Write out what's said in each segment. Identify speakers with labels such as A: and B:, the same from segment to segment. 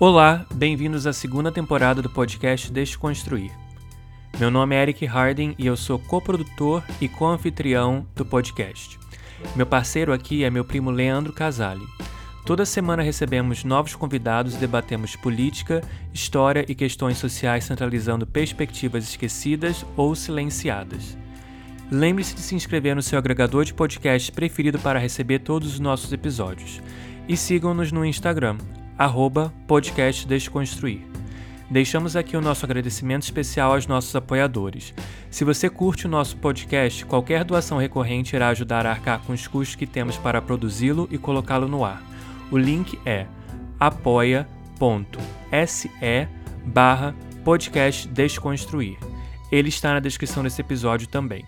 A: Olá, bem-vindos à segunda temporada do podcast Desconstruir. Meu nome é Eric Harding e eu sou coprodutor e co-anfitrião do podcast. Meu parceiro aqui é meu primo Leandro Casale. Toda semana recebemos novos convidados e debatemos política, história e questões sociais centralizando perspectivas esquecidas ou silenciadas. Lembre-se de se inscrever no seu agregador de podcast preferido para receber todos os nossos episódios. E sigam-nos no Instagram, arroba podcast Desconstruir. Deixamos aqui o nosso agradecimento especial aos nossos apoiadores. Se você curte o nosso podcast, qualquer doação recorrente irá ajudar a arcar com os custos que temos para produzi-lo e colocá-lo no ar. O link é apoia.se barra podcast Desconstruir. Ele está na descrição desse episódio também.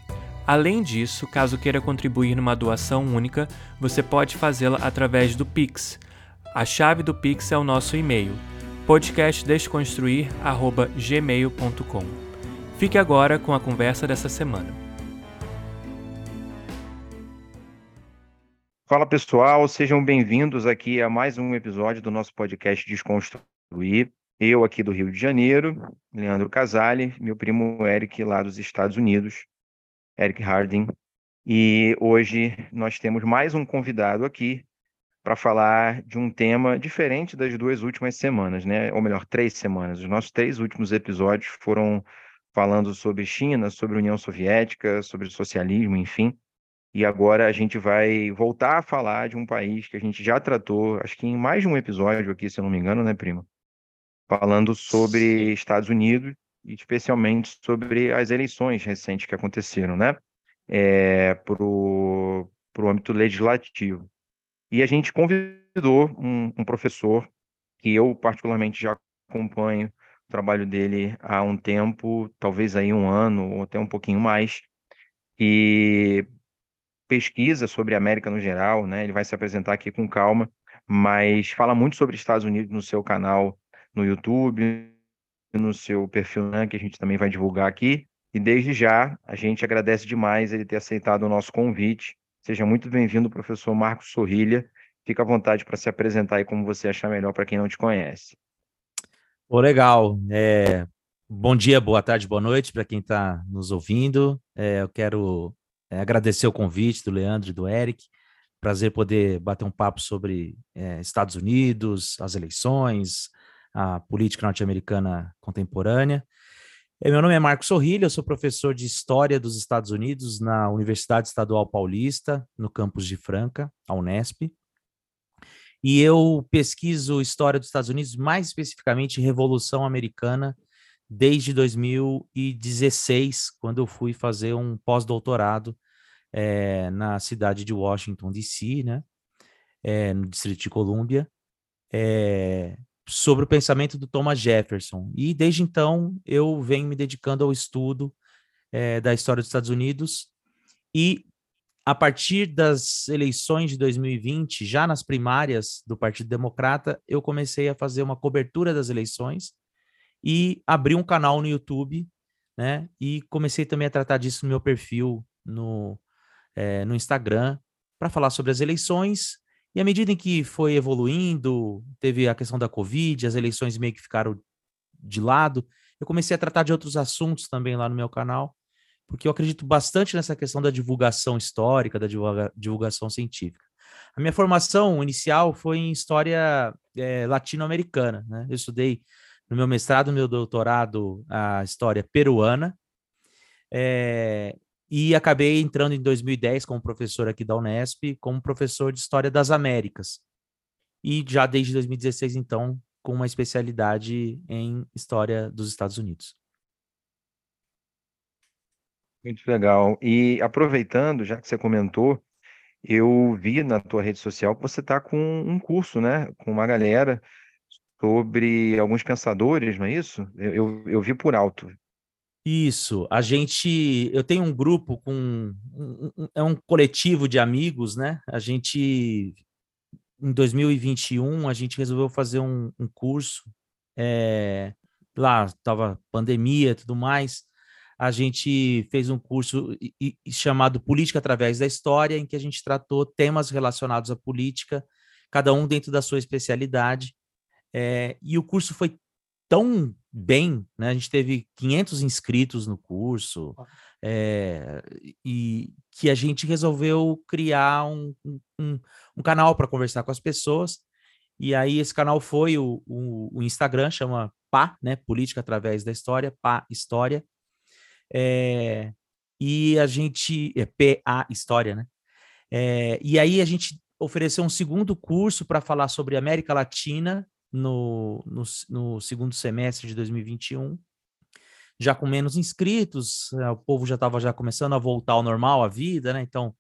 A: Além disso, caso queira contribuir numa doação única, você pode fazê-la através do Pix, a chave do Pix é o nosso e-mail, podcastdesconstruir@gmail.com. Fique agora com a conversa dessa semana.
B: Fala pessoal, sejam bem-vindos aqui a mais um episódio do nosso podcast Desconstruir. Eu aqui do Rio de Janeiro, Leandro Casale, meu primo Eric lá dos Estados Unidos, Eric Harding. E hoje nós temos mais um convidado aqui, para falar de um tema diferente das duas últimas semanas, né? Ou melhor, três semanas. Os nossos três últimos episódios foram falando sobre China, sobre União Soviética, sobre socialismo, enfim. E agora a gente vai voltar a falar de um país que a gente já tratou, acho que em mais de um episódio aqui, se eu não me engano, né, primo? Falando sobre Estados Unidos e especialmente sobre as eleições recentes que aconteceram, né? É, para o âmbito legislativo. E a gente convidou um, um professor que eu particularmente já acompanho o trabalho dele há um tempo, talvez aí um ano ou até um pouquinho mais, e pesquisa sobre a América no geral, né? Ele vai se apresentar aqui com calma, mas fala muito sobre Estados Unidos no seu canal no YouTube, no seu perfil, né, que a gente também vai divulgar aqui. E desde já, a gente agradece demais ele ter aceitado o nosso convite Seja muito bem-vindo, professor Marcos Sorrilha. Fica à vontade para se apresentar aí como você achar melhor para quem não te conhece.
C: Oh, legal. É, bom dia, boa tarde, boa noite para quem está nos ouvindo. É, eu quero é, agradecer o convite do Leandro e do Eric. Prazer poder bater um papo sobre é, Estados Unidos, as eleições, a política norte-americana contemporânea. É, meu nome é Marcos Sorrilha, eu sou professor de História dos Estados Unidos na Universidade Estadual Paulista, no campus de Franca, a Unesp. E eu pesquiso História dos Estados Unidos, mais especificamente Revolução Americana, desde 2016, quando eu fui fazer um pós-doutorado é, na cidade de Washington, D.C., né? É, no Distrito de Colômbia. É, sobre o pensamento do Thomas Jefferson. E desde então eu venho me dedicando ao estudo é, da história dos Estados Unidos. E a partir das eleições de 2020, já nas primárias do Partido Democrata, eu comecei a fazer uma cobertura das eleições e abri um canal no YouTube, né? E comecei também a tratar disso no meu perfil no, é, no Instagram para falar sobre as eleições e à medida em que foi evoluindo, teve a questão da Covid, as eleições meio que ficaram de lado, eu comecei a tratar de outros assuntos também lá no meu canal, porque eu acredito bastante nessa questão da divulgação histórica, da divulga divulgação científica. A minha formação inicial foi em história é, latino-americana. Né? Eu estudei no meu mestrado, no meu doutorado, a história peruana. É, e acabei entrando em 2010 como professor aqui da Unesp, como professor de História das Américas. E já desde 2016, então, com uma especialidade em História dos Estados Unidos.
B: Muito legal. E aproveitando, já que você comentou, eu vi na tua rede social que você está com um curso, né, com uma galera sobre alguns pensadores, não é isso? Eu, eu, eu vi por alto.
C: Isso, a gente, eu tenho um grupo com, é um coletivo de amigos, né? A gente, em 2021, a gente resolveu fazer um, um curso, é, lá estava pandemia e tudo mais, a gente fez um curso chamado Política através da História, em que a gente tratou temas relacionados à política, cada um dentro da sua especialidade, É, e o curso foi tão bem, né? A gente teve 500 inscritos no curso, é, e que a gente resolveu criar um, um, um canal para conversar com as pessoas. E aí esse canal foi o, o, o, Instagram, chama PA, né? Política através da história, PA História. É, e a gente. É PA História, né? É, e aí a gente ofereceu um segundo curso para falar sobre América Latina no, no, no, segundo semestre de 2021, já com menos inscritos, eh, o povo já estava já começando a voltar ao normal, a vida, né? Então,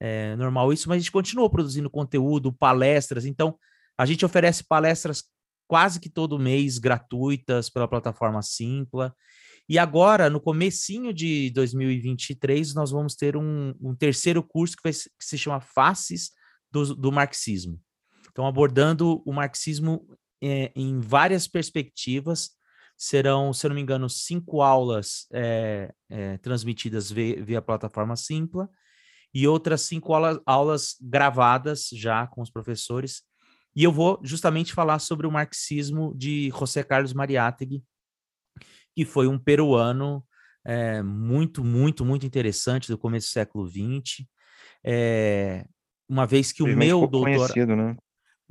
C: é normal isso, mas a gente continuou produzindo conteúdo, palestras, então a gente oferece palestras quase que todo mês gratuitas pela plataforma Simpla. E agora, no comecinho de 2023, nós vamos ter um, um terceiro curso que, vai, que se chama Faces do, do Marxismo. Então, abordando o marxismo é, em várias perspectivas. Serão, se eu não me engano, cinco aulas é, é, transmitidas via, via, plataforma Simpla e outras cinco aulas, aulas gravadas já com os professores. E eu vou justamente falar sobre o marxismo de José Carlos Mariátegui, que foi um peruano é, muito, muito, muito interessante do começo do século XX. É, uma vez que o meu doutor né?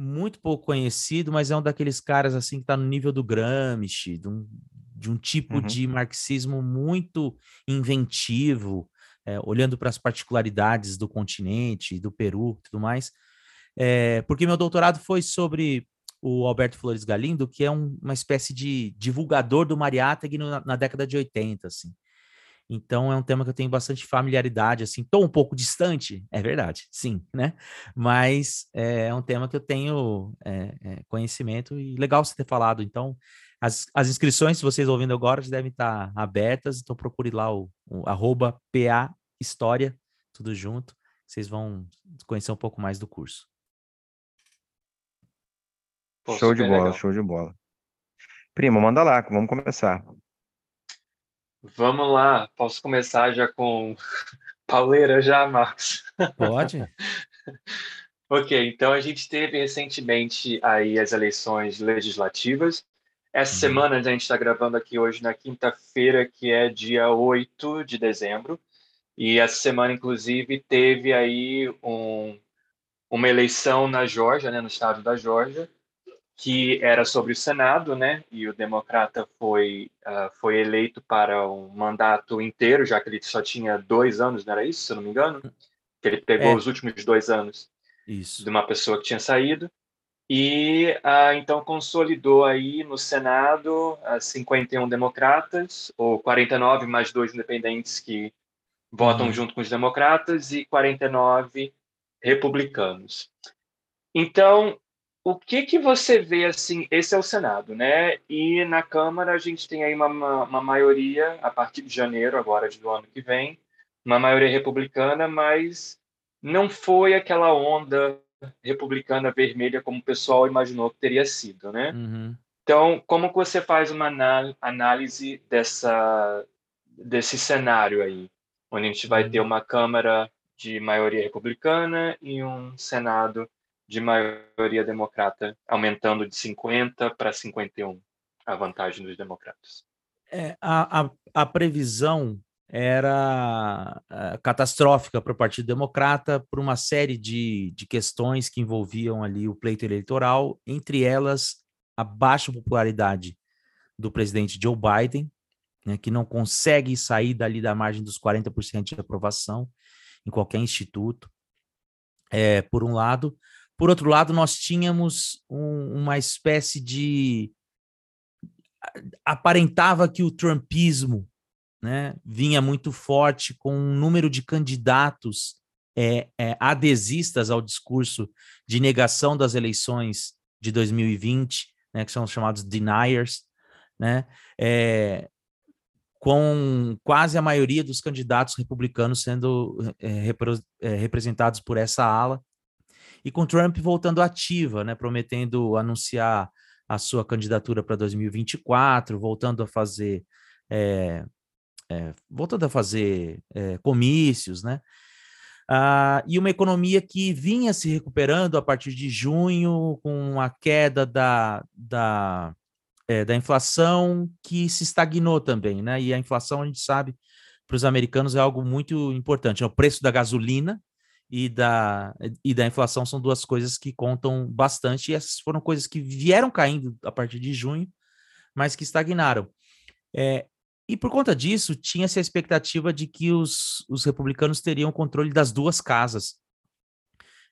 C: Muito pouco conhecido, mas é um daqueles caras assim que está no nível do Gramsci, de um, de um tipo uhum. de marxismo muito inventivo, é, olhando para as particularidades do continente, do Peru, tudo mais. É, porque meu doutorado foi sobre o Alberto Flores Galindo, que é um, uma espécie de divulgador do Mariátegui na, na década de 80, assim. Então é um tema que eu tenho bastante familiaridade, assim, estou um pouco distante, é verdade, sim, né? Mas é, é um tema que eu tenho é, é, conhecimento e legal você ter falado. Então, as, as inscrições, se vocês ouvindo agora, já devem estar abertas, então procure lá o, o arroba PA História, tudo junto, vocês vão conhecer um pouco mais do curso.
B: Pô, show de bola, legal. show de bola. Primo, manda lá, vamos começar.
D: Vamos lá, posso começar já com pauleira já, Marcos?
C: Pode.
D: ok, então a gente teve recentemente aí as eleições legislativas. Essa uhum. semana a gente está gravando aqui hoje na quinta-feira, que é dia 8 de dezembro. E essa semana, inclusive, teve aí um, uma eleição na Geórgia, né, no estado da Geórgia, que era sobre o Senado, né? E o democrata foi uh, foi eleito para um mandato inteiro, já que ele só tinha dois anos, não era isso, se eu não me engano? Que ele pegou é. os últimos dois anos
C: isso.
D: de uma pessoa que tinha saído. E uh, então consolidou aí no Senado uh, 51 democratas, ou 49 mais dois independentes que votam uhum. junto com os democratas, e 49 republicanos. Então, o que que você vê assim? Esse é o Senado, né? E na Câmara a gente tem aí uma, uma, maioria a partir de janeiro agora do ano que vem, uma maioria republicana, mas não foi aquela onda republicana vermelha como o pessoal imaginou que teria sido, né?
C: Uhum.
D: Então, como que você faz uma análise dessa desse cenário aí, onde a gente vai ter uhum. uma Câmara de maioria republicana e um Senado de maioria democrata, aumentando de 50 para 51 a vantagem dos democratas.
C: É, a, a, a previsão era uh, catastrófica para o Partido Democrata por uma série de, de questões que envolviam ali o pleito eleitoral, entre elas a baixa popularidade do presidente Joe Biden, né, que não consegue sair dali da margem dos 40% de aprovação em qualquer instituto, é, por um lado. Por outro lado, nós tínhamos um, uma espécie de. Aparentava que o Trumpismo né, vinha muito forte com um número de candidatos é, é, adesistas ao discurso de negação das eleições de 2020, né, que são os chamados deniers, né, é, com quase a maioria dos candidatos republicanos sendo é, é, representados por essa ala e com Trump voltando ativa, né, prometendo anunciar a sua candidatura para 2024, voltando a fazer é, é, voltando a fazer é, comícios, né? Uh, e uma economia que vinha se recuperando a partir de junho, com a queda da, da, da inflação que se estagnou também, né? E a inflação, a gente sabe, para os americanos é algo muito importante. É o preço da gasolina e da, e da inflação são duas coisas que contam bastante, e essas foram coisas que vieram caindo a partir de junho, mas que estagnaram. É, e por conta disso, tinha-se a expectativa de que os, os republicanos teriam controle das duas casas,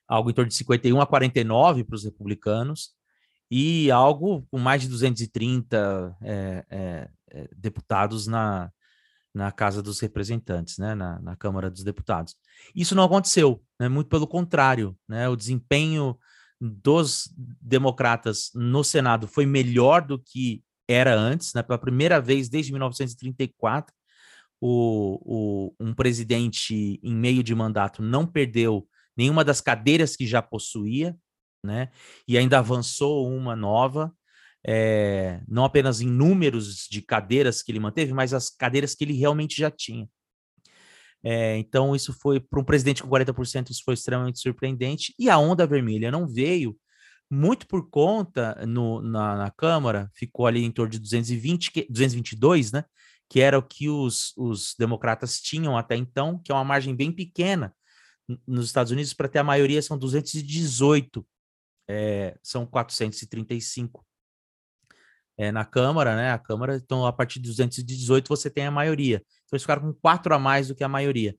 C: algo em torno de 51 a 49 para os republicanos, e algo com mais de 230 é, é, é, deputados na, na Casa dos Representantes, né, na, na Câmara dos Deputados. Isso não aconteceu, né, muito pelo contrário, né, o desempenho dos democratas no Senado foi melhor do que era antes, né, pela primeira vez desde 1934, o, o, um presidente em meio de mandato não perdeu nenhuma das cadeiras que já possuía, né, e ainda avançou uma nova, é, não apenas em números de cadeiras que ele manteve, mas as cadeiras que ele realmente já tinha. É, então, isso foi para um presidente com 40%, isso foi extremamente surpreendente. E a onda vermelha não veio muito por conta no, na, na Câmara, ficou ali em torno de 220, que, 222, né? Que era o que os, os democratas tinham até então, que é uma margem bem pequena. Nos Estados Unidos, para ter a maioria, são 218, é, são 435 é, na Câmara, né? A Câmara, então, a partir de 218 você tem a maioria. Então, eles ficaram com quatro a mais do que a maioria.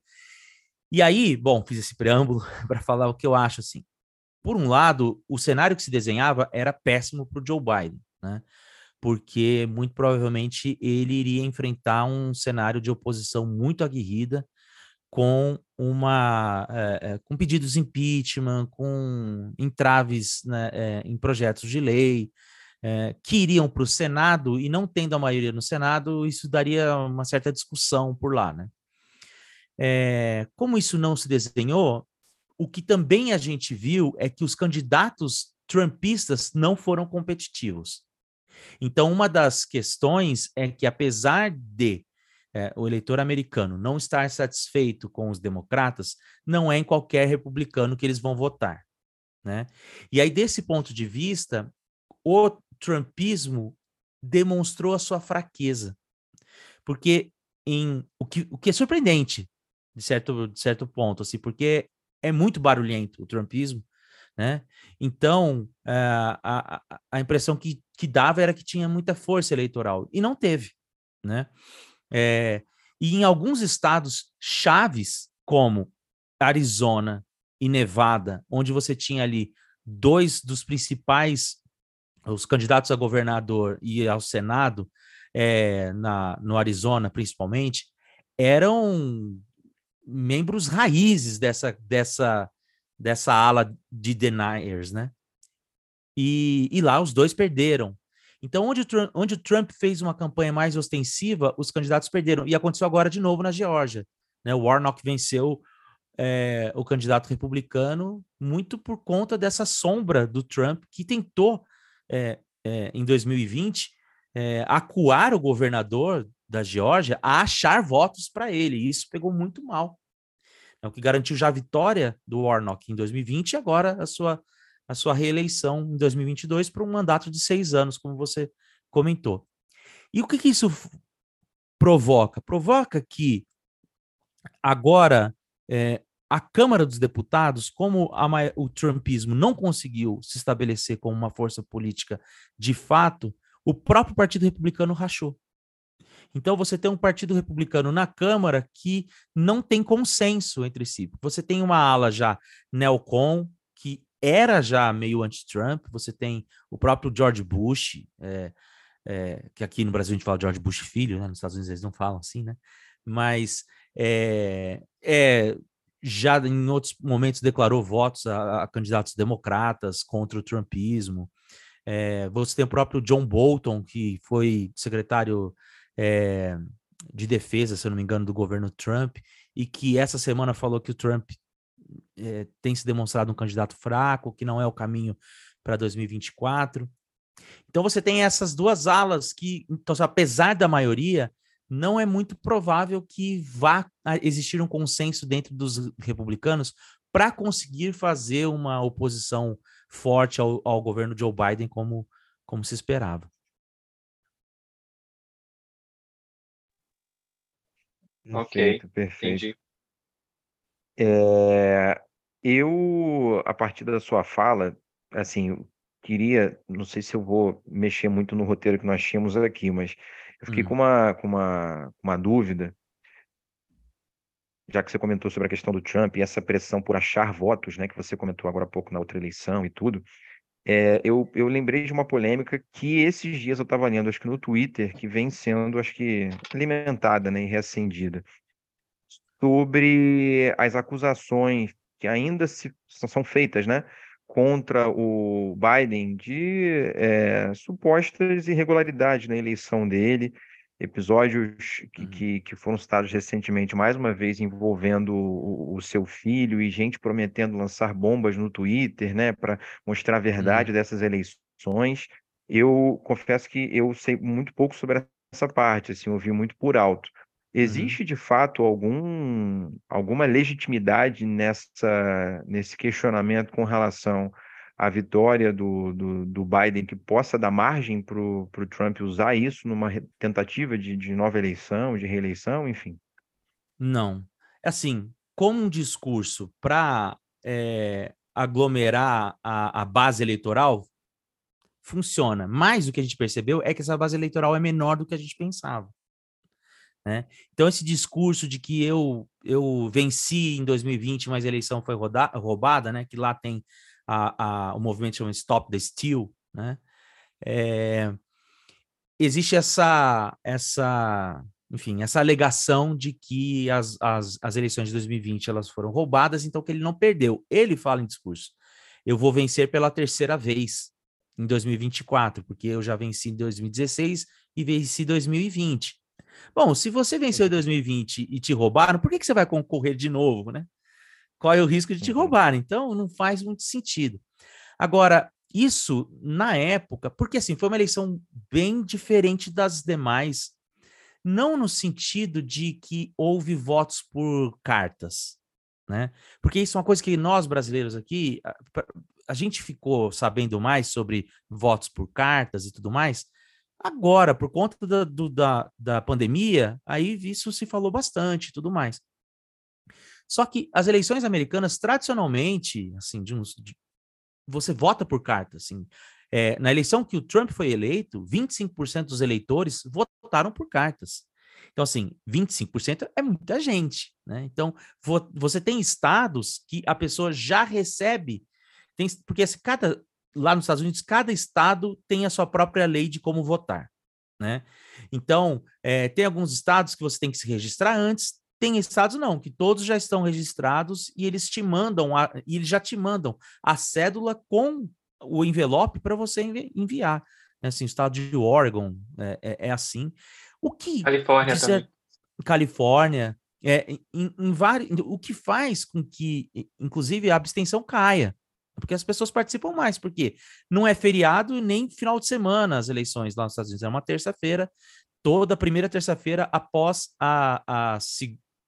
C: E aí, bom, fiz esse preâmbulo para falar o que eu acho, assim. Por um lado, o cenário que se desenhava era péssimo para o Joe Biden, né? Porque muito provavelmente ele iria enfrentar um cenário de oposição muito aguerrida, com uma é, com pedidos de impeachment, com entraves né, é, em projetos de lei, é, que iriam para o Senado e não tendo a maioria no Senado, isso daria uma certa discussão por lá, né? É, como isso não se desenhou, o que também a gente viu é que os candidatos trumpistas não foram competitivos. Então, uma das questões é que, apesar de é, o eleitor americano não estar satisfeito com os democratas, não é em qualquer republicano que eles vão votar. Né? E aí, desse ponto de vista, o trumpismo demonstrou a sua fraqueza. Porque em o que, o que é surpreendente, de certo, de certo ponto, assim, porque é muito barulhento o trumpismo, né? Então, eh, a, a, a impressão que, que dava era que tinha muita força eleitoral, e não teve, né? É, e em alguns estados chaves, como Arizona e Nevada, onde você tinha ali dois dos principais os candidatos a governador e ao Senado, é, na, no Arizona principalmente, eram membros raízes dessa, dessa, dessa ala de deniers, né? E, e lá os dois perderam. Então, onde o, Trump, onde o Trump fez uma campanha mais ostensiva, os candidatos perderam. E aconteceu agora de novo na Geórgia. Né? O Warnock venceu é, o candidato republicano muito por conta dessa sombra do Trump, que tentou é, é, em 2020 é, acuar o governador da Geórgia a achar votos para ele. E isso pegou muito mal. É o que garantiu já a vitória do Warnock em 2020 e agora a sua, a sua reeleição em 2022 para um mandato de seis anos, como você comentou. E o que, que isso provoca? Provoca que agora é, a Câmara dos Deputados, como a, o trumpismo não conseguiu se estabelecer como uma força política de fato, o próprio Partido Republicano rachou. Então você tem um Partido Republicano na Câmara que não tem consenso entre si. Você tem uma ala já neocon, que era já meio anti-Trump, você tem o próprio George Bush, é, é, que aqui no Brasil a gente fala George Bush filho, né? nos Estados Unidos eles não falam assim, né? Mas é, é já em outros momentos declarou votos a, a candidatos democratas contra o trumpismo. É, você tem o próprio John Bolton, que foi secretário é, de defesa, se eu não me engano, do governo Trump, e que essa semana falou que o Trump é, tem se demonstrado um candidato fraco, que não é o caminho para 2024. Então você tem essas duas alas que, então, apesar da maioria, não é muito provável que vá existir um consenso dentro dos republicanos para conseguir fazer uma oposição forte ao, ao governo Joe Biden como, como se esperava.
D: Ok,
B: Perfeito, perfeito.
D: entendi.
B: É, eu, a partir da sua fala, assim, eu queria, não sei se eu vou mexer muito no roteiro que nós tínhamos aqui, mas eu fiquei
C: Hum.
B: com uma, com uma, uma dúvida, já que você comentou sobre a questão do Trump e essa pressão por achar votos, né, que você comentou agora há pouco na outra eleição e tudo. É, eu, eu lembrei de uma polêmica que esses dias eu estava lendo, acho que no Twitter, que vem sendo, acho que, alimentada, né, e reacendida, sobre as acusações que ainda se, são feitas, né, contra o Biden de é, supostas irregularidades na eleição dele, episódios que,
C: Uhum.
B: que, que foram citados recentemente, mais uma vez envolvendo o, o seu filho e gente prometendo lançar bombas no Twitter, né, para mostrar a verdade dessas eleições. Eu confesso que eu sei muito pouco sobre essa parte, assim, ouvi muito por alto. Existe de fato algum, alguma legitimidade nessa, nesse questionamento com relação à vitória do, do, do Biden que possa dar margem para o Trump usar isso numa tentativa de, de nova eleição, de reeleição, enfim?
C: Não. Assim, como um discurso para aglomerar a, a base eleitoral, funciona. Mas o que a gente percebeu é que essa base eleitoral é menor do que a gente pensava. Né? Então, esse discurso de que eu, eu venci em 2020, mas a eleição foi roda- roubada, né? que lá tem a, a, o movimento chama Stop the Steal, né? É, existe essa, essa, enfim, essa alegação de que as, as, as eleições de 2020 elas foram roubadas, então que ele não perdeu. Ele fala em discurso: eu vou vencer pela terceira vez em 2024, porque eu já venci em 2016 e venci em 2020. Bom, se você venceu em 2020 e te roubaram, por que, que você vai concorrer de novo, né? Qual é o risco de te
B: Uhum.
C: roubar? Então, não faz muito sentido. Agora, isso, na época, porque assim, foi uma eleição bem diferente das demais, não no sentido de que houve votos por cartas, né? Porque isso é uma coisa que nós brasileiros aqui, a, a gente ficou sabendo mais sobre votos por cartas e tudo mais. Agora, por conta da, do- da, da pandemia, aí isso se falou bastante e tudo mais. Só que as eleições americanas, tradicionalmente, assim, de uns, de- você vota por carta, assim. É, na eleição que o Trump foi eleito, 25% dos eleitores votaram por cartas. Então, assim, 25% é muita gente, né? Então, vo- você tem estados que a pessoa já recebe, tem, porque assim, cada, lá nos Estados Unidos, cada estado tem a sua própria lei de como votar, né? Então, é, tem alguns estados que você tem que se registrar antes, tem estados não, que todos já estão registrados e eles te mandam, a, e eles já te mandam a cédula com o envelope para você envi- enviar. né? Assim, o estado de Oregon é, é- é assim. O que
D: Califórnia
C: de
D: também.
C: Califórnia, é, em, em vários, o que faz com que, inclusive, a abstenção caia, porque as pessoas participam mais, porque não é feriado nem final de semana as eleições lá nos Estados Unidos, é uma terça-feira, toda primeira terça-feira após a, a,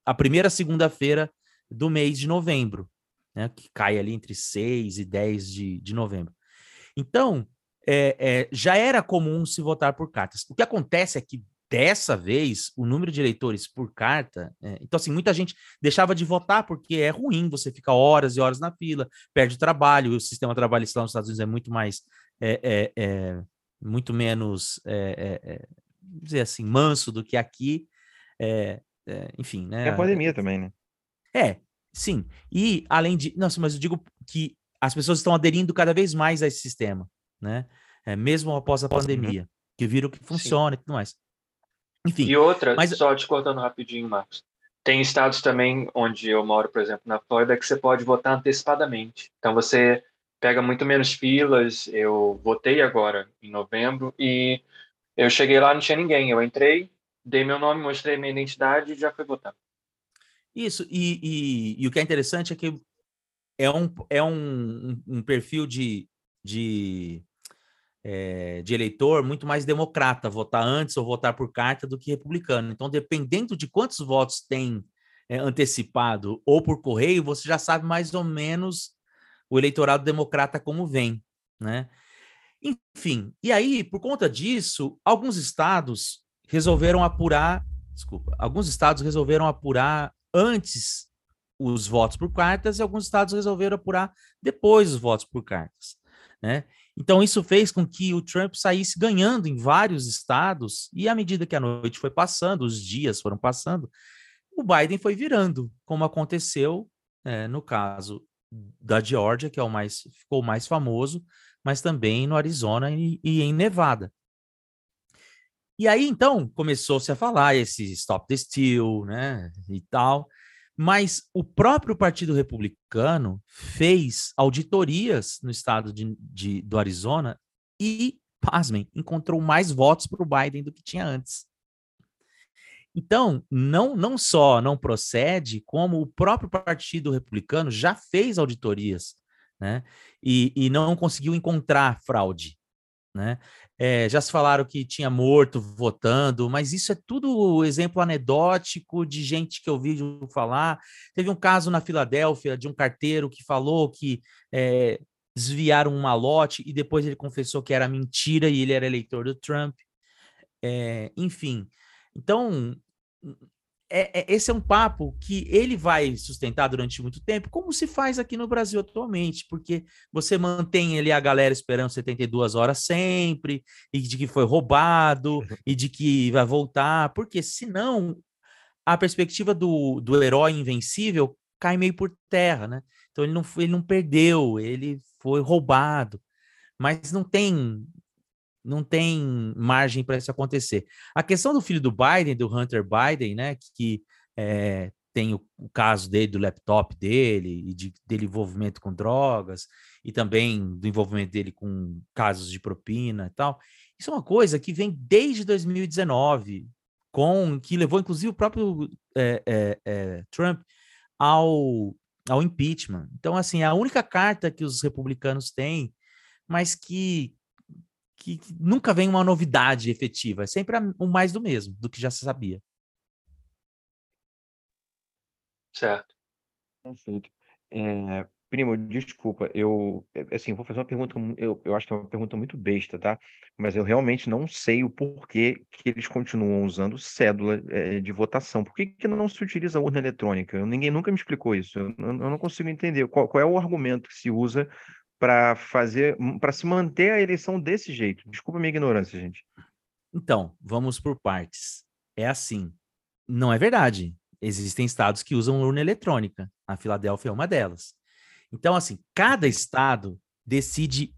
C: a primeira segunda-feira do mês de novembro, né, que cai ali entre 6 e 10 de, de novembro. Então, é, é, já era comum se votar por cartas. O que acontece é que dessa vez o número de eleitores por carta, é, então assim, muita gente deixava de votar porque é ruim você ficar horas e horas na fila, perde o trabalho, o sistema trabalhista lá nos Estados Unidos é muito mais, é, é, é, muito menos, é, é, vamos dizer assim, manso do que aqui, enfim, né?
B: É a pandemia também, né?
C: É, sim. E além de. Nossa, mas eu digo que as pessoas estão aderindo cada vez mais a esse sistema, né? É, mesmo após a pandemia, que viram que funciona e tudo mais. Enfim,
D: E outra,
C: mas-
D: só te cortando rapidinho, Marcos. Tem estados também onde eu moro, por exemplo, na Flórida, que você pode votar antecipadamente. Então você pega muito menos filas. Eu votei agora em novembro e eu cheguei lá não tinha ninguém. Eu entrei, dei meu nome, mostrei minha identidade e já fui votar.
C: isso. E, e- e o que é interessante é que é um, é um, um- perfil de, de é, de eleitor muito mais democrata, votar antes ou votar por carta do que republicano. Então, dependendo de quantos votos tem é, antecipado ou por correio, você já sabe mais ou menos o eleitorado democrata como vem, né? Enfim, e aí, por conta disso, alguns estados resolveram apurar, desculpa, alguns estados resolveram apurar antes os votos por cartas e alguns estados resolveram apurar depois os votos por cartas, né? Então isso fez com que o Trump saísse ganhando em vários estados e à medida que a noite foi passando, os dias foram passando, o Biden foi virando, como aconteceu é, no caso da Georgia, que é o mais ficou mais famoso, mas também no Arizona e, e em Nevada. E aí então começou-se a falar esse Stop the Steal, né, e tal. Mas o próprio Partido Republicano fez auditorias no estado de, de do Arizona e, pasmem, encontrou mais votos para o Biden do que tinha antes. Então, não, não só não procede, como o próprio Partido Republicano já fez auditorias, né? E, e não conseguiu encontrar fraude, né? É, já se falaram que tinha morto votando, mas isso é tudo exemplo anedótico de gente que eu ouvi falar. Teve um caso na Filadélfia de um carteiro que falou que é, desviaram um malote e depois ele confessou que era mentira e ele era eleitor do Trump. É, enfim, então é, é, esse é um papo que ele vai sustentar durante muito tempo, como se faz aqui no Brasil atualmente, porque você mantém ali a galera esperando 72 horas sempre, e de que foi roubado, e de que vai voltar, porque senão a perspectiva do, do herói invencível cai meio por terra, né? Então ele não, ele não perdeu, ele foi roubado, mas não tem não tem margem para isso acontecer. A questão do filho do Biden, do Hunter Biden, né, que é, tem o, o, caso dele, do laptop dele, e de, dele envolvimento com drogas, e também do envolvimento dele com casos de propina e tal. Isso é uma coisa que vem desde 2019, com que levou inclusive o próprio é, é, Trump ao, ao impeachment. Então, assim, é a única carta que os republicanos têm, mas que que, nunca vem uma novidade efetiva, é sempre o mais do mesmo, do que já se sabia.
D: Certo.
B: Perfeito. É, primo, desculpa, eu é, assim, vou fazer uma pergunta, eu, eu acho que é uma pergunta muito besta, tá? Mas eu realmente não sei o porquê que eles continuam usando cédula é, de votação. Por que, que não se utiliza urna eletrônica? Eu, ninguém nunca me explicou isso. Eu, eu não consigo entender qual, qual é o argumento que se usa para fazer, hum, para se manter a eleição desse jeito. Desculpa minha ignorância, gente.
C: Então, vamos por partes. É assim, não é verdade. Existem estados que usam urna eletrônica. A Filadélfia é uma delas. Então, assim, cada estado decide.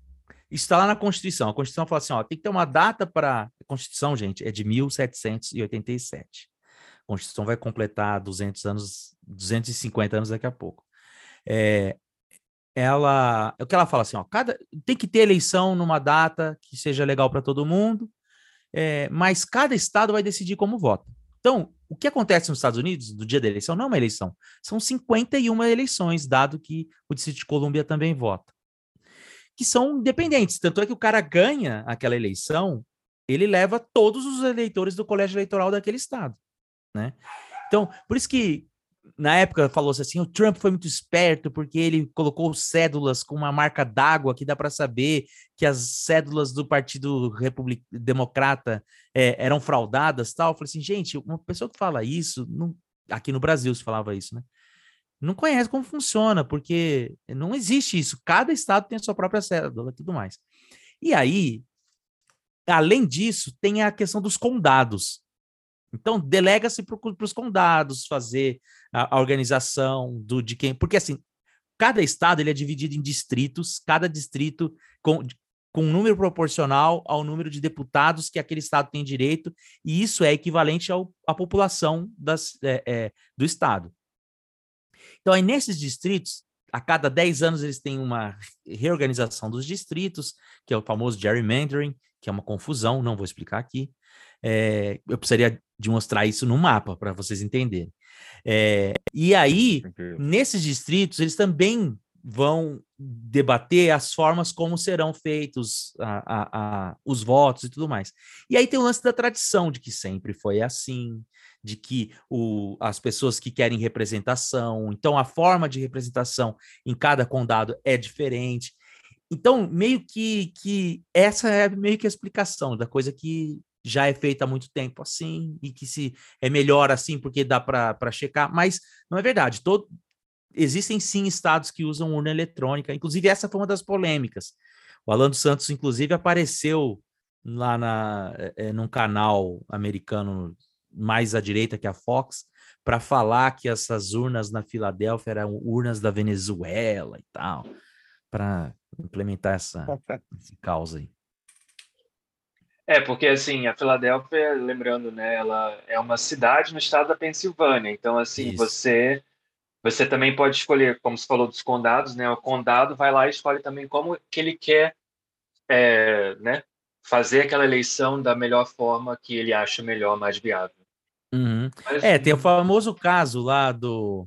C: Isso está lá na Constituição. A Constituição fala assim: ó, tem que ter uma data para. A Constituição, gente, é de 1787. A Constituição vai completar 200 anos, 250 anos daqui a pouco. É, ela, o que ela fala assim, ó, cada tem que ter eleição numa data que seja legal para todo mundo, é, mas cada estado vai decidir como vota. Então, o que acontece nos Estados Unidos no dia da eleição não é uma eleição, são 51 eleições, dado que o Distrito de Colômbia também vota, que são independentes. Tanto é que o cara ganha aquela eleição, ele leva todos os eleitores do colégio eleitoral daquele estado, né? Então, por isso que na época falou-se assim, o Trump foi muito esperto porque ele colocou cédulas com uma marca d'água que dá para saber que as cédulas do Partido Republic... Democrata é, eram fraudadas, tal. Eu falei assim, gente, uma pessoa que fala isso, não... aqui no Brasil se falava isso, né? Não conhece como funciona, porque não existe isso. Cada estado tem a sua própria cédula tudo mais. E aí, além disso, tem a questão dos condados. Então, delega-se para os condados fazer a, a, organização do, de quem. Porque, assim, cada estado ele é dividido em distritos, cada distrito com, com um número proporcional ao número de deputados que aquele estado tem direito, e isso é equivalente ao, à população das, é, é, do estado. Então, aí nesses distritos, a cada 10 anos eles têm uma reorganização dos distritos, que é o famoso gerrymandering, que é uma confusão, não vou explicar aqui. É, eu precisaria de mostrar isso no mapa para vocês entenderem. É, e aí, nesses distritos, eles também vão debater as formas como serão feitos a, a, a, os votos e tudo mais. E aí tem o lance da tradição, de que sempre foi assim, de que o, as pessoas que querem representação, então a forma de representação em cada condado é diferente. Então, meio que, que essa é meio que a explicação da coisa que já é feita há muito tempo assim, e que se é melhor assim porque dá para checar, mas não é verdade. Todo, existem sim estados que usam urna eletrônica, inclusive essa foi uma das polêmicas. O Alan dos Santos, inclusive, apareceu lá na, é, num canal americano mais à direita que a Fox, para falar que essas urnas na Filadélfia eram urnas da Venezuela e tal, para implementar essa, essa causa aí.
D: É, porque assim, a Filadélfia, lembrando, né, ela é uma cidade no estado da Pensilvânia. Então, assim, Isso. você você também pode escolher, como você falou dos condados, né? O condado vai lá e escolhe também como que ele quer, é, né, fazer aquela eleição da melhor forma que ele acha melhor, mais viável.
C: Uhum. Mas, é, tem o famoso caso lá do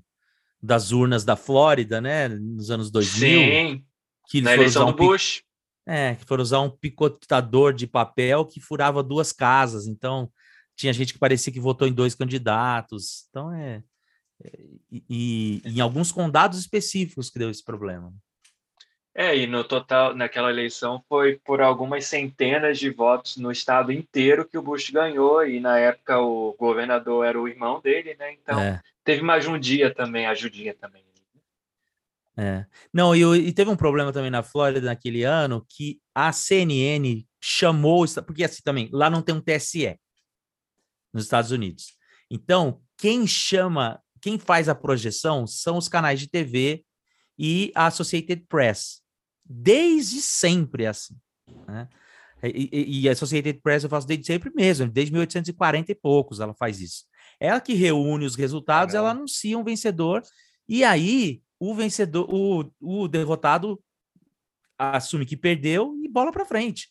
C: das urnas da Flórida, né, nos anos 2000.
D: Sim. Que na eleição do um Bush.
C: É, que foram usar um picotador de papel que furava duas casas. Então, tinha gente que parecia que votou em dois candidatos. Então, é. é e, e em alguns condados específicos que deu esse problema.
D: É, e no total, naquela eleição, foi por algumas centenas de votos no estado inteiro que o Bush ganhou, e na época o governador era o irmão dele, né? Então, é. teve mais um dia também, ajudinha também.
C: É. Não, e, e, teve um problema também na Flórida naquele ano que a CNN chamou, porque assim também, lá não tem um TSE nos Estados Unidos. Então, quem chama, quem faz a projeção são os canais de TV e a Associated Press. Desde sempre assim. Né? E, e, e, a Associated Press eu faço desde sempre mesmo, desde 1840 e poucos ela faz isso. Ela que reúne os resultados, ela anuncia um vencedor, e aí o vencedor, o, o derrotado assume que perdeu e bola para frente.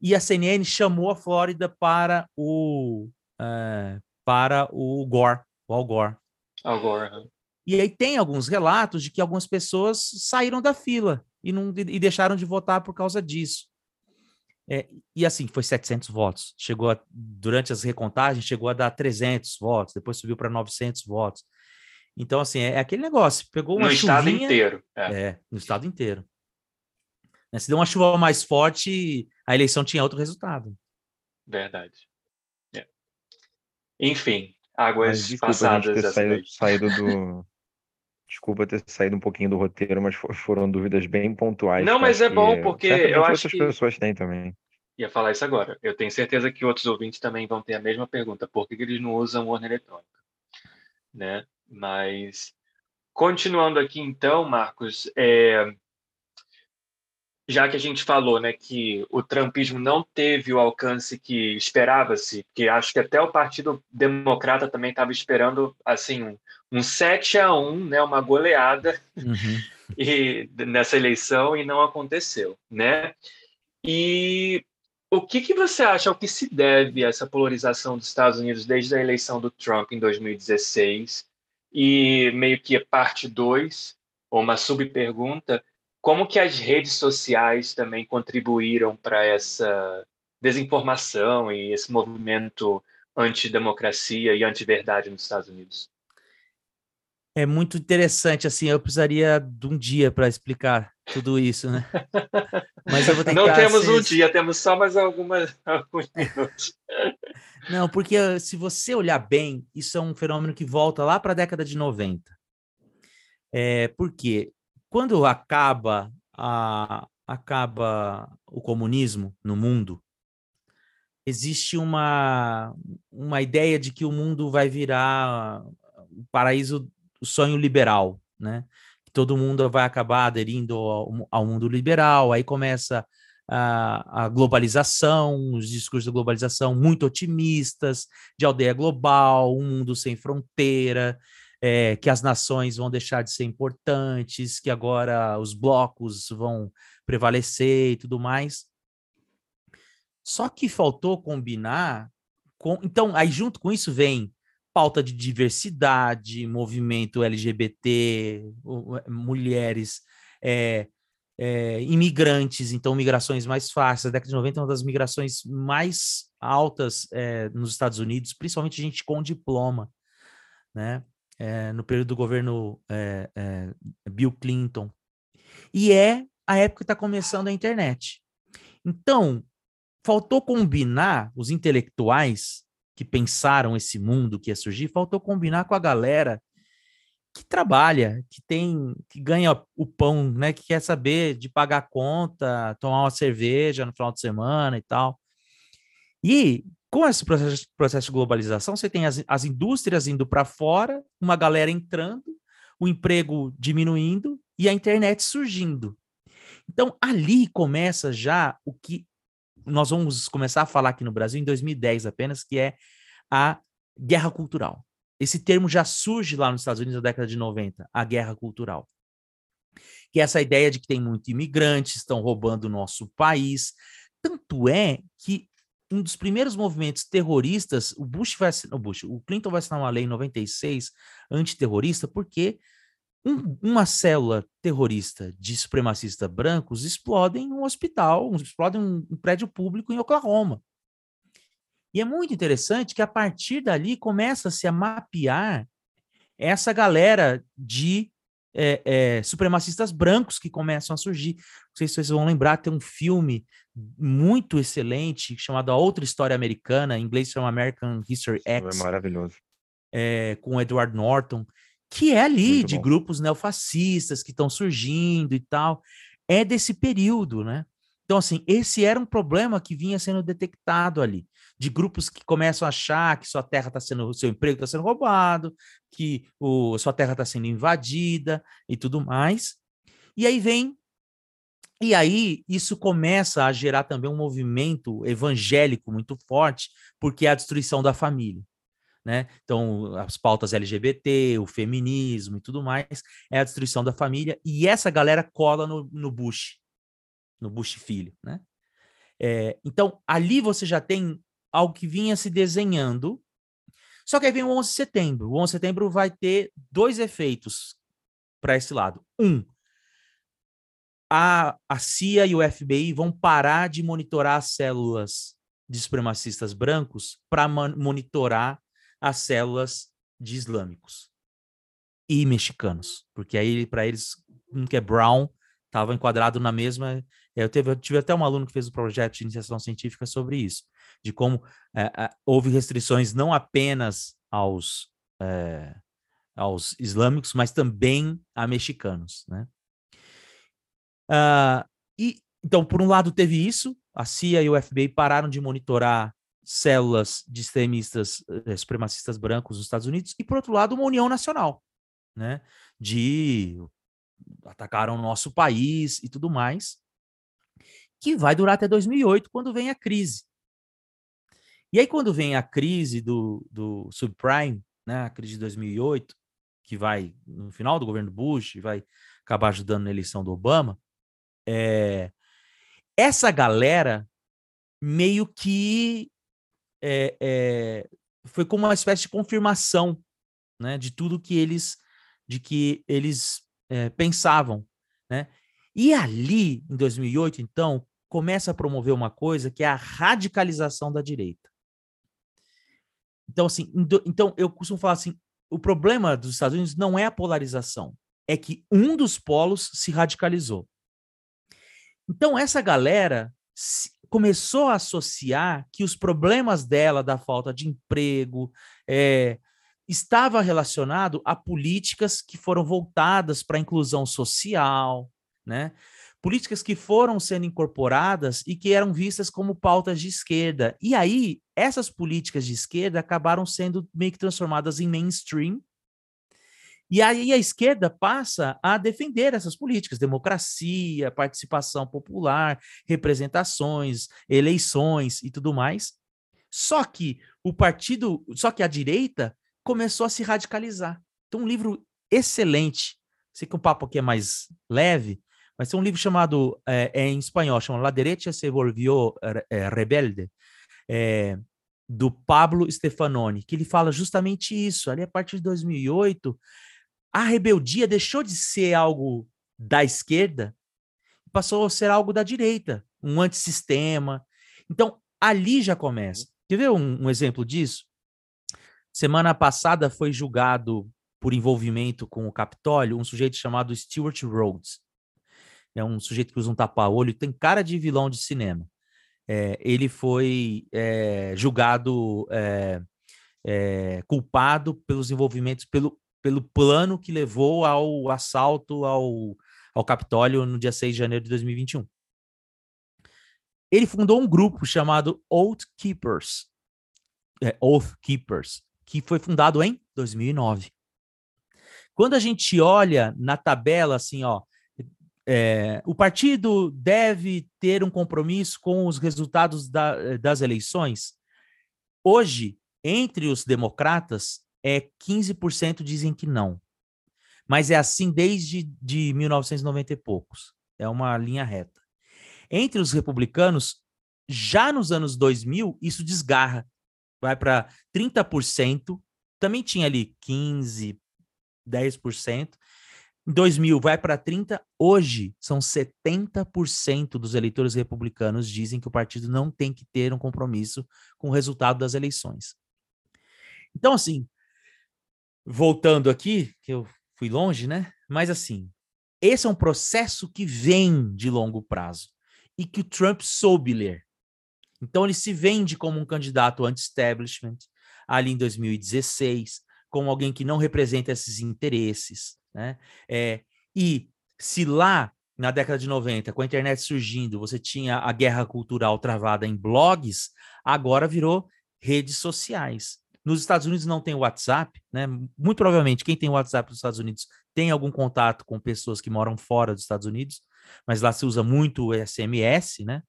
C: E a CNN chamou a Flórida para o uh, para o Gore, o Al Gore.
D: Al Gore.
C: E aí tem alguns relatos de que algumas pessoas saíram da fila e, não, e deixaram de votar por causa disso. É, e assim, foi 700 votos. Chegou a, durante as recontagens, chegou a dar 300 votos, depois subiu para 900 votos. Então, assim, é, é, aquele negócio. Pegou uma
D: no
C: chuvinha,
D: estado inteiro.
C: É. é, no estado inteiro. Né, se deu uma chuva mais forte, a eleição tinha outro resultado.
D: Verdade. É. Enfim, águas Mas, desculpa, passadas.
B: ter saído, saído do... Desculpa ter saído um pouquinho do roteiro, mas foram dúvidas bem pontuais.
D: Não, mas é bom, porque eu acho
B: que... outras pessoas têm também.
D: Ia falar isso agora. Eu tenho certeza que outros ouvintes também vão ter a mesma pergunta. Por que, que eles não usam urna eletrônica? Né? Mas, continuando aqui então, Marcos, é, já que a gente falou né, que o trumpismo não teve o alcance que esperava-se, porque acho que até o Partido Democrata também estava esperando assim um, um 7 a 1, né, uma goleada uhum. e, nessa eleição e não aconteceu. Né? E o que, que você acha, ao que se deve essa polarização dos Estados Unidos desde a eleição do Trump em 2016? E meio que parte 2, ou uma subpergunta, como que as redes sociais também contribuíram para essa desinformação e esse movimento antidemocracia e antiverdade nos Estados Unidos?
C: É muito interessante, assim, eu precisaria de um dia para explicar tudo isso, né?
D: Mas eu vou tentar. Não temos um dia, temos só mais algumas, alguns minutos.
C: Não, porque ah, se você olhar bem, isso é um fenômeno que volta lá para a década de 90. É, porque quando acaba a, acaba o comunismo no mundo, existe uma, uma ideia de que o mundo vai virar o paraíso, o sonho liberal, né? Todo mundo vai acabar aderindo ao, ao mundo liberal, aí começa a, a, globalização, os discursos da globalização muito otimistas, de aldeia global, um mundo sem fronteira, é, que as nações vão deixar de ser importantes, que agora os blocos vão prevalecer e tudo mais. Só que faltou combinar com. Então, aí junto com isso vem pauta de diversidade, movimento LGBT, mulheres, é, é, imigrantes, então migrações mais fáceis. A década de 90 é uma das migrações mais altas é, nos Estados Unidos, principalmente gente com diploma, né? No período do governo Bill Clinton. E é a época que está começando a internet. Então, faltou combinar os intelectuais que pensaram esse mundo que ia surgir, faltou combinar com a galera que trabalha, que tem, que ganha o pão, né, que quer saber de pagar conta, tomar uma cerveja no final de semana e tal. E com esse processo, processo de globalização, você tem as, as indústrias indo para fora, uma galera entrando, o emprego diminuindo e a internet surgindo. Então, ali começa já o que nós vamos começar a falar aqui no Brasil em 2010 apenas, que é a guerra cultural. Esse termo já surge lá nos Estados Unidos na década de 90, a guerra cultural. Que é essa ideia de que tem muitos imigrantes, estão roubando o nosso país. Tanto é que um dos primeiros movimentos terroristas, o Bush vai o Bush, o Clinton vai assinar uma lei em 96 antiterrorista, porque um, uma célula terrorista de supremacistas brancos explodem um hospital, explodem um, um prédio público em Oklahoma. E é muito interessante que a partir dali começa-se a mapear essa galera de é, é, supremacistas brancos que começam a surgir. Não sei se vocês vão lembrar, tem um filme muito excelente chamado A Outra História Americana, em inglês chama American History X.
B: É maravilhoso.
C: É, com Edward Norton, que é ali muito de bom. grupos neofascistas que estão surgindo e tal. É desse período, né? Então, assim, esse era um problema que vinha sendo detectado ali, de grupos que começam a achar que sua terra está sendo, seu emprego está sendo roubado, que o, sua terra está sendo invadida e tudo mais. E aí vem, e aí isso começa a gerar também um movimento evangélico muito forte, porque é a destruição da família. Né? Então, as pautas LGBT, o feminismo e tudo mais, é a destruição da família, e essa galera cola no, no Bush no Bush Filho, né? É, então, ali você já tem algo que vinha se desenhando, só que aí vem o 11 de setembro. O 11 de setembro vai ter dois efeitos para esse lado. Um, a, a CIA e o FBI vão parar de monitorar as células de supremacistas brancos para monitorar as células de islâmicos e mexicanos, porque aí para eles um que é brown estava enquadrado na mesma eu, teve, eu tive até um aluno que fez um projeto de iniciação científica sobre isso, de como é, houve restrições não apenas aos, é, aos islâmicos, mas também a mexicanos, né? Uh, e, então, por um lado, teve isso, a CIA e o FBI pararam de monitorar células de extremistas eh, supremacistas brancos nos Estados Unidos, e por outro lado, uma união nacional, né? De atacaram o nosso país e tudo mais que vai durar até 2008, quando vem a crise. E aí, quando vem a crise do, do subprime, né, a crise de 2008, que vai no final do governo Bush, vai acabar ajudando na eleição do Obama, é, essa galera meio que é, é, foi como uma espécie de confirmação né, de tudo que eles de que eles é, pensavam, né? E ali, em 2008, então, começa a promover uma coisa que é a radicalização da direita. Então, assim, então eu costumo falar assim: o problema dos Estados Unidos não é a polarização, é que um dos polos se radicalizou. Então, essa galera começou a associar que os problemas dela, da falta de emprego, é, estava relacionado a políticas que foram voltadas para a inclusão social, né? políticas que foram sendo incorporadas e que eram vistas como pautas de esquerda. E aí, essas políticas de esquerda acabaram sendo meio que transformadas em mainstream. E aí a esquerda passa a defender essas políticas, democracia, participação popular, representações, eleições e tudo mais. Só que o partido, só que a direita começou a se radicalizar. Então, um livro excelente. Sei que o papo aqui é mais leve, mas tem um livro chamado, é, é em espanhol, chama La Derecha se volvió é, rebelde, é, do Pablo Stefanoni, que ele fala justamente isso. Ali a partir de 2008, a rebeldia deixou de ser algo da esquerda e passou a ser algo da direita, um antissistema. Então, ali já começa. Quer ver um, um exemplo disso? Semana passada foi julgado por envolvimento com o Capitólio um sujeito chamado Stuart Rhodes. É um sujeito que usa um tapa-olho, tem cara de vilão de cinema. É, ele foi é, julgado é, é culpado pelos envolvimentos, pelo, pelo plano que levou ao assalto ao, ao Capitólio no dia 6 de janeiro de 2021. Ele fundou um grupo chamado Oath Keepers, é, Oath Keepers, que foi fundado em 2009. Quando a gente olha na tabela, assim, ó, é, o partido deve ter um compromisso com os resultados da, das eleições. Hoje, entre os democratas, é 15% dizem que não. Mas é assim desde de 1990 e poucos. É uma linha reta. Entre os republicanos, já nos anos 2000, isso desgarra. Vai para 30%. Também tinha ali 15, 10%. Em 2000 vai para 30, hoje são 70% dos eleitores republicanos dizem que o partido não tem que ter um compromisso com o resultado das eleições. Então assim, voltando aqui, que eu fui longe, né? Mas assim, esse é um processo que vem de longo prazo e que o Trump soube ler. Então ele se vende como um candidato anti-establishment ali em 2016, como alguém que não representa esses interesses, né? É, e se lá na década de 90, com a internet surgindo, você tinha a guerra cultural travada em blogs, agora virou redes sociais. Nos Estados Unidos não tem WhatsApp, né? Muito provavelmente quem tem WhatsApp nos Estados Unidos tem algum contato com pessoas que moram fora dos Estados Unidos, mas lá se usa muito o SMS, né?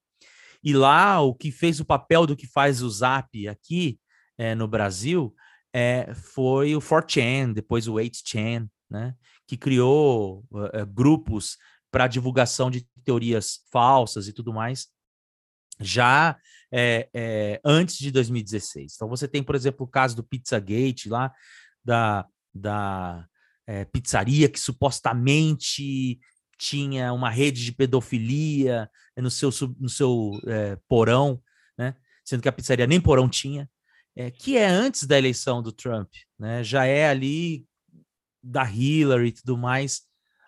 C: E lá o que fez o papel do que faz o Zap aqui é, no Brasil é, foi o 4chan, depois o 8chan, né, que criou uh, grupos para divulgação de teorias falsas e tudo mais, já é, é, antes de 2016. Então você tem, por exemplo, o caso do Pizzagate lá, da, da é, pizzaria que supostamente tinha uma rede de pedofilia no seu, no seu porão, né? sendo que a pizzaria nem porão tinha que é antes da eleição do Trump, né? Já é ali da Hillary e tudo mais,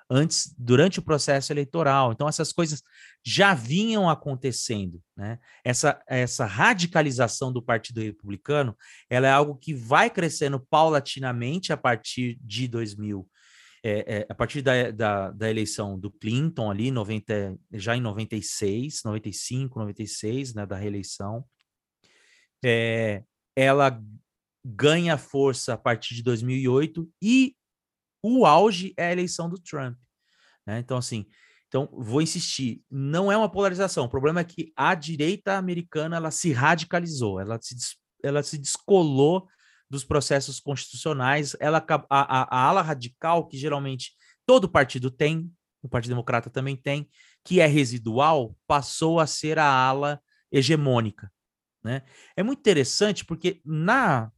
C: antes, durante o processo eleitoral. Então, essas coisas já vinham acontecendo, né? Essa, essa radicalização do Partido Republicano, ela é algo que vai crescendo paulatinamente a partir de 2000, é, é, a partir da, da, da, eleição do Clinton ali, 90, já em 96, 95, 96, né, da reeleição. É, ela ganha força a partir de 2008 e o auge é a eleição do Trump. Né? Então, assim, então vou insistir, não é uma polarização. O problema é que a direita americana ela se radicalizou, ela se, ela se descolou dos processos constitucionais. Ela a, a, a ala radical que geralmente todo partido tem, o Partido Democrata também tem, que é residual, passou a ser a ala hegemônica. Né? É muito interessante porque na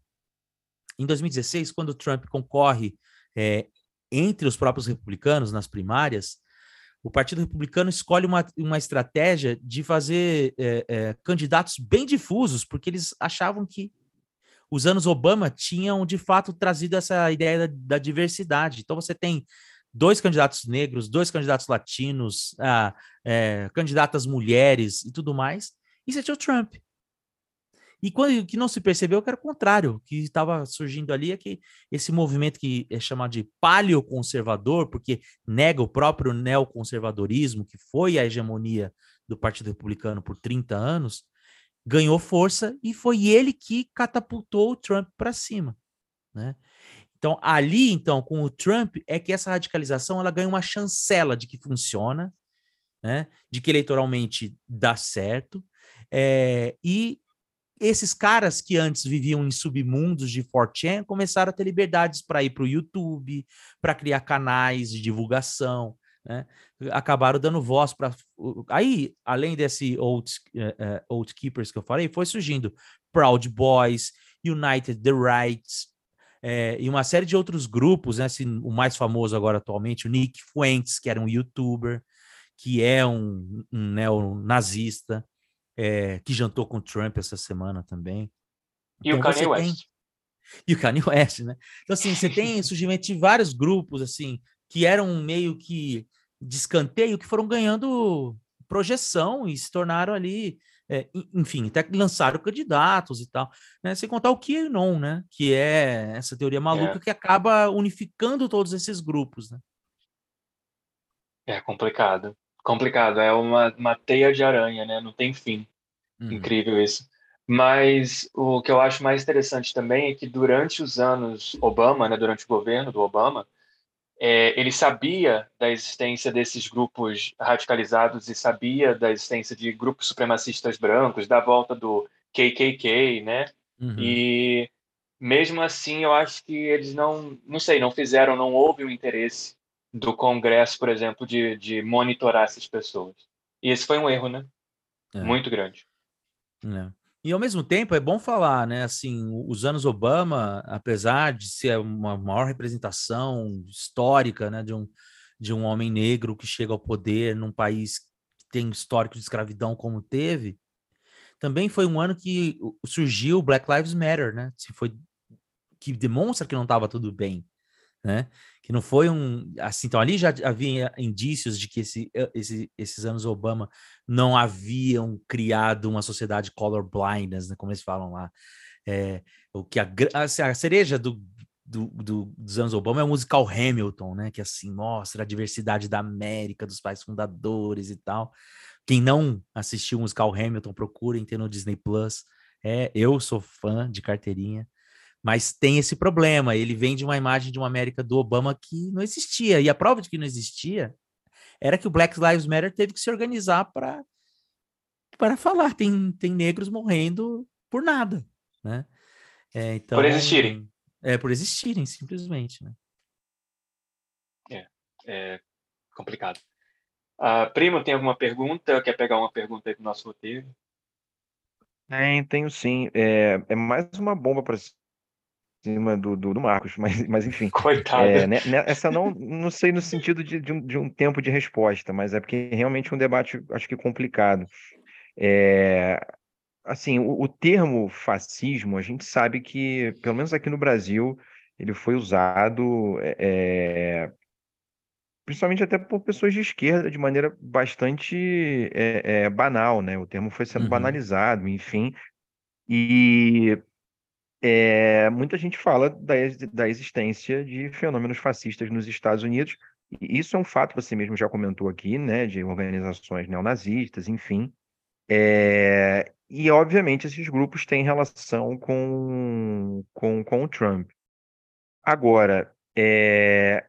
C: em 2016, quando o Trump concorre é, entre os próprios republicanos nas primárias, o Partido Republicano escolhe uma, uma estratégia de fazer é, é, candidatos bem difusos, porque eles achavam que os anos Obama tinham de fato trazido essa ideia da, da diversidade. Então você tem dois candidatos negros, dois candidatos latinos, ah, é, candidatas mulheres e tudo mais, e você tinha o Trump. E quando que não se percebeu que era o contrário, que estava surgindo ali é que esse movimento que é chamado de paleoconservador, porque nega o próprio neoconservadorismo, que foi a hegemonia do Partido Republicano por 30 anos, ganhou força e foi ele que catapultou o Trump para cima, né? Então, ali, então, com o Trump, é que essa radicalização ela ganha uma chancela de que funciona, né? de que eleitoralmente dá certo, é, e esses caras que antes viviam em submundos de 4chan começaram a ter liberdades para ir para o YouTube, para criar canais de divulgação, né, acabaram dando voz para. Aí, além desse Old, uh, Old Keepers que eu falei, foi surgindo Proud Boys, United the Rights, é, e uma série de outros grupos, né? Assim, o mais famoso agora atualmente, o Nick Fuentes, que era um youtuber, que é um, um neonazista, é, que jantou com Trump essa semana também.
D: E então, o Kanye West. Tem...
C: E o Kanye West, né? Então, assim, você tem surgimento de vários grupos, assim, que eram meio que de escanteio, que foram ganhando projeção e se tornaram ali, é, enfim, até lançaram candidatos e tal, né? Sem contar o QAnon, né? Que é essa teoria maluca é. que acaba unificando todos esses grupos, né?
D: É complicado. Complicado, é uma, uma teia de aranha, né? Não tem fim. Uhum. Incrível isso. Mas o que eu acho mais interessante também é que durante os anos Obama, né, durante o governo do Obama, é, ele sabia da existência desses grupos radicalizados e sabia da existência de grupos supremacistas brancos, da volta do KKK, né? Uhum. E mesmo assim, eu acho que eles não, não sei, não fizeram, não houve o interesse do Congresso, por exemplo, de, de monitorar essas pessoas. E esse foi um erro, né? É. Muito grande.
C: É. E ao mesmo tempo é bom falar, né? Assim, os anos Obama, apesar de ser uma maior representação histórica, né, de um, de um homem negro que chega ao poder num país que tem histórico de escravidão como teve, também foi um ano que surgiu Black Lives Matter, né? Se foi que demonstra que não estava tudo bem, né? Que não foi um assim, então ali já havia indícios de que esse, esse, esses anos Obama não haviam criado uma sociedade colorblindness, né, como eles falam lá. É, o que a, a cereja do, do, do, dos anos Obama é o musical Hamilton, né? Que assim mostra a diversidade da América, dos pais fundadores e tal. Quem não assistiu o musical Hamilton, procurem ter no Disney Plus. É, eu sou fã de carteirinha, mas tem esse problema. Ele vem de uma imagem de uma América do Obama que não existia. E a prova de que não existia era que o Black Lives Matter teve que se organizar para para falar tem, tem negros morrendo por nada, né? É, então,
D: por existirem.
C: É, por existirem, simplesmente, né?
D: É, é complicado. Uh, primo, tem alguma pergunta? Quer pegar uma pergunta aí do nosso roteiro?
B: Tem, tenho sim. É, é mais uma bomba para cima do, do, do, Marcos, mas, mas enfim.
D: Coitado. É,
B: né, né, essa não, não sei no sentido de, de, um, de um tempo de resposta, mas é porque realmente é um debate, acho que complicado. É, assim, o, o, termo fascismo, a gente sabe que, pelo menos aqui no Brasil, ele foi usado, é, principalmente até por pessoas de esquerda, de maneira bastante é, é, banal, né? O termo foi sendo uhum. banalizado, enfim. E é, muita gente fala da, da existência de fenômenos fascistas nos Estados Unidos, e isso é um fato, você mesmo já comentou aqui, né, de organizações neonazistas, enfim. É, e, obviamente, esses grupos têm relação com, com, com o Trump. Agora, é,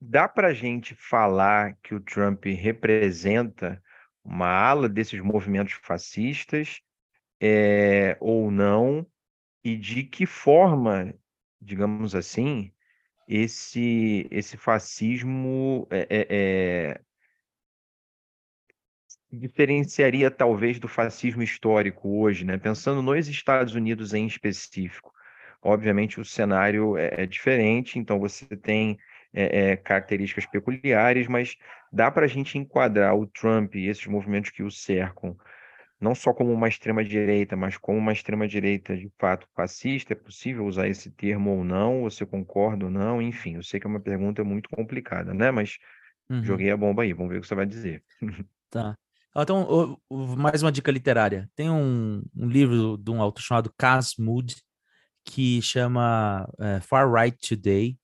B: dá para a gente falar que o Trump representa uma ala desses movimentos fascistas é, ou não? E de que forma, digamos assim, esse, esse fascismo é, é, é, diferenciaria talvez do fascismo histórico hoje, né? Pensando nos Estados Unidos em específico. Obviamente o cenário é, é diferente, então você tem é, é, características peculiares, mas dá para a gente enquadrar o Trump e esses movimentos que o cercam não só como uma extrema-direita, mas como uma extrema-direita de fato fascista? É possível usar esse termo ou não? Você concorda ou não? Enfim, eu sei que é uma pergunta muito complicada, né? Mas uhum. joguei a bomba aí, vamos ver o que você vai dizer.
C: Tá. Então, mais uma dica literária. Tem um, um livro de um autor chamado Cas Mood, que chama é, Far Right Today,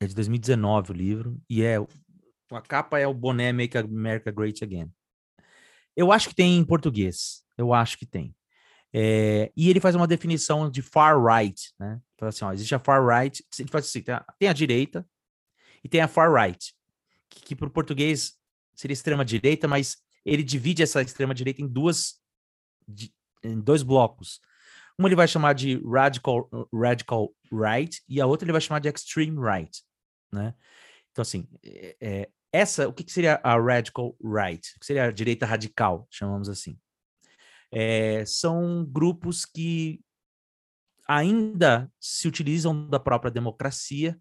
C: é de 2019 o livro, e é a capa é o boné Make America Great Again. Eu acho que tem em português. Eu acho que tem. É, e ele faz uma definição de far right, né? Fala assim, ó, existe a far right, ele faz assim, tem a, tem a direita e tem a far right, que, que para o português seria extrema direita, mas ele divide essa extrema direita em duas, de, em dois blocos. Uma ele vai chamar de radical, radical right e a outra ele vai chamar de extreme right, né? Então assim, é, é essa, o que, que seria a radical right? O que seria a direita radical, chamamos assim? É, são grupos que ainda se utilizam da própria democracia,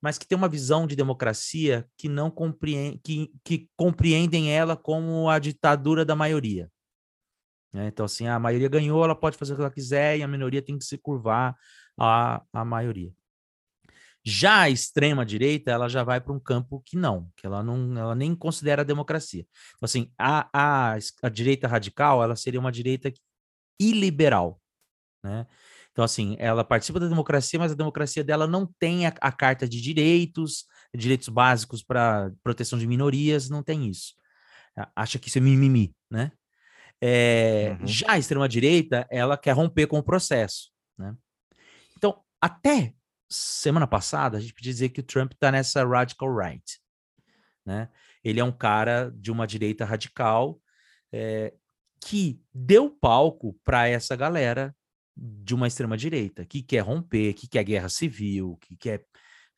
C: mas que têm uma visão de democracia que não compreende, que, que compreendem ela como a ditadura da maioria. Né? Então, assim, a maioria ganhou, ela pode fazer o que ela quiser e a minoria tem que se curvar à, à maioria. Já a extrema direita, ela já vai para um campo que não, que ela não, ela nem considera a democracia. Então, assim, a, a, a direita radical, ela seria uma direita iliberal, né? Então, assim, ela participa da democracia, mas a democracia dela não tem a, a carta de direitos, direitos básicos para proteção de minorias, não tem isso. Acha que isso é mimimi, né? É, uhum. Já a extrema-direita, ela quer romper com o processo, né? Então, até semana passada, a gente podia dizer que o Trump está nessa radical right, né? Ele é um cara de uma direita radical é, que deu palco para essa galera de uma extrema direita que quer romper, que quer guerra civil, que quer,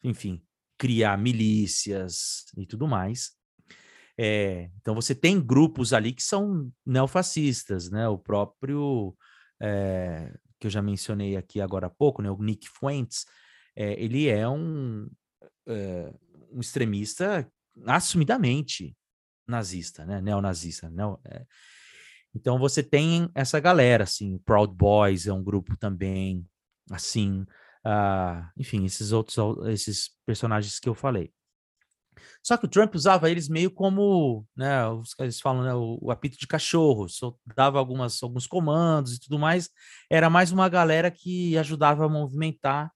C: enfim, criar milícias e tudo mais. É, então você tem grupos ali que são neofascistas, né? O próprio é, que eu já mencionei aqui agora há pouco, né? O Nick Fuentes, é, ele é um, é, um extremista assumidamente nazista, né? Neonazista. Neo, é. Então você tem essa galera, assim, Proud Boys é um grupo também, assim, uh, enfim, esses outros, esses personagens que eu falei. Só que o Trump usava eles meio como, né, eles falam, né, o, o, apito de cachorro, só dava algumas, alguns comandos e tudo mais. Era mais uma galera que ajudava a movimentar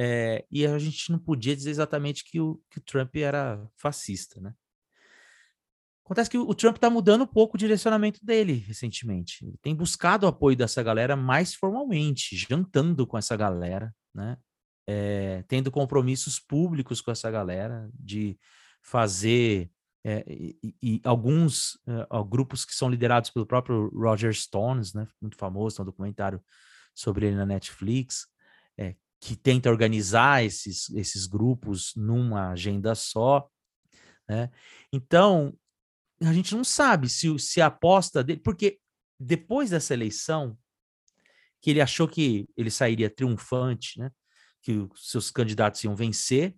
C: é, e a gente não podia dizer exatamente que o, que o Trump era fascista, né? Acontece que o, Trump está mudando um pouco o direcionamento dele recentemente. Ele tem buscado o apoio dessa galera mais formalmente, jantando com essa galera, né? É, tendo compromissos públicos com essa galera, de fazer é, e, e, alguns grupos que são liderados pelo próprio Roger Stones, né, muito famoso, tem um documentário sobre ele na Netflix, é, que tenta organizar esses, esses grupos numa agenda só. Né? Então, a gente não sabe se, se a aposta dele, porque depois dessa eleição, que ele achou que ele sairia triunfante, né? que os seus candidatos iam vencer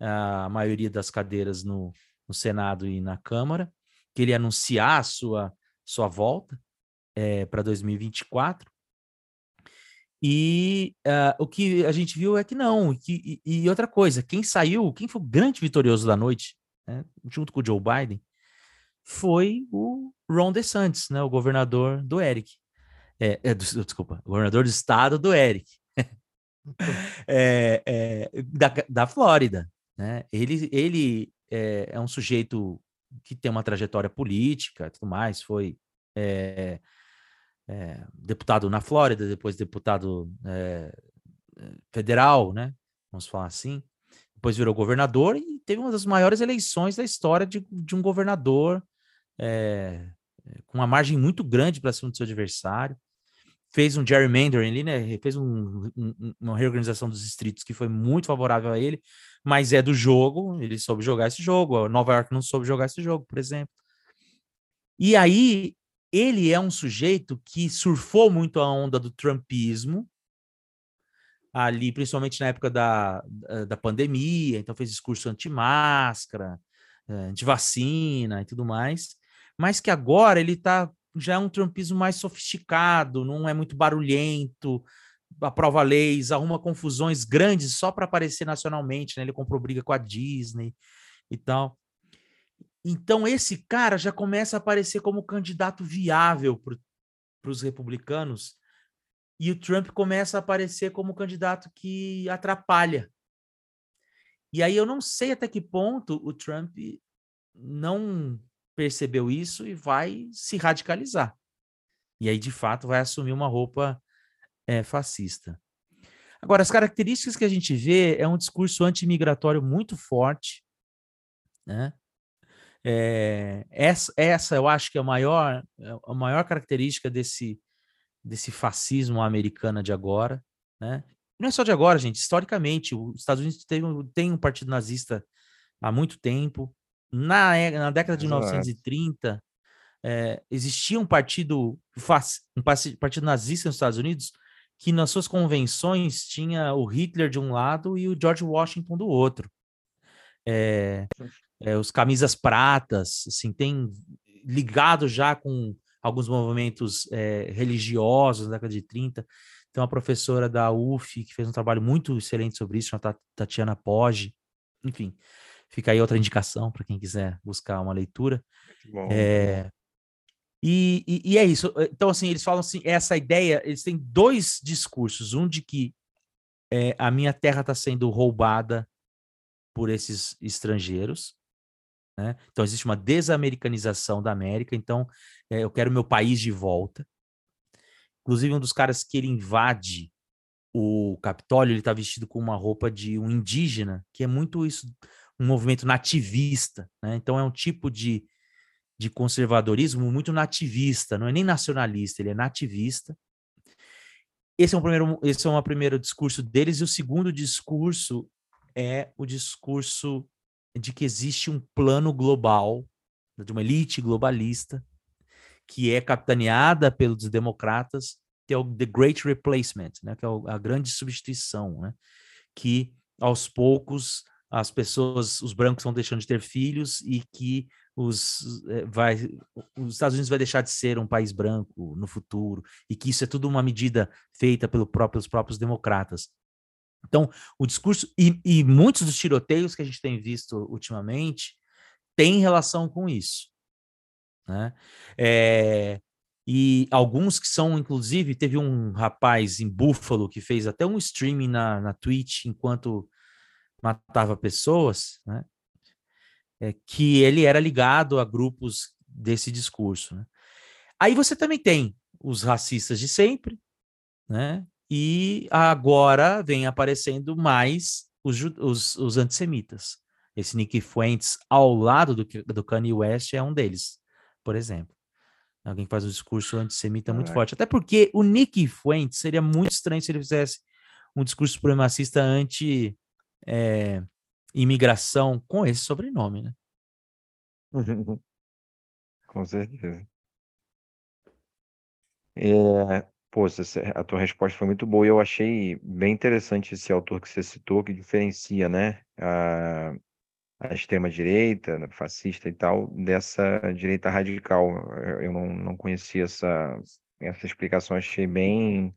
C: a maioria das cadeiras no, no Senado e na Câmara, que ele ia anunciar a sua, sua volta é, para 2024. E uh, o que a gente viu é que não. Que, e, e, outra coisa, quem saiu, quem foi o grande vitorioso da noite, né, junto com o Joe Biden, foi o Ron DeSantis, né, o governador do Eric. É, é, do, desculpa, o governador do estado do Eric. é, é, da, da Flórida. Né? Ele, ele é, é, um sujeito que tem uma trajetória política tudo mais, foi é, é, deputado na Flórida, depois deputado é, federal, né? Vamos falar assim. Depois virou governador e teve uma das maiores eleições da história de, de um governador é, com uma margem muito grande para cima do seu adversário. Fez um gerrymandering ali, né? Fez um, um, uma reorganização dos distritos que foi muito favorável a ele, mas é do jogo, ele soube jogar esse jogo. Nova York não soube jogar esse jogo, por exemplo. E aí ele é um sujeito que surfou muito a onda do trumpismo, ali, principalmente na época da, da pandemia, então fez discurso anti-máscara, eh, anti-vacina e tudo mais, mas que agora ele tá, já é um trumpismo mais sofisticado, não é muito barulhento, aprova leis, arruma confusões grandes só para aparecer nacionalmente, né? Ele comprou briga com a Disney e tal. Então, esse cara já começa a aparecer como candidato viável para os republicanos, e o Trump começa a aparecer como candidato que atrapalha. E aí eu não sei até que ponto o Trump não percebeu isso e vai se radicalizar. E aí, de fato, vai assumir uma roupa é, fascista. Agora, as características que a gente vê é um discurso antimigratório muito forte, né? É, essa, essa eu acho que é a maior, é a maior característica desse, desse fascismo americano de agora, né? Não é só de agora, gente. Historicamente, os Estados Unidos tem, tem um partido nazista há muito tempo. na, na década de
B: Exato.
C: 1930, é, existia um partido, um partido nazista nos Estados Unidos que nas suas convenções tinha o Hitler de um lado e o George Washington do outro. É, é, os camisas pratas, assim, tem ligado já com alguns movimentos é, religiosos na década de 30. Tem uma professora da UF que fez um trabalho muito excelente sobre isso, chamada Ta- Tatiana Poggi. Enfim, fica aí outra indicação para quem quiser buscar uma leitura. É, e, e- e é isso. Então, assim, eles falam assim: essa ideia, eles têm dois discursos. Um de que é, a minha terra está sendo roubada por esses estrangeiros. Né? Então, existe uma desamericanização da América. Então, é, eu quero meu país de volta. Inclusive, um dos caras que ele invade o Capitólio, ele está vestido com uma roupa de um indígena, que é muito isso, um movimento nativista. Né? Então, é um tipo de, de conservadorismo muito nativista, não é nem nacionalista, ele é nativista. Esse é um primeiro, esse é um primeiro discurso deles, e o segundo discurso é o discurso de que existe um plano global, de uma elite globalista, que é capitaneada pelos democratas, que é o The Great Replacement, né, que é a grande substituição, né, que aos poucos as pessoas, os brancos vão deixando de ter filhos e que os, eh, vai, os Estados Unidos vai deixar de ser um país branco no futuro e que isso é tudo uma medida feita pelo próprio, pelos próprios democratas. Então, o discurso e, e muitos dos tiroteios que a gente tem visto ultimamente têm relação com isso, né? Eh, e alguns que são, inclusive, teve um rapaz em Buffalo que fez até um streaming na, na Twitch enquanto matava pessoas, né? É, que ele era ligado a grupos desse discurso. Né? Aí você também tem os racistas de sempre, né? E agora vem aparecendo mais os, os, os antissemitas. Esse Nick Fuentes ao lado do, do Kanye West é um deles, por exemplo. Alguém que faz um discurso antissemita muito forte. Até porque o Nick Fuentes seria muito estranho se ele fizesse um discurso supremacista anti é, imigração com esse sobrenome, né?
B: Com certeza. É, pô, a tua resposta foi muito boa eu achei bem interessante esse autor que você citou, que diferencia, né, a, a extrema-direita, né, fascista e tal, dessa direita radical. Eu eu não, não conhecia essa, essa explicação, achei bem,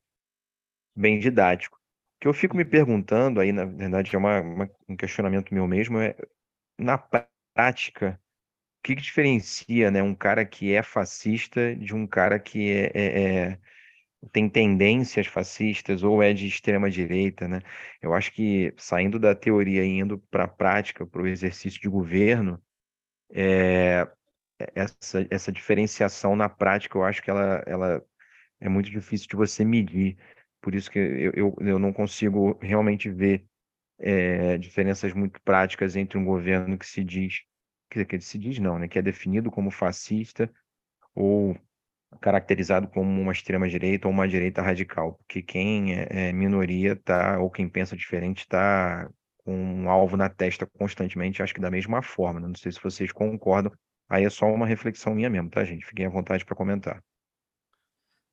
B: bem didático. O que eu fico me perguntando aí, na verdade, é uma, uma- um questionamento meu mesmo, é, na prática, o que que diferencia, né, um cara que é fascista de um cara que é, é- é- tem tendências fascistas ou é de extrema direita, né? Eu acho que saindo da teoria e indo para a prática, para o exercício de governo, é, essa, essa diferenciação na prática, eu acho que ela, ela é muito difícil de você medir. Por isso que eu, eu, eu não consigo realmente ver é, diferenças muito práticas entre um governo que se diz, que, que se diz não, né? Que é definido como fascista ou caracterizado como uma extrema-direita ou uma direita radical, porque quem é, é minoria tá, ou quem pensa diferente está com um alvo na testa constantemente, acho que da mesma forma, né? Não sei se vocês concordam, aí é só uma reflexão minha mesmo, tá, gente? Fiquem à vontade para comentar.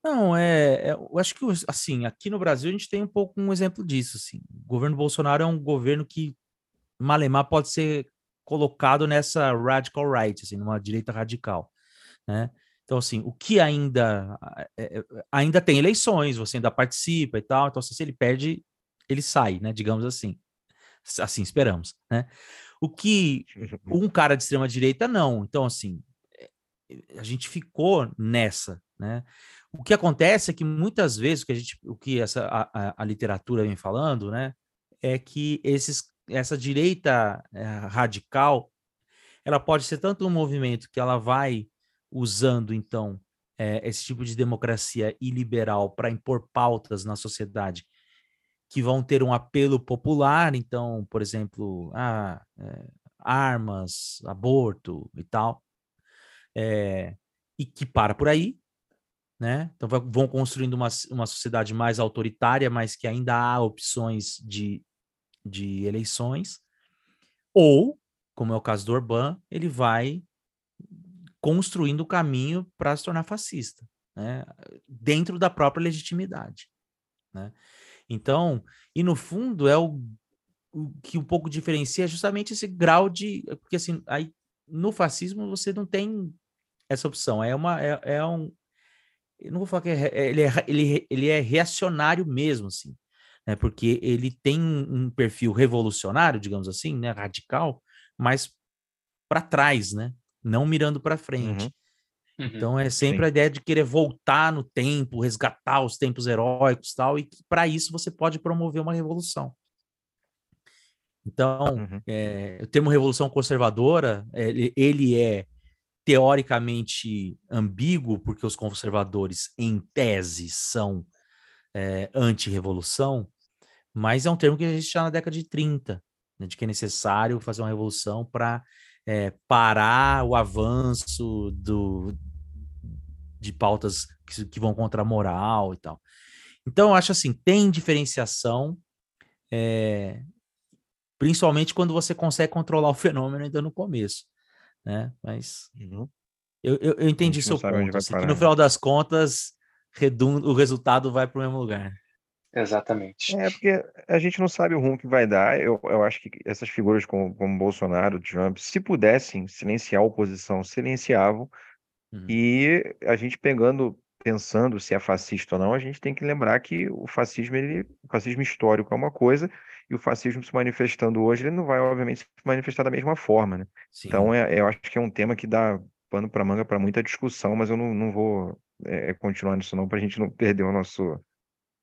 C: Não, é, é- eu acho que, assim, aqui no Brasil a gente tem um pouco um exemplo disso, assim. O governo Bolsonaro é um governo que, malemar, pode ser colocado nessa radical right, assim, numa direita radical, né? Então, assim, o que ainda, é, é, ainda tem eleições, você ainda participa e tal, então, assim, se ele perde, ele sai, né, digamos assim. Assim, esperamos, né? O que um cara de extrema direita não. Então, assim, é, a gente ficou nessa, né? O que acontece é que muitas vezes o que a gente, o que essa a, a- literatura vem falando, né, é que esses essa direita eh, radical, ela pode ser tanto um movimento que ela vai usando então eh, esse tipo de democracia iliberal para impor pautas na sociedade que vão ter um apelo popular, então, por exemplo, ah, eh, armas, aborto e tal, eh, e que para por aí, né? Então vão construindo uma, uma sociedade mais autoritária, mas que ainda há opções de, de eleições, ou como é o caso do Orbán, ele vai construindo o caminho para se tornar fascista, né? dentro da própria legitimidade. Né? Então, e no fundo é o, o que um pouco diferencia justamente esse grau de. Porque assim, aí no fascismo você não tem essa opção. É uma. É, é um. Eu não vou falar que é, é ele, é, ele, ele é reacionário mesmo, assim. Né? Porque ele tem um perfil revolucionário, digamos assim, né? radical, mas para trás, né? Não mirando para frente. Uhum. Uhum. Então é sempre Sim. a ideia de querer voltar no tempo, resgatar os tempos heróicos tal, e para isso você pode promover uma revolução. Então, uhum. é, o termo revolução conservadora, ele, ele é teoricamente ambíguo, porque os conservadores, em tese, são é, anti-revolução, mas é um termo que a gente já na década de 30, né, de que é necessário fazer uma revolução para é, parar o avanço do, de pautas que, que, vão contra a moral e tal. Então, eu acho assim, tem diferenciação, é, principalmente quando você consegue controlar o fenômeno ainda no começo, né? Mas uhum. eu, eu, eu, entendi seu ponto, assim, que no final das contas o resultado vai para o mesmo lugar.
D: Exatamente.
B: É, porque a gente não sabe o rumo que vai dar. Eu, eu acho que essas figuras como, como Bolsonaro, Trump, se pudessem silenciar a oposição, silenciavam. Uhum. E a gente pegando, pensando se é fascista ou não, a gente tem que lembrar que o fascismo, ele, o fascismo histórico é uma coisa, e o fascismo se manifestando hoje, ele não vai, obviamente, se manifestar da mesma forma, né? Então, é, eu acho que é um tema que dá pano para manga para muita discussão, mas eu não, não vou é, continuar nisso não, para a gente não perder o nosso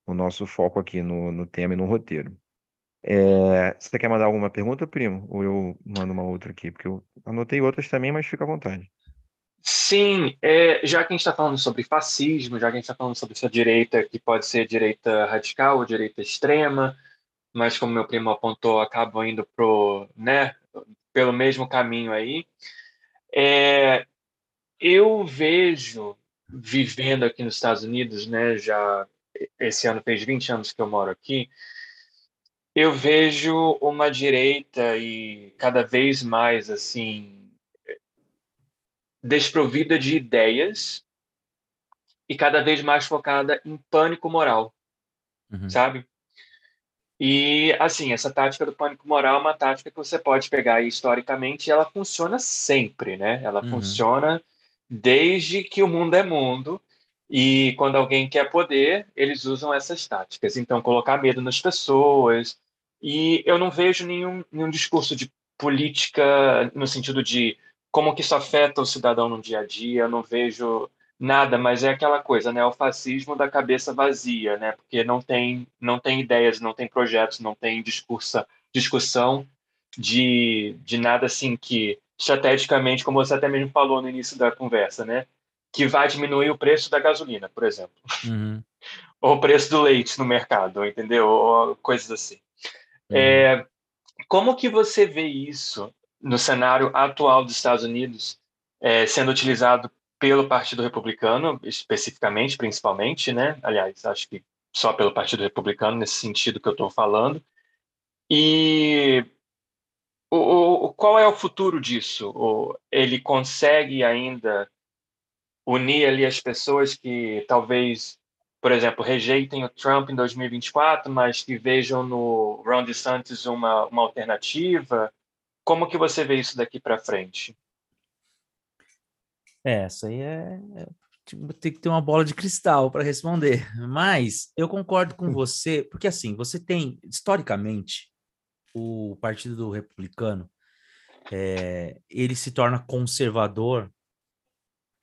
B: o nosso foco aqui no, no tema e no roteiro. É, você quer mandar alguma pergunta, primo? Ou eu mando uma outra aqui? Porque eu anotei outras também, mas fica à vontade.
D: Sim, é, já que a gente está falando sobre fascismo, já que a gente está falando sobre essa direita que pode ser direita radical ou direita extrema, mas como meu primo apontou, acabam indo pro, né, pelo mesmo caminho aí. É, eu vejo, vivendo aqui nos Estados Unidos, né, já esse ano fez 20 anos que eu moro aqui, eu vejo uma direita e cada vez mais assim desprovida de ideias e cada vez mais focada em pânico moral, uhum. sabe? E assim, essa tática do pânico moral é uma tática que você pode pegar historicamente e ela funciona sempre, né? Ela uhum. funciona desde que o mundo é mundo e quando alguém quer poder, eles usam essas táticas. Então, colocar medo nas pessoas. E eu não vejo nenhum, nenhum discurso de política no sentido de como que isso afeta o cidadão no dia a dia. Eu não vejo nada, mas é aquela coisa, né? O fascismo da cabeça vazia, né? Porque não tem, não tem ideias, não tem projetos, não tem discursa, discussão de, de nada assim que estrategicamente, como você até mesmo falou no início da conversa, né? Que vai diminuir o preço da gasolina, por exemplo. Uhum. ou o preço do leite no mercado, entendeu? Ou coisas assim. Uhum. É, como que você vê isso no cenário atual dos Estados Unidos é, sendo utilizado pelo Partido Republicano, especificamente, principalmente, né? Aliás, acho que só pelo Partido Republicano, nesse sentido que eu estou falando. E o, o, qual é o futuro disso? O, ele consegue ainda unir ali as pessoas que talvez, por exemplo, rejeitem o Trump em 2024, mas que vejam no Ron DeSantis uma, uma alternativa? Como que você vê isso daqui para frente?
C: É, essa aí é, é tipo, tem que ter uma bola de cristal para responder. Mas eu concordo com você, porque assim, você tem, historicamente, o Partido Republicano, é, ele se torna conservador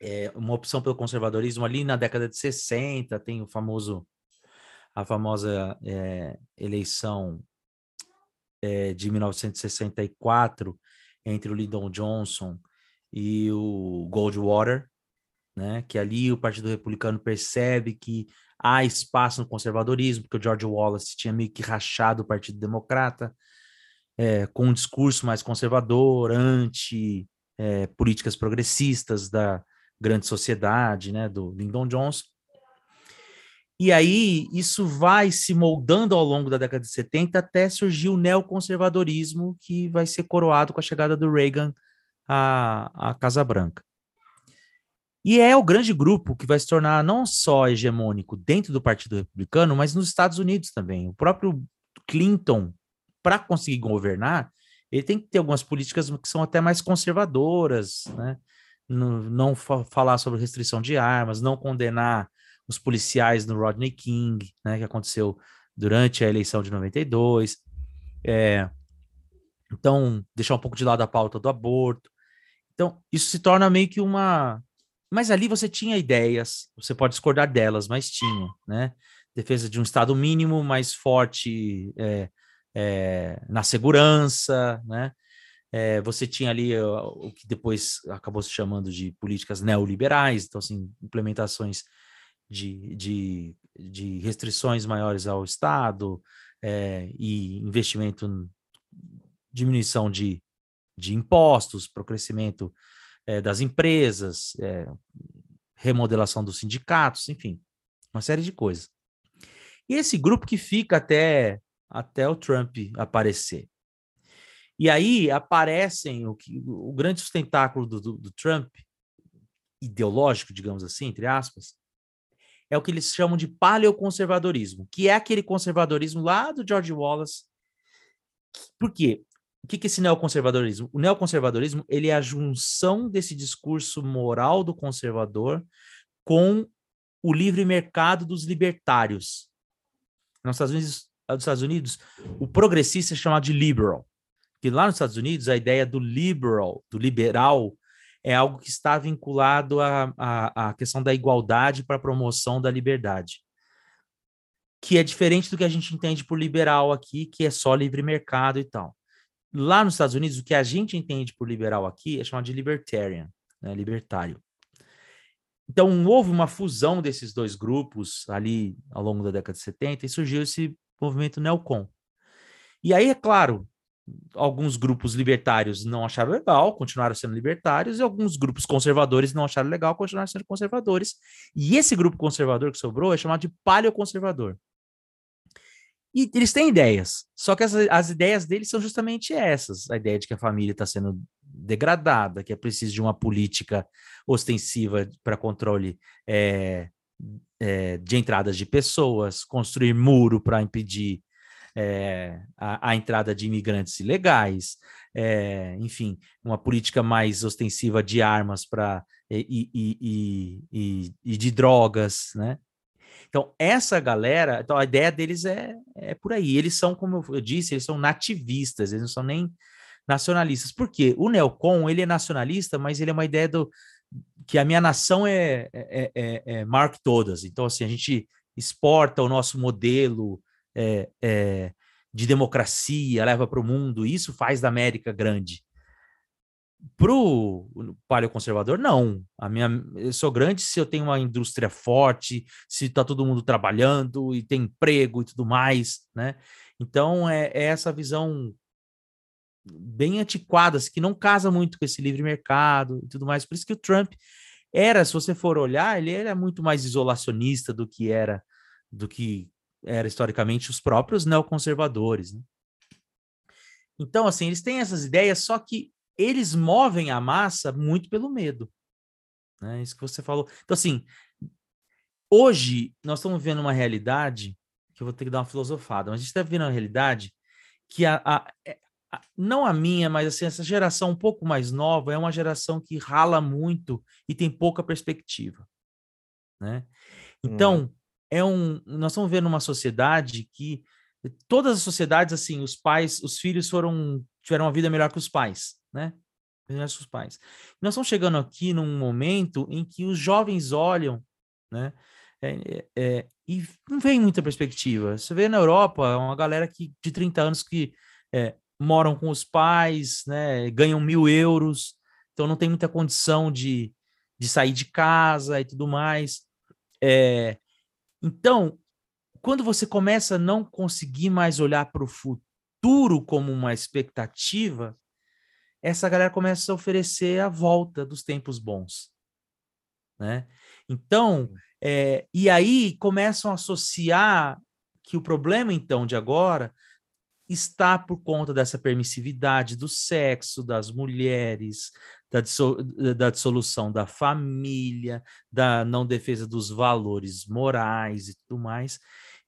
C: é, uma opção pelo conservadorismo ali na década de 60, tem o famoso a famosa é, eleição é, de 1964 entre o Lyndon Johnson e o Goldwater, né? Que ali o Partido Republicano percebe que há espaço no conservadorismo, porque o George Wallace tinha meio que rachado o Partido Democrata é, com um discurso mais conservador, anti é, políticas progressistas da, Grande Sociedade, né, do Lyndon Johnson. E aí isso vai se moldando ao longo da década de 70 até surgir o neoconservadorismo que vai ser coroado com a chegada do Reagan à, à Casa Branca. E é o grande grupo que vai se tornar não só hegemônico dentro do Partido Republicano, mas nos Estados Unidos também. O próprio Clinton, para conseguir governar, ele tem que ter algumas políticas que são até mais conservadoras, né? Não, não fa falar sobre restrição de armas, não condenar os policiais no Rodney King, né, que aconteceu durante a eleição de 92. É, então, deixar um pouco de lado a pauta do aborto. Então, isso se torna meio que uma. Mas ali você tinha ideias, você pode discordar delas, mas tinha, né? Defesa de um Estado mínimo mais forte é, é, na segurança, né? É, você tinha ali o, o que depois acabou se chamando de políticas neoliberais, então, assim, implementações de, de, de restrições maiores ao Estado é, e investimento, diminuição de, de impostos para o crescimento é, das empresas, remodelação dos sindicatos, enfim, uma série de coisas. E esse grupo que fica até, até o Trump aparecer. E aí aparecem o, que, o grande sustentáculo do, do, do Trump, ideológico, digamos assim, entre aspas, é o que eles chamam de paleoconservadorismo, que é aquele conservadorismo lá do George Wallace. Por quê? O que é esse neoconservadorismo? O neoconservadorismo ele é a junção desse discurso moral do conservador com o livre mercado dos libertários. Nos Estados Unidos, nos Estados Unidos o progressista é chamado de liberal. Que lá nos Estados Unidos, a ideia do liberal, do liberal, é algo que está vinculado à, à, à questão da igualdade para a promoção da liberdade. Que é diferente do que a gente entende por liberal aqui, que é só livre mercado e tal. Lá nos Estados Unidos, o que a gente entende por liberal aqui é chamado de libertarian, né, libertário. Então, houve uma fusão desses dois grupos ali ao longo da década de 70 e surgiu esse movimento neocon. E aí, é claro, alguns grupos libertários não acharam legal, continuaram sendo libertários, e alguns grupos conservadores não acharam legal, continuaram sendo conservadores. E esse grupo conservador que sobrou é chamado de paleoconservador. E eles têm ideias, só que as, as ideias deles são justamente essas: a ideia de que a família está sendo degradada, que é preciso de uma política ostensiva para controle é, é, de entradas de pessoas, construir muro para impedir é, a, a, entrada de imigrantes ilegais, é, enfim, uma política mais ostensiva de armas para e, e, e, e, de drogas, né? Então, essa galera, então a ideia deles é, é por aí. Eles são, como eu disse, eles são nativistas, eles não são nem nacionalistas. Por quê? O neocon, ele é nacionalista, mas ele é uma ideia do que a minha nação é, é, é, é que todas. Então, assim, a gente exporta o nosso modelo é, é, de democracia, leva para o mundo, isso faz da América grande. Para o paleoconservador, não. A minha, eu sou grande se eu tenho uma indústria forte, se está todo mundo trabalhando e tem emprego e tudo mais, né? Então é, é essa visão bem antiquada, que não casa muito com esse livre mercado e tudo mais. Por isso que o Trump era, se você for olhar, ele era muito mais isolacionista do que era, do que era historicamente os próprios neoconservadores. Né? Então, assim, eles têm essas ideias, só que eles movem a massa muito pelo medo. Né? Isso que você falou. Então, assim, hoje nós estamos vivendo uma realidade que eu vou ter que dar uma filosofada, mas a gente está vivendo uma realidade que a, a, é, a, não a minha, mas assim, essa geração um pouco mais nova é uma geração que rala muito e tem pouca perspectiva. Né? Então, hum é um. Nós estamos vendo uma sociedade que todas as sociedades, assim, os pais, os filhos foram tiveram uma vida melhor que os pais, né? Melhor que os pais. Nós estamos chegando aqui num momento em que os jovens olham, né? É, é, e não vem muita perspectiva. Você vê na Europa uma galera que, de 30 anos que é, moram com os pais, né? Ganham mil euros, então não tem muita condição de, de sair de casa e tudo mais. É, então, quando você começa a não conseguir mais olhar para o futuro como uma expectativa, essa galera começa a oferecer a volta dos tempos bons, né? Então, É, e aí começam a associar que o problema, então, de agora está por conta dessa permissividade do sexo, das mulheres, da, da dissolução da família, da não defesa dos valores morais e tudo mais.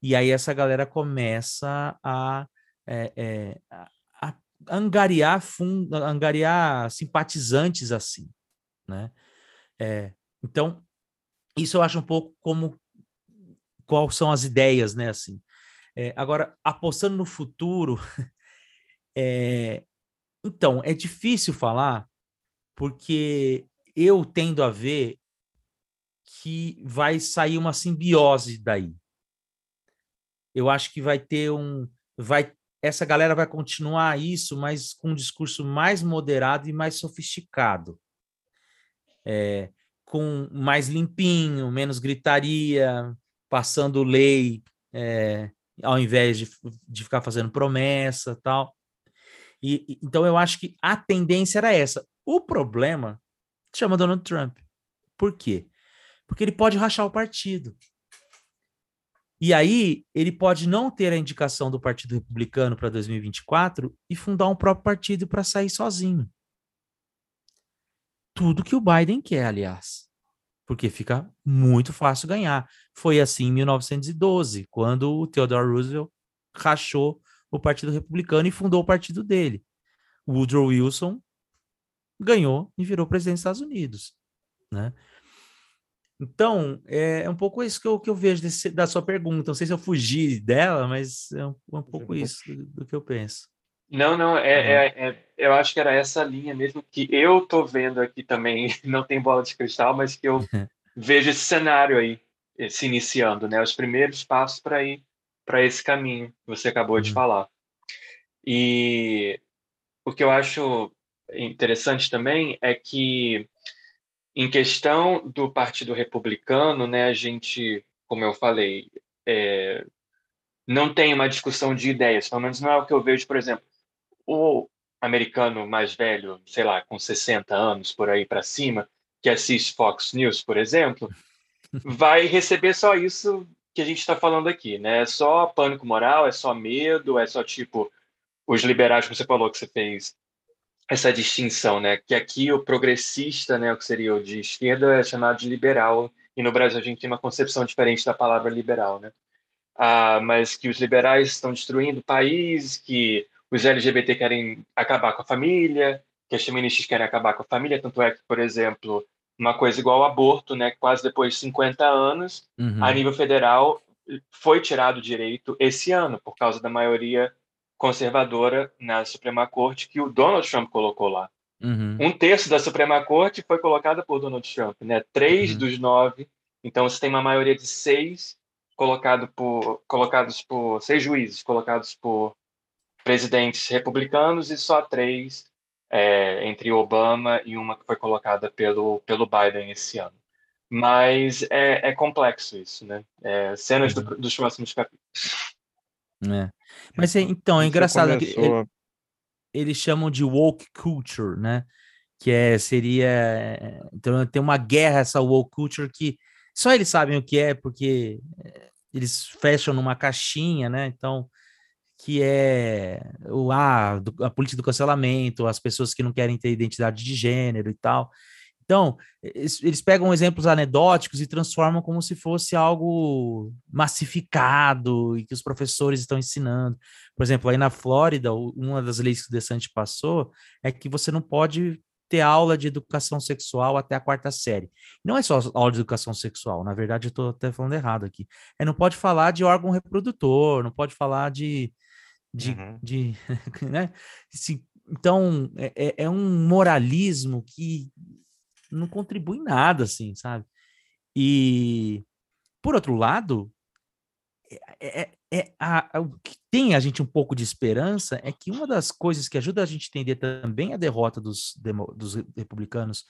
C: E aí essa galera começa a, é, é, a, angariar, fund, angariar simpatizantes assim, né? É, então, isso eu acho um pouco como quais são as ideias, né? Assim, é, agora, apostando no futuro, é, então, é difícil falar, porque eu tendo a ver que vai sair uma simbiose daí. Eu acho que vai ter um. vai Essa galera vai continuar isso, mas com um discurso mais moderado e mais sofisticado. É, com mais limpinho, menos gritaria, passando lei é, ao invés de, de ficar fazendo promessa tal. E, então eu acho que a tendência era essa. O problema chama Donald Trump. Por quê? Porque ele pode rachar o partido. E aí ele pode não ter a indicação do Partido Republicano para 2024 e fundar um próprio partido para sair sozinho. Tudo que o Biden quer, aliás porque fica muito fácil ganhar. Foi assim em 1912, quando o Theodore Roosevelt rachou o Partido Republicano e fundou o partido dele. Woodrow Wilson ganhou e virou presidente dos Estados Unidos, né? Então, é um pouco isso que eu, que eu vejo desse, da sua pergunta. Não sei se eu fugi dela, mas é um, um pouco isso do, do, que eu penso.
D: Não, não, é, é, é, eu acho que era essa linha mesmo que eu tô vendo aqui também, não tem bola de cristal, mas que eu vejo esse cenário aí se iniciando, né? Os primeiros passos para ir para esse caminho que você acabou de uhum. falar. E o que eu acho interessante também é que em questão do Partido Republicano, né, a gente, como eu falei, é, não tem uma discussão de ideias, pelo menos não é o que eu vejo, por exemplo o americano mais velho, sei lá, com 60 anos por aí para cima, que assiste Fox News, por exemplo, vai receber só isso que a gente está falando aqui, né? É só pânico moral, é só medo, é só tipo os liberais, como você falou que você fez essa distinção, né? Que aqui o progressista, né, o que seria o de esquerda, é chamado de liberal, e no Brasil a gente tem uma concepção diferente da palavra liberal, né? Ah, mas que os liberais estão destruindo o país, que os LGBT querem acabar com a família, que as feministas querem acabar com a família, tanto é que, por exemplo, uma coisa igual ao aborto, né, quase depois de 50 anos, uhum. a nível federal foi tirado o direito esse ano, por causa da maioria conservadora na Suprema Corte que o Donald Trump colocou lá. Uhum. Um terço da Suprema Corte foi colocada por Donald Trump, né? Três uhum. dos nove. Então você tem uma maioria de seis colocado por, colocados por seis juízes colocados por presidentes republicanos e só três é, entre Obama e uma que foi colocada pelo, pelo Biden esse ano. Mas é, é complexo isso, né? É, cenas do, uhum. dos próximos capítulos.
C: É. Mas é, então, é engraçado que ele, eles chamam de woke culture, né? Que é, seria. Então tem uma guerra essa woke culture que só eles sabem o que é, porque é, eles fecham numa caixinha, né? Então que é o ah, do, a política do cancelamento, as pessoas que não querem ter identidade de gênero e tal. Então, eles, eles pegam exemplos anedóticos e transformam como se fosse algo massificado e que os professores estão ensinando. Por exemplo, aí na Flórida, uma das leis que o DeSantis passou é que você não pode ter aula de educação sexual até a quarta série. Não é só aula de educação sexual, na verdade eu estou até falando errado aqui. É não pode falar de órgão reprodutor, não pode falar de de, uhum. de né? Se, então é, é, é um moralismo que não contribui nada, assim, sabe? E por outro lado, é, é, é a, a, o que tem a gente um pouco de esperança é que uma das coisas que ajuda a gente a entender também a derrota dos, demo, dos republicanos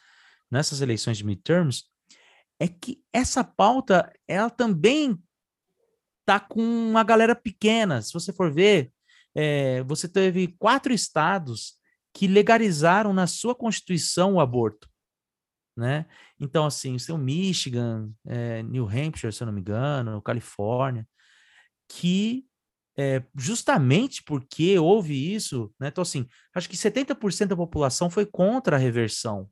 C: nessas eleições de midterms é que essa pauta ela também tá com uma galera pequena. Se você for ver, é, você teve quatro estados que legalizaram na sua constituição o aborto. né? Então, assim, você tem o Michigan, é, New Hampshire, se eu não me engano, Califórnia, que é, justamente porque houve isso, né? Então, assim, acho que 70% da população foi contra a reversão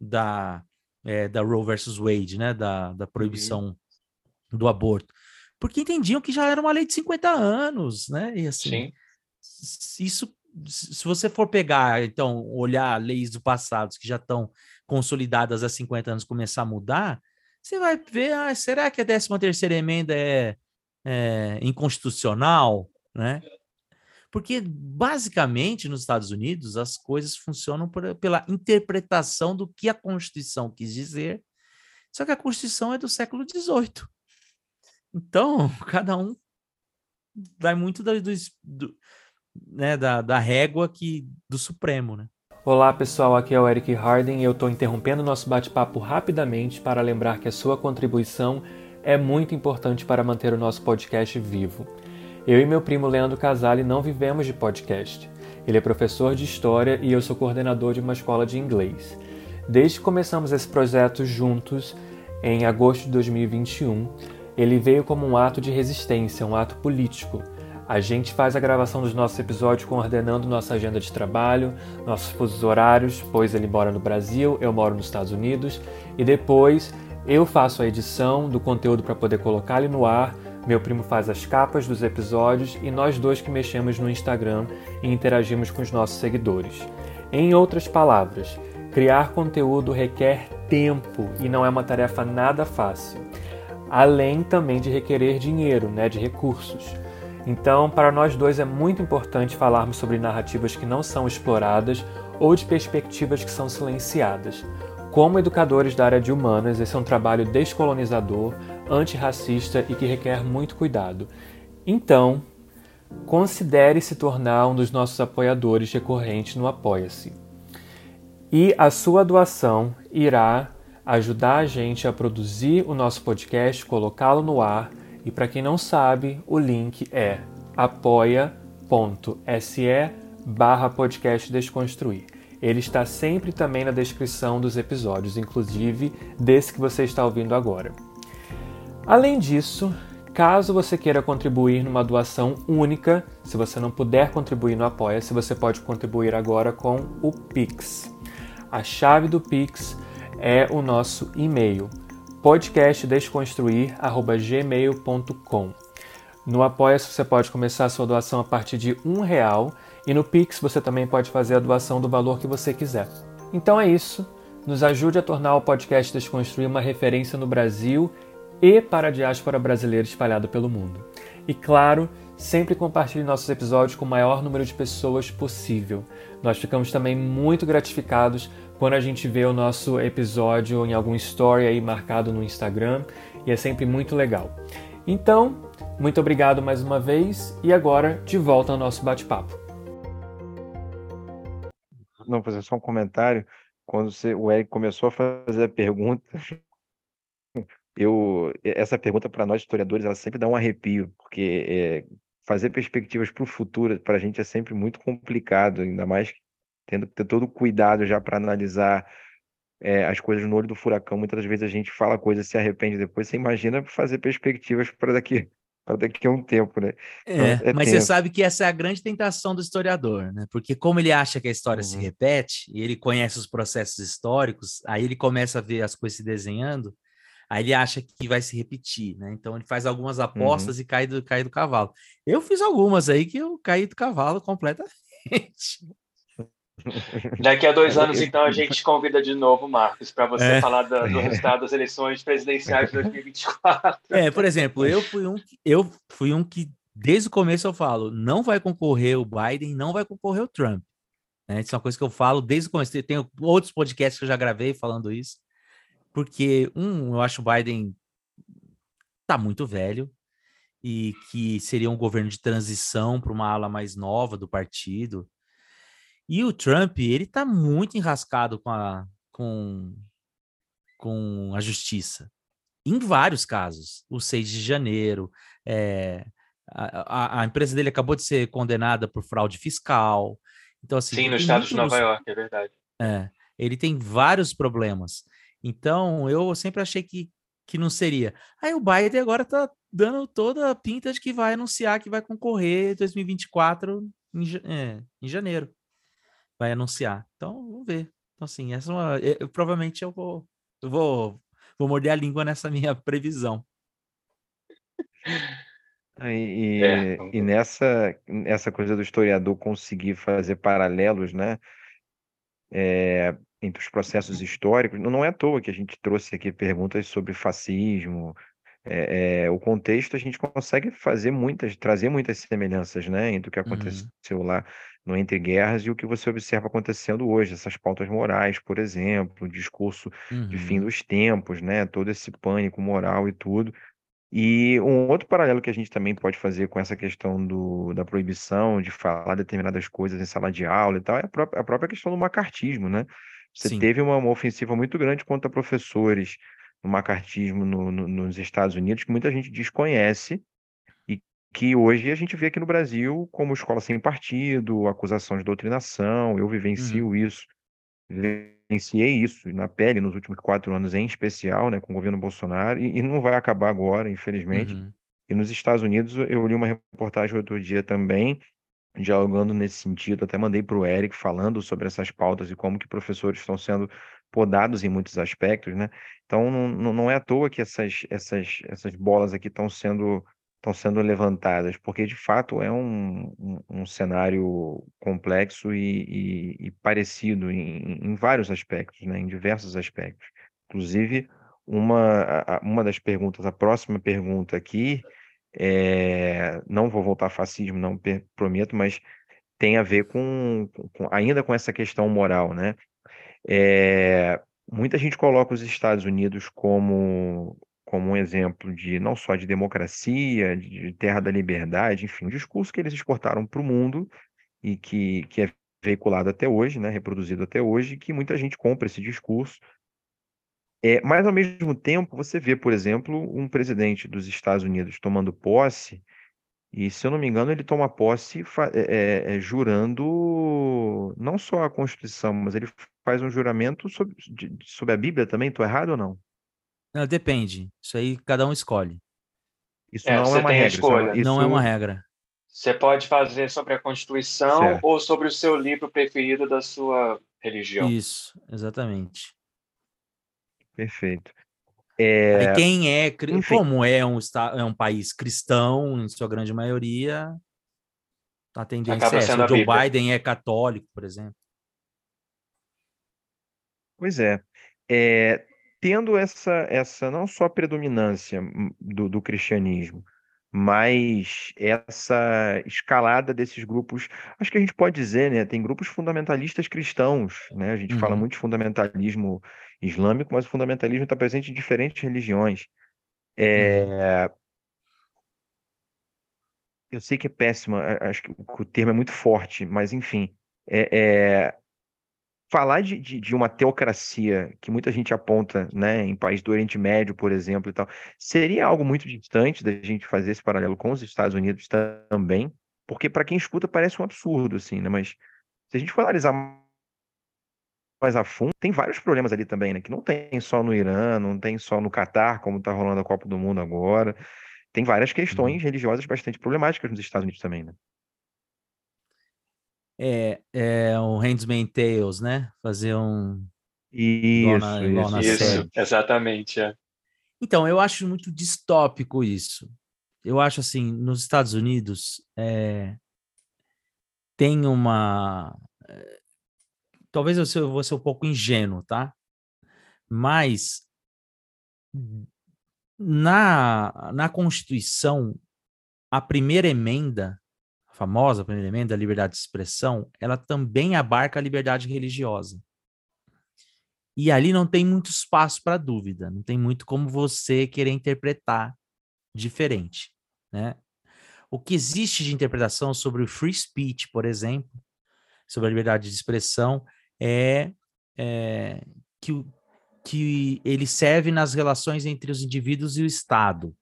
C: da, é, da Roe versus Wade, né? Da, da uhum. proibição uhum. do aborto. Porque entendiam que já era uma lei de 50 anos, né? E assim, Sim. Isso, se você for pegar, então, olhar leis do passado que já estão consolidadas há 50 anos começar a mudar, você vai ver, ah, será que a 13 terceira emenda é é, inconstitucional, né? Porque, basicamente, nos Estados Unidos, as coisas funcionam por, pela interpretação do que a Constituição quis dizer, só que a Constituição é do século XVIII. Então, cada um vai muito do, do, né, da, da régua que, do Supremo, né?
A: Olá pessoal, aqui é o Eric Harden e eu estou interrompendo nosso bate-papo rapidamente para lembrar que a sua contribuição é muito importante para manter o nosso podcast vivo. Eu e meu primo Leandro Casale não vivemos de podcast. Ele é professor de história e eu sou coordenador de uma escola de inglês. Desde que começamos esse projeto juntos, em agosto de 2021, ele veio como um ato de resistência, um ato político. A gente faz a gravação dos nossos episódios coordenando nossa agenda de trabalho, nossos fusos horários, pois ele mora no Brasil, eu moro nos Estados Unidos, e depois eu faço a edição do conteúdo para poder colocar ele no ar, meu primo faz as capas dos episódios e nós dois que mexemos no Instagram e interagimos com os nossos seguidores. Em outras palavras, criar conteúdo requer tempo e não é uma tarefa nada fácil. Além também de requerer dinheiro, né, de recursos. Então, para nós dois é muito importante falarmos sobre narrativas que não são exploradas ou de perspectivas que são silenciadas. Como educadores da área de humanas, esse é um trabalho descolonizador, antirracista e que requer muito cuidado. Então, considere se tornar um dos nossos apoiadores recorrentes no Apoia-se. E a sua doação irá ajudar a gente a produzir o nosso podcast, colocá-lo no ar. E para quem não sabe, o link é apoia.se barra podcast desconstruir. Ele está sempre também na descrição dos episódios, inclusive desse que você está ouvindo agora. Além disso, caso você queira contribuir numa doação única, se você não puder contribuir no Apoia-se, você pode contribuir agora com o Pix. A chave do Pix é o nosso e-mail podcastdesconstruir@gmail.com. No Apoia-se você pode começar a sua doação a partir de um real e no Pix você também pode fazer a doação do valor que você quiser. Então é isso. Nos ajude a tornar o podcast Desconstruir uma referência no Brasil e para a diáspora brasileira espalhada pelo mundo. E claro, sempre compartilhe nossos episódios com o maior número de pessoas possível. Nós ficamos também muito gratificados quando a gente vê o nosso episódio em algum story aí marcado no Instagram e é sempre muito legal. Então, muito obrigado mais uma vez e agora de volta ao nosso bate-papo
B: não fazer só um comentário. Quando você, o Eric começou a fazer a pergunta, eu essa pergunta para nós historiadores ela sempre dá um arrepio, porque é, fazer perspectivas para o futuro para a gente é sempre muito complicado, ainda mais tendo que ter todo o cuidado já para analisar é, as coisas no olho do furacão. Muitas vezes a gente fala coisas e se arrepende depois. Você imagina fazer perspectivas para daqui para daqui a um tempo, né?
C: Então, é, é mas tempo. você sabe que essa é a grande tentação do historiador, né? Porque como ele acha que a história uhum. se repete e ele conhece os processos históricos, aí ele começa a ver as coisas se desenhando, aí ele acha que vai se repetir, né? Então ele faz algumas apostas uhum. e cai do, cai do cavalo. Eu fiz algumas aí que eu caí do cavalo completamente.
D: Daqui a dois anos, então, a gente convida de novo, Marcos, para você é. falar do, do, resultado das eleições presidenciais de 2024.
C: É, por exemplo, eu fui um, eu fui um que, desde o começo, eu falo: não vai concorrer o Biden, não vai concorrer o Trump. Né? Isso é uma coisa que eu falo desde o começo. Tem outros podcasts que eu já gravei falando isso. Porque, um, eu acho o Biden tá muito velho e que seria um governo de transição para uma ala mais nova do partido e o Trump, ele tá muito enrascado com a, com, com a justiça. Em vários casos. O 6 de janeiro, é, a, a, empresa dele acabou de ser condenada por fraude fiscal. Então, assim,
D: Sim, no estado de Nova York, é verdade.
C: É, ele tem vários problemas. Então, eu sempre achei que, que não seria. Aí o Biden agora tá dando toda a pinta de que vai anunciar que vai concorrer 2024 em, é, em janeiro. Vai anunciar. Então, vamos ver. Então, assim, essa é uma, eu, provavelmente eu vou, eu vou, vou morder a língua nessa minha previsão.
B: E, é. e nessa, essa coisa do historiador conseguir fazer paralelos, né, é, entre os processos históricos, não é à toa que a gente trouxe aqui perguntas sobre fascismo. É, é, o contexto a gente consegue fazer muitas, trazer muitas semelhanças, né, entre o que
C: Uhum.
B: aconteceu lá no Entre Guerras e o que você observa acontecendo hoje, essas pautas morais, por exemplo, o discurso de fim
C: Uhum.
B: dos tempos, né, todo esse pânico moral e tudo. E um outro paralelo que a gente também pode fazer com essa questão do, da proibição de falar determinadas coisas em sala de aula e tal, é a própria, a própria questão do macartismo, né? Você
C: Sim.
B: teve uma, uma ofensiva muito grande contra professores no macartismo no, no, nos Estados Unidos, que muita gente desconhece, e que hoje a gente vê aqui no Brasil como escola sem partido, acusação de doutrinação, eu
C: Uhum.
B: vivencio isso, vivenciei isso na pele nos últimos quatro anos, em especial, né, com o governo Bolsonaro, e, e não vai acabar agora, infelizmente.
C: Uhum.
B: E nos Estados Unidos, eu li uma reportagem outro dia também, dialogando nesse sentido, até mandei para o Eric falando sobre essas pautas e como que professores estão sendo podados em muitos aspectos, né? Então, não, não é à toa que essas, essas, essas bolas aqui estão sendo estão sendo levantadas, porque de fato é um, um, um cenário complexo e, e, e parecido em, em, vários aspectos, né? em diversos aspectos. Inclusive, uma, uma das perguntas, a próxima pergunta aqui, é, não vou voltar a fascismo, não prometo, mas tem a ver com, com ainda com essa questão moral, né? É, muita gente coloca os Estados Unidos como como um exemplo de não só de democracia, de terra da liberdade, enfim, um discurso que eles exportaram para o mundo e que, que é veiculado até hoje, né, reproduzido até hoje, que muita gente compra esse discurso. É, mas, ao mesmo tempo, você vê, por exemplo, um presidente dos Estados Unidos tomando posse, e, se eu não me engano, ele toma posse é, é, é, jurando não só a Constituição, mas ele faz um juramento sobre, de, sobre a Bíblia também. Estou errado ou não?
C: Não, depende. Isso aí cada um escolhe.
B: Isso é, não é uma regra.
D: Escolha.
C: Isso... Não é uma regra.
D: Você pode fazer sobre a Constituição certo. ou sobre o seu livro preferido da sua religião.
C: Isso, exatamente.
B: Perfeito.
C: É... quem é, Enfim. como é um, é um país cristão, em sua grande maioria, a tendência
D: Acaba
C: é
D: essa.
C: O Joe Biden é católico, por exemplo.
B: Pois é. é tendo essa, essa não só predominância do, do cristianismo, mas essa escalada desses grupos, acho que a gente pode dizer, né? Tem grupos fundamentalistas cristãos, né? A gente
C: Uhum.
B: fala muito de fundamentalismo islâmico, mas o fundamentalismo está presente em diferentes religiões. É, Eu sei que é péssima, acho que o o termo é muito forte, mas enfim, é, é, falar de, de, de uma teocracia que muita gente aponta, né, em países do Oriente Médio, por exemplo, e tal, seria algo muito distante da gente fazer esse paralelo com os Estados Unidos também, porque para quem escuta parece um absurdo, assim, né? Mas se a gente for analisar mais a fundo, tem vários problemas ali também, né? Que não tem só no Irã, não tem só no Catar, como está rolando a Copa do Mundo agora. Tem várias questões religiosas bastante problemáticas nos Estados Unidos também, né?
C: É, é o Handmaid's Tales, né? Fazer um.
B: Isso,
C: na- igual
B: isso, isso.
D: exatamente. É.
C: Então, eu acho muito distópico isso. Eu acho assim, nos Estados Unidos é, tem uma. Talvez eu vou ser um pouco ingênuo, tá? Mas na, na Constituição, a primeira emenda, a famosa primeira emenda, a liberdade de expressão, ela também abarca a liberdade religiosa. E ali não tem muito espaço para dúvida, não tem muito como você querer interpretar diferente, né? O que existe de interpretação sobre o free speech, por exemplo, sobre a liberdade de expressão, é, é que, que ele serve nas relações entre os indivíduos e o Estado.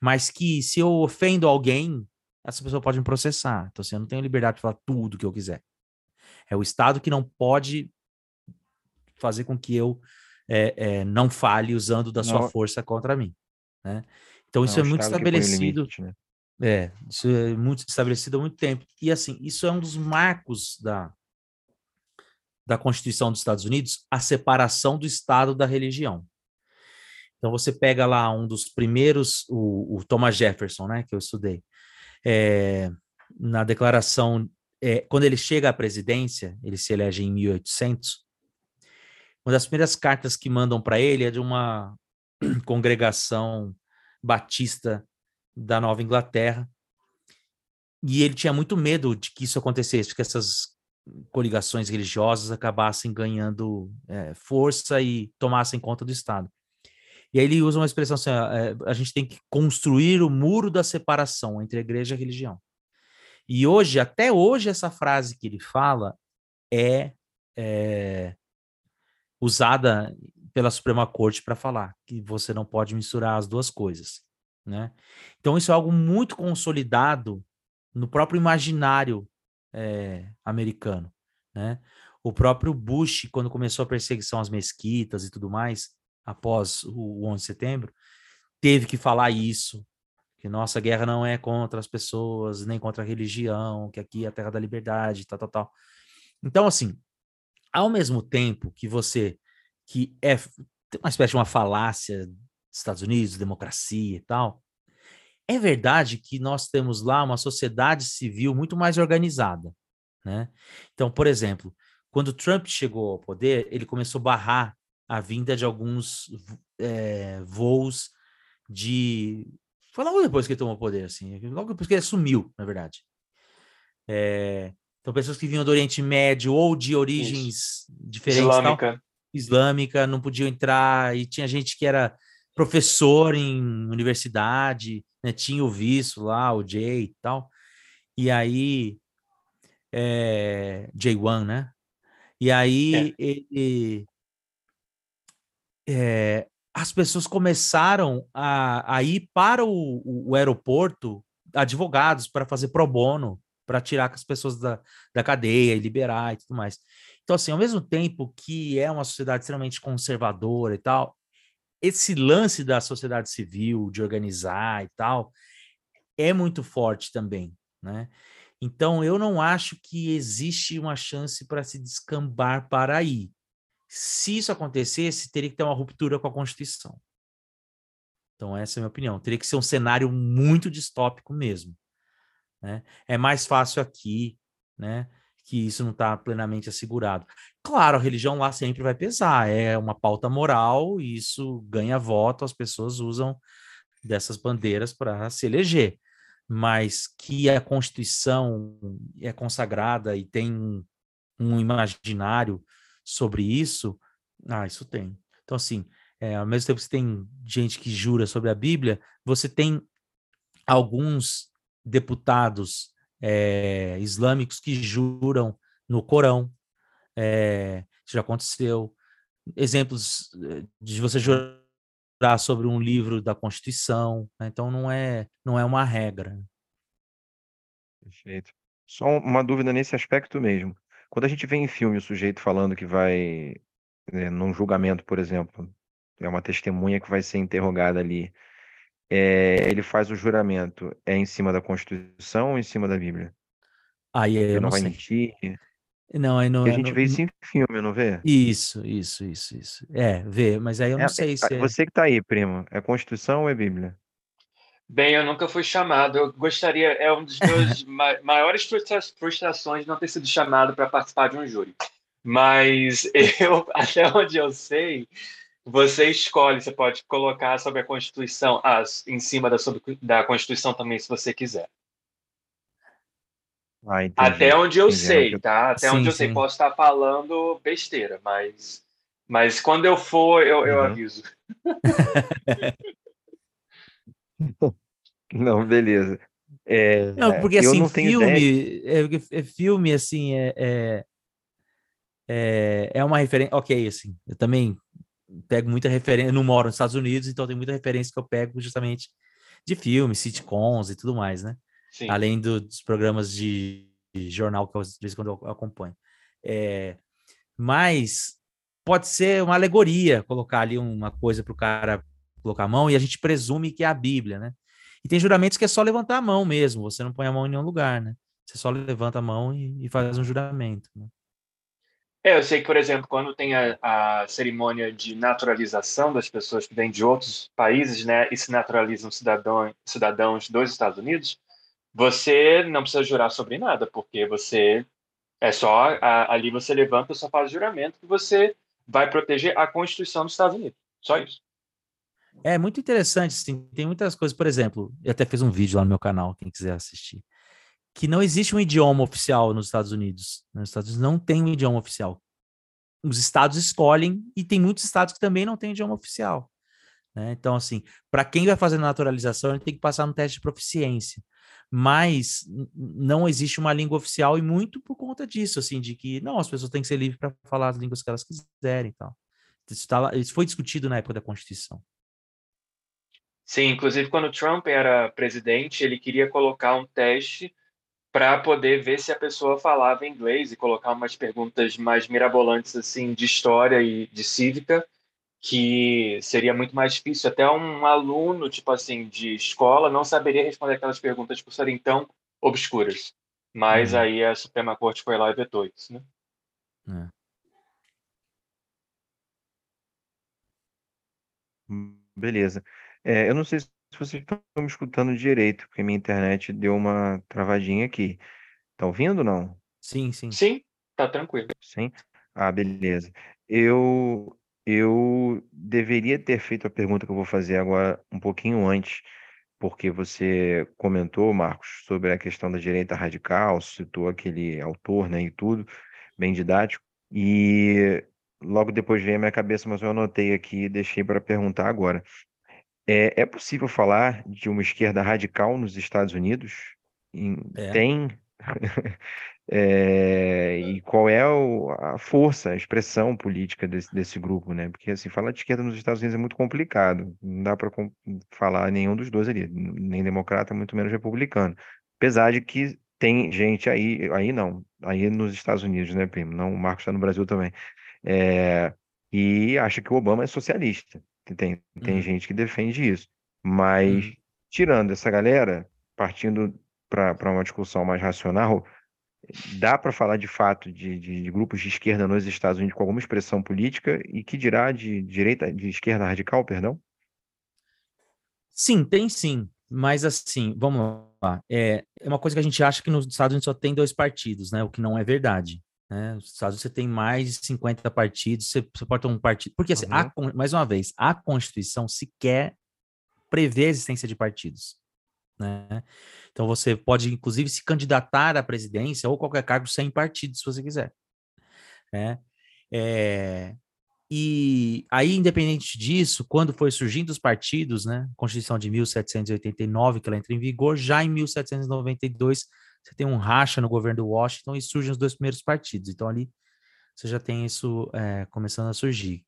C: Mas que se eu ofendo alguém, essa pessoa pode me processar. Então, assim, eu não tenho liberdade de falar tudo que eu quiser. É o Estado que não pode fazer com que eu é, é, não fale usando da sua
B: Não.
C: força contra mim. Né? Então isso
B: Não,
C: é
B: o
C: muito estabelecido.
B: limite, né?
C: É, isso é muito estabelecido há muito tempo. E assim, isso é um dos marcos da, da Constituição dos Estados Unidos, a separação do Estado da religião. Então você pega lá um dos primeiros, o, o Thomas Jefferson, né, que eu estudei, é, na declaração, é, quando ele chega à presidência, ele se elege em 1800, uma das primeiras cartas que mandam para ele é de uma congregação batista da Nova Inglaterra. E ele tinha muito medo de que isso acontecesse, que essas coligações religiosas acabassem ganhando é, força e tomassem conta do Estado. E aí ele usa uma expressão assim: é, a gente tem que construir o muro da separação entre a igreja e a religião. E hoje, até hoje, essa frase que ele fala é, é usada pela Suprema Corte para falar que você não pode misturar as duas coisas, né? Então isso é algo muito consolidado no próprio imaginário é, americano, né? O próprio Bush, quando começou a perseguição às mesquitas e tudo mais, após o 11 de setembro, teve que falar isso, que nossa guerra não é contra as pessoas, nem contra a religião, que aqui é a terra da liberdade, tal, tal, tal. Então, assim, ao mesmo tempo que você, que é uma espécie de uma falácia dos Estados Unidos, democracia e tal, é verdade que nós temos lá uma sociedade civil muito mais organizada, né? Então, por exemplo, quando Trump chegou ao poder, ele começou a barrar a vinda de alguns é, voos de. Foi logo depois que ele tomou o poder, assim, logo depois que ele assumiu, na verdade. É, então, pessoas que vinham do Oriente Médio ou de origens diferentes, tal,
D: Islâmica.
C: islâmica, não podiam entrar, e tinha gente que era professor em universidade, né, tinha o visto lá, o J e tal, e aí, é, J1, né? E aí ele, é, as pessoas começaram a, a ir para o, o- o aeroporto, advogados, para fazer pro bono, para tirar as pessoas da, da cadeia e liberar e tudo mais. Então, assim, ao mesmo tempo que é uma sociedade extremamente conservadora e tal, esse lance da sociedade civil, de organizar e tal, é muito forte também, né? Então, eu não acho que existe uma chance para se descambar para aí. Se isso acontecesse, teria que ter uma ruptura com a Constituição. Então, essa é a minha opinião. Teria que ser um cenário muito distópico mesmo. Né? É mais fácil aqui, né? Que isso não está plenamente assegurado. Claro, a religião lá sempre vai pesar, é uma pauta moral, e isso ganha voto, as pessoas usam dessas bandeiras para se eleger. Mas que a Constituição é consagrada e tem um, imaginário sobre isso, ah, isso tem. Então, assim, é, ao mesmo tempo que você tem gente que jura sobre a Bíblia, você tem alguns deputados é, islâmicos que juram no Corão. É, isso já aconteceu. Exemplos eh, de você jurar sobre um livro da Constituição. né? Então, não é, não é uma regra.
B: Perfeito. Só uma dúvida nesse aspecto mesmo. Quando a gente vê em filme o sujeito falando que vai, né, num julgamento, por exemplo, é uma testemunha que vai ser interrogada ali, é, ele faz o juramento, é em cima da Constituição ou em cima da Bíblia?
C: Aí
B: Ele
C: eu
B: não
C: não
B: vai
C: sei.
B: mentir?
C: Não, aí não,
B: Porque a
C: eu
B: gente
C: não-
B: vê isso em filme, não vê?
C: Isso, isso, isso, isso. É, vê, mas aí eu
B: É,
C: não sei se é.
B: Você que tá aí, primo, é Constituição ou é Bíblia?
D: Bem, eu nunca fui chamado. Eu gostaria, é um dos meus ma- maiores frustra- frustrações não ter sido chamado para participar de um júri. Mas eu, até onde eu sei, você escolhe, você pode colocar sobre a Constituição, ah, em cima da, sobre, da Constituição também, se você quiser.
B: Ah.
D: Até onde eu
B: entendi. O
D: sei,
B: eu-
D: tá? Até
C: Sim,
D: onde eu sei,
C: sim.
D: posso estar falando besteira, mas, mas quando eu for, eu, eu
B: Uhum.
D: aviso.
B: Não, beleza. É,
C: Não, porque
B: eu
C: assim,
B: não
C: filme, é, porque é filme, assim, é, é, é, é uma referência, ok, assim, eu também pego muita referência, eu não moro nos Estados Unidos, então tem muita referência que eu pego justamente de filmes, sitcoms e tudo mais, né?
D: Sim.
C: Além do- dos programas de, de jornal que eu, de vez em quando eu acompanho. É, mas pode ser uma alegoria colocar ali uma coisa para o cara colocar a mão e a gente presume que é a Bíblia, né? E tem juramentos que é só levantar a mão mesmo, você não põe a mão em nenhum lugar, né? Você só levanta a mão e, e faz um juramento. Né?
D: É, eu sei que, por exemplo, quando tem a, a, cerimônia de naturalização das pessoas que vêm de outros países, né, e se naturalizam cidadão, cidadãos dos Estados Unidos, você não precisa jurar sobre nada, porque você é só a, ali você levanta, só faz juramento que você vai proteger a Constituição dos Estados Unidos. Só isso.
C: É muito interessante, sim. Tem muitas coisas, por exemplo, eu até fiz um vídeo lá no meu canal, quem quiser assistir que não existe um idioma oficial nos Estados Unidos. Nos Estados Unidos não tem um idioma oficial. Os estados escolhem e tem muitos estados que também não têm idioma oficial. Né? Então, assim, para quem vai fazer naturalização, ele tem que passar no teste de proficiência. Mas não existe uma língua oficial e muito por conta disso, assim, de que não, as pessoas têm que ser livres para falar as línguas que elas quiserem, então. Isso, tá isso foi discutido na época da Constituição.
D: Sim, inclusive quando Trump era presidente, ele queria colocar um teste para poder ver se a pessoa falava inglês e colocar umas perguntas mais mirabolantes assim de história e de cívica que seria muito mais difícil até um aluno tipo assim de escola não saberia responder aquelas perguntas por serem tão obscuras mas uhum. aí a Suprema Corte foi lá e vetou isso né é.
B: beleza é, eu não sei se se vocês estão me escutando direito, porque minha internet deu uma travadinha aqui. Tá ouvindo ou não?
C: Sim, sim.
D: Sim, tá tranquilo.
B: Sim? Ah, beleza. Eu, eu deveria ter feito a pergunta que eu vou fazer agora um pouquinho antes, porque você comentou, Marcos, sobre a questão da direita radical, citou aquele autor, né, e tudo, bem didático, e logo depois veio à minha cabeça, mas eu anotei aqui e deixei para perguntar agora. É, é possível falar de uma esquerda radical nos Estados Unidos? Em- É. Tem? É, e qual é o- a força, a expressão política desse, desse grupo, né? Porque assim, falar de esquerda nos Estados Unidos é muito complicado. Não dá para falar nenhum dos dois ali, nem democrata, muito menos republicano. Apesar de que tem gente aí, aí não, aí nos Estados Unidos, né, primo? Não, o Marcos está no Brasil também. É, e acha que o Obama é socialista. Tem, tem uhum. gente que defende isso. Mas, uhum. tirando essa galera, partindo para uma discussão mais racional, dá para falar de fato de, de, de, grupos de esquerda nos Estados Unidos com alguma expressão política e que dirá de direita, de esquerda radical, perdão?
C: Sim, tem sim. Mas assim, vamos lá. É, é uma coisa que a gente acha que nos Estados Unidos só tem dois partidos, né? O que não é verdade. Né? Nos Estados Unidos você tem mais de 50 partidos, você, ter um partido. Porque, assim, uhum. a, mais uma vez, a Constituição sequer prevê a existência de partidos. Né? Então você pode, inclusive, se candidatar à presidência ou qualquer cargo sem partido, se você quiser. Né? É, e aí, independente disso, quando foi surgindo os partidos, né, Constituição de 1789, que ela entra em vigor, já em 1792 você tem um racha no governo do Washington e surgem os dois primeiros partidos. Então ali você já tem isso é, começando a surgir.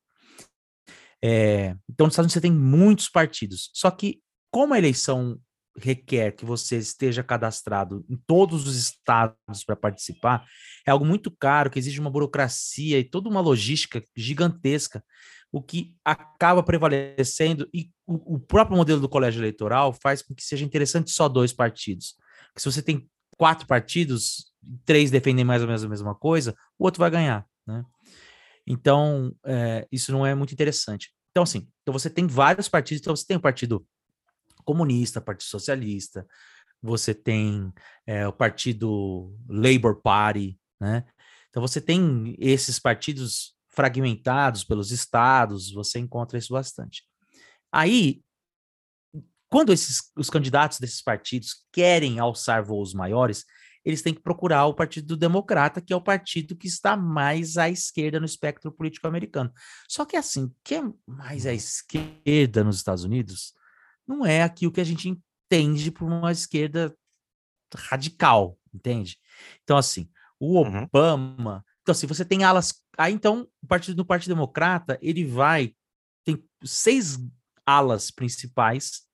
C: É, então nos Estados Unidos você tem muitos partidos. Só que como a eleição requer que você esteja cadastrado em todos os estados para participar, é algo muito caro, que exige uma burocracia e toda uma logística gigantesca, o que acaba prevalecendo e o, o próprio modelo do colégio eleitoral faz com que seja interessante só dois partidos. Porque se você tem quatro partidos, três defendem mais ou menos a mesma coisa, o outro vai ganhar, né? Então, é, isso não é muito interessante. Então, assim, então você tem vários partidos, então você tem o Partido Comunista, Partido Socialista, você tem é, o Partido Labour Party, né? Então você tem esses partidos fragmentados pelos estados, você encontra isso bastante. Aí, quando esses, os candidatos desses partidos querem alçar voos maiores, eles têm que procurar o Partido Democrata, que é o partido que está mais à esquerda no espectro político americano. Só que assim, que é mais à esquerda nos Estados Unidos não é aquilo que a gente entende por uma esquerda radical, entende? Então assim, o uhum. Obama, uhum. então assim, você tem alas, aí então o partido do Partido Democrata, ele vai tem seis alas principais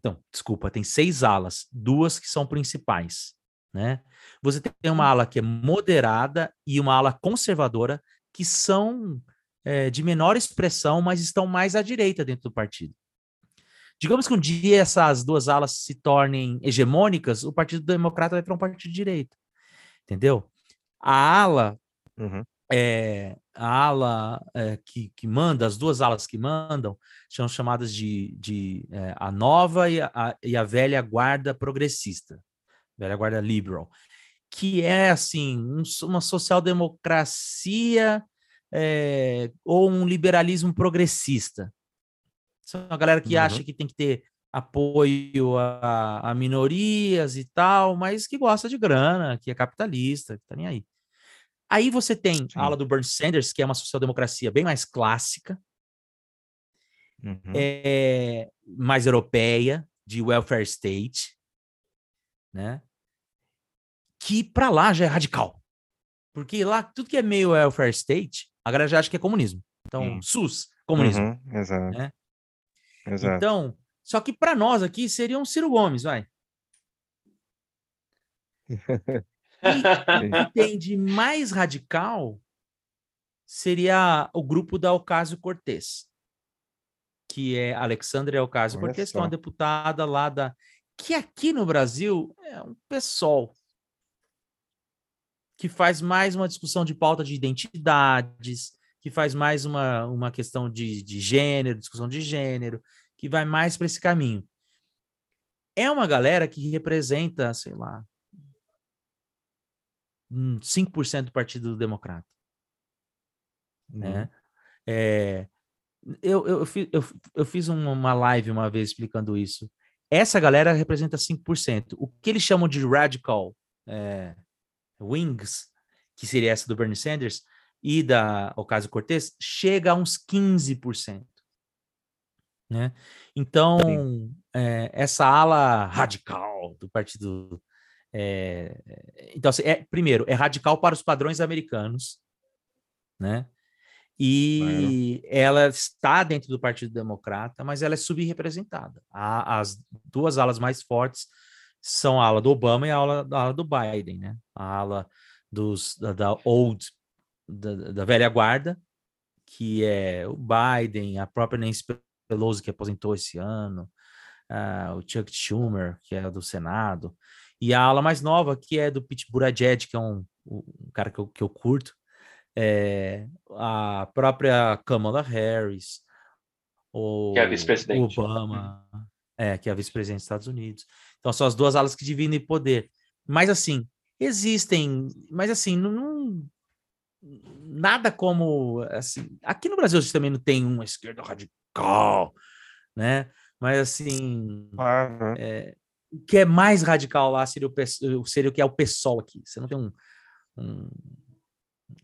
C: então, desculpa, tem seis alas, duas que são principais, né? Você tem uma ala que é moderada e uma ala conservadora, que são é, de menor expressão, mas estão mais à direita dentro do partido. Digamos que um dia essas duas alas se tornem hegemônicas, o Partido Democrata vai para um partido de direita. Entendeu? A ala, uhum. é, a ala é, que, que manda, as duas alas que mandam, são chamadas de, de é, a nova e a, e a velha guarda progressista, velha guarda liberal, que é assim um, uma social-democracia é, ou um liberalismo progressista. São a galera que uhum. acha que tem que ter apoio a, a, minorias e tal, mas que gosta de grana, que é capitalista, que tá nem aí. Aí você tem Sim. a ala do Bernie Sanders, que é uma social-democracia bem mais clássica, uhum. é, mais europeia, de welfare state, né? Que para lá já é radical. Porque lá tudo que é meio welfare state, a galera já acha que é comunismo. Então, SUS, comunismo. Uhum,
B: exato.
C: Né? Exato. Então, só que para nós aqui seria um Ciro Gomes, vai. e que tem de mais radical seria o grupo da Ocasio Cortez, que é Alexandria Ocasio Cortez, que é uma deputada lá da que aqui no Brasil é um pessoal que faz mais uma discussão de pauta de identidades, que faz mais uma, uma questão de, de gênero, discussão de gênero, que vai mais para esse caminho. É uma galera que representa, sei lá, 5% do Partido Democrata. Né? Uhum. É, eu, eu, eu, eu, fiz uma live uma vez explicando isso. Essa galera representa 5%. O que eles chamam de radical é, wings, que seria essa do Bernie Sanders, e da Ocasio-Cortez, chega a uns 15%. Né? Então, é, essa ala radical do partido. É, então, assim, é, primeiro, é radical para os padrões americanos, né? E ela está dentro do Partido Democrata, mas ela é subrepresentada. as duas alas mais fortes são a ala do Obama e a ala, a ala do Biden, né? A ala dos, da, da old da, da, velha guarda, que é o Biden, a própria Nancy Pelosi, que aposentou esse ano, uh, o Chuck Schumer, que é do Senado, e a ala mais nova, que é do Pete Buttigieg, que é um, um cara que eu, que eu curto, é, a própria Kamala Harris, o,
D: que é vice-presidente.
C: Obama, é, que é a vice-presidente dos Estados Unidos. Então, são as duas alas que dividem poder. Mas, assim, existem, mas assim, não, nada como assim. Aqui no Brasil a gente também não tem uma esquerda radical, né? Mas assim, uhum. é, que é mais radical lá seria o, seria o que é o PSOL aqui. Você não tem um, um,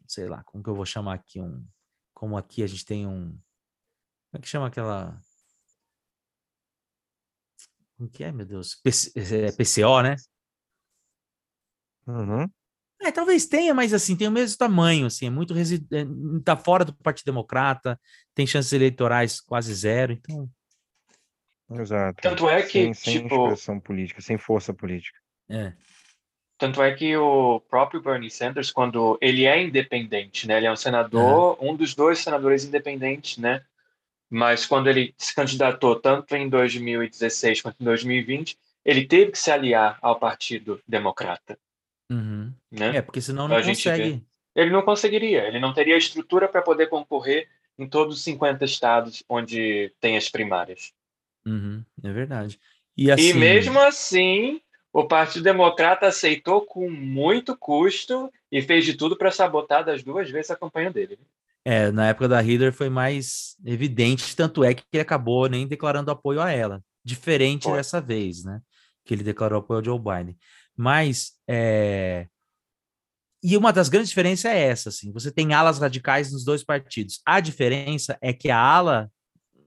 C: sei lá, como que eu vou chamar aqui um, como aqui a gente tem um, como é que chama aquela o que é, meu Deus? PC, é PCO, né?
B: Uhum.
C: É, talvez tenha, mas assim, tem o mesmo tamanho, assim, é muito resi... É, tá fora do Partido Democrata, tem chances eleitorais quase zero, então.
B: Exato.
D: Tanto é que,
B: sem,
D: tipo...
B: sem expressão política, sem força política.
C: É.
D: Tanto é que o próprio Bernie Sanders, quando ele é independente, né? Ele é um senador, um dos dois senadores independentes, né? Mas quando ele se candidatou tanto em 2016 quanto em 2020, ele teve que se aliar ao Partido Democrata.
C: Uhum. Né? É, porque senão não consegue.
D: Ele não conseguiria, ele não teria estrutura para poder concorrer em todos os 50 estados onde tem as primárias.
C: Uhum, é verdade. E, assim...
D: e mesmo assim, o Partido Democrata aceitou com muito custo e fez de tudo para sabotar das duas vezes a campanha dele.
C: É, na época da Hitler foi mais evidente, tanto é que ele acabou nem declarando apoio a ela. Diferente foi. dessa vez, né? Que ele declarou apoio ao Joe Biden. Mas é... e uma das grandes diferenças é essa, assim. Você tem alas radicais nos dois partidos. A diferença é que a ala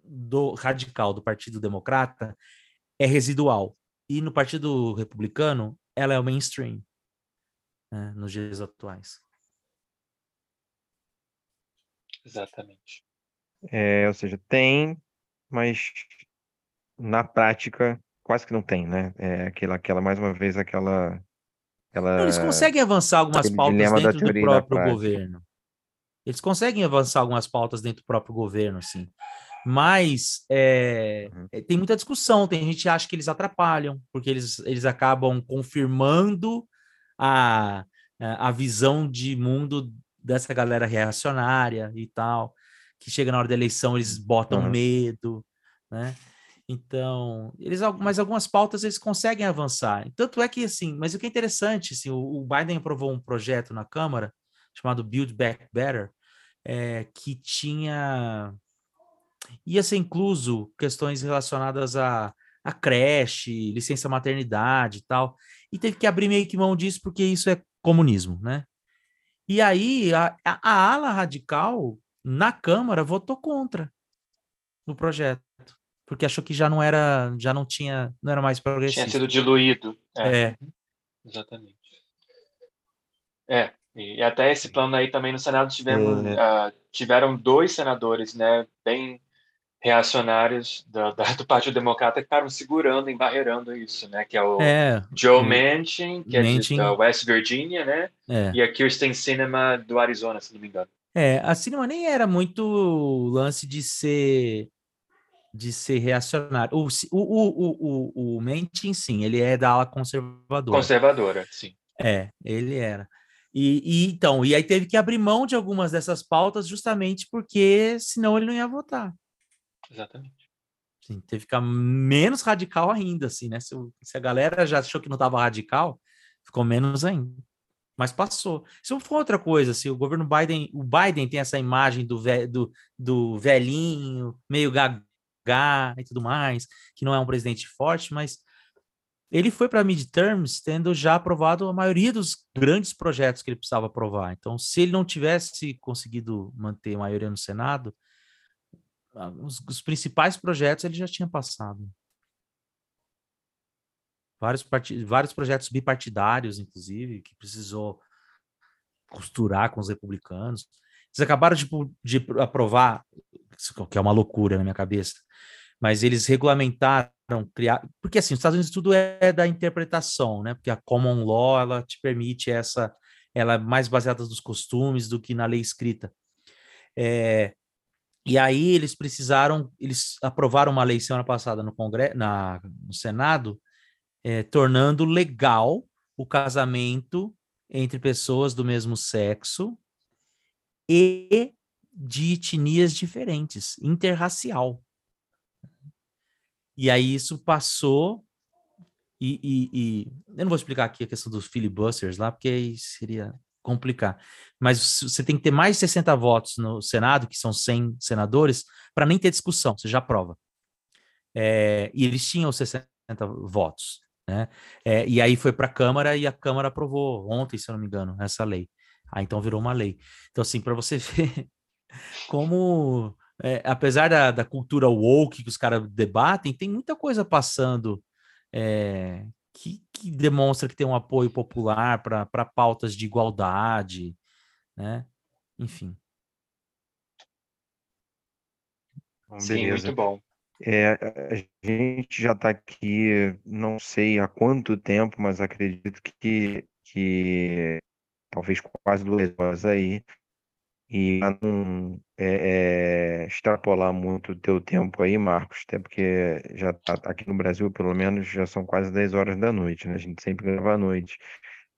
C: do radical do Partido Democrata é residual e no Partido Republicano ela é o mainstream né, nos dias atuais.
D: Exatamente.
B: É, ou seja, tem, mas na prática quase que não tem, né? É aquela, aquela mais uma vez, aquela. aquela
C: eles conseguem avançar algumas pautas dentro do próprio governo. Eles conseguem avançar algumas pautas dentro do próprio governo, assim. Mas é, tem muita discussão, tem gente que acha que eles atrapalham, porque eles, eles acabam confirmando a, a visão de mundo dessa galera reacionária e tal, que chega na hora da eleição, eles botam uhum. medo, né? Então, eles, mas algumas pautas eles conseguem avançar. Tanto é que, assim, mas o que é interessante, assim, o, o Biden aprovou um projeto na Câmara chamado Build Back Better, é, que tinha ia ser incluso questões relacionadas a, a creche, licença maternidade e tal, e teve que abrir meio que mão disso porque isso é comunismo, né? E aí a, a, a ala radical na Câmara votou contra o projeto porque achou que já não era, já não tinha, não era mais progressista.
D: Tinha sido diluído.
C: É. é.
D: Exatamente. É, e até esse plano aí também no Senado tivemos, é. uh, tiveram dois senadores, né, bem reacionários do, do Partido Democrata que estavam segurando, embarreirando isso, né, que é o é. Joe Manchin, que Manchin. é de West Virginia, né, é. e a Kirsten Sinema do Arizona, se não me engano.
C: É, a Sinema nem era muito lance de ser de ser reacionário. O, o, o, o, o Mentin, sim, ele é da ala conservadora.
D: Conservadora, sim.
C: É, ele era. E, e, então, e aí teve que abrir mão de algumas dessas pautas justamente porque senão ele não ia votar.
D: Exatamente.
C: Sim, teve que ficar menos radical ainda, assim, né? Se, se a galera já achou que não estava radical, ficou menos ainda. Mas passou. Isso foi outra coisa, assim, o governo Biden, o Biden tem essa imagem do, ve, do, do velhinho, meio gago e tudo mais, que não é um presidente forte, mas ele foi para midterms tendo já aprovado a maioria dos grandes projetos que ele precisava aprovar. Então, se ele não tivesse conseguido manter a maioria no Senado, os, os principais projetos ele já tinha passado. Vários, vários projetos bipartidários, inclusive, que precisou costurar com os republicanos. Eles acabaram de, de aprovar, que é uma loucura na minha cabeça, mas eles regulamentaram, criar, porque assim, os Estados Unidos tudo é da interpretação, né? Porque a common law ela te permite essa, ela é mais baseada nos costumes do que na lei escrita. É, e aí eles precisaram, eles aprovaram uma lei semana passada no Congresso, na, no Senado, é, tornando legal o casamento entre pessoas do mesmo sexo e de etnias diferentes, interracial. E aí isso passou, e, e, e, eu não vou explicar aqui a questão dos filibusters lá, porque seria complicar. Mas você tem que ter mais de 60 votos no Senado, que são 100 senadores, para nem ter discussão, você já aprova. É, e eles tinham 60 votos. Né? É, e aí foi para a Câmara e a Câmara aprovou ontem, se eu não me engano, essa lei. Aí então virou uma lei. Então, assim, para você ver como é, apesar da, da, cultura woke que os caras debatem, tem muita coisa passando é, que, demonstra que tem um apoio popular para pautas de igualdade, né? Enfim.
D: Sim, muito bom.
B: É, a gente já está aqui, não sei há quanto tempo, mas acredito que, que talvez quase duas horas aí, e para não é, é, extrapolar muito o teu tempo aí, Marcos, até porque já tá aqui no Brasil, pelo menos, já são quase 10 horas da noite, né? A gente sempre grava à noite.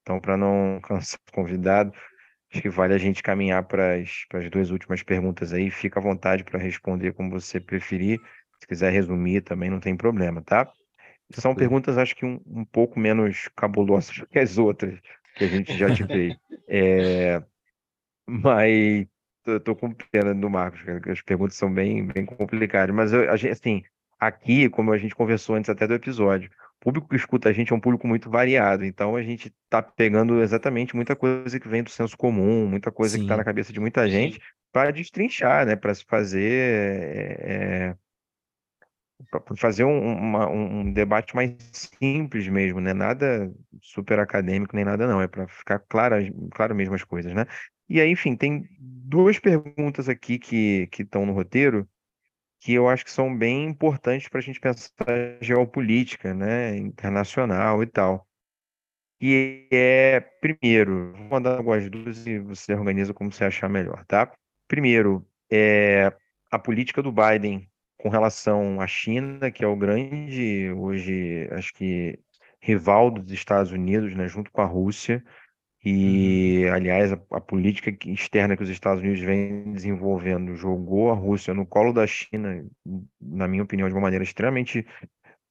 B: Então, para não cansar o convidado, acho que vale a gente caminhar para as duas últimas perguntas aí. Fica à vontade para responder como você preferir. Se quiser resumir também, não tem problema, tá? São perguntas, acho que um, um pouco menos cabulosas que as outras que a gente já te fez. É, mas eu tô com pena do Marcos, cara, que as perguntas são bem, bem complicadas. Mas eu, a gente, assim, aqui, como a gente conversou antes até do episódio, o público que escuta a gente é um público muito variado. Então a gente tá pegando exatamente muita coisa que vem do senso comum, muita coisa que tá na cabeça de muita gente, para destrinchar, né? Para se fazer. É, para fazer um, uma, um debate mais simples mesmo, né? Nada super acadêmico nem nada, não. É para ficar claro, claro mesmo as coisas, né? E aí, enfim, tem duas perguntas aqui que estão no roteiro que eu acho que são bem importantes para a gente pensar geopolítica, né, internacional e tal. E é, primeiro, vou mandar algumas duas e você organiza como você achar melhor, tá? Primeiro, é a política do Biden com relação à China, que é o grande, hoje, acho que, rival dos Estados Unidos, né, junto com a Rússia. E, uhum. aliás, a, a, política externa que os Estados Unidos vêm desenvolvendo jogou a Rússia no colo da China, na minha opinião, de uma maneira extremamente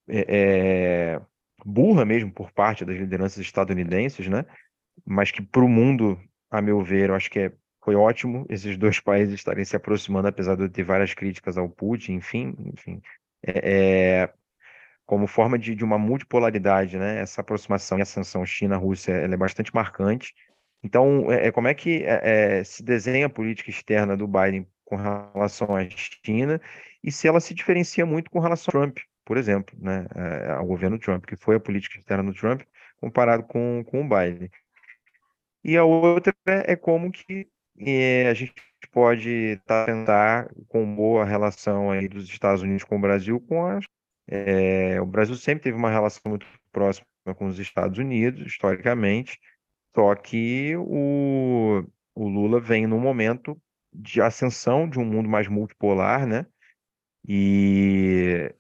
B: é, é, burra mesmo por parte das lideranças estadunidenses, né? Mas que para o mundo, a meu ver, eu acho que é, foi ótimo esses dois países estarem se aproximando, apesar de eu ter várias críticas ao Putin, enfim, enfim. É, é como forma de, de uma multipolaridade, né? Essa aproximação e ascensão China-Rússia é bastante marcante. Então, é, é como é que é, é, se desenha a política externa do Biden com relação à China e se ela se diferencia muito com relação ao Trump, por exemplo, né? É, ao governo Trump, que foi a política externa do Trump comparado com, com o Biden. E a outra é como que a gente pode tentar com boa relação aí dos Estados Unidos com o Brasil com as é, o Brasil sempre teve uma relação muito próxima com os Estados Unidos, historicamente, só que o, o Lula vem num momento de ascensão de um mundo mais multipolar, né? E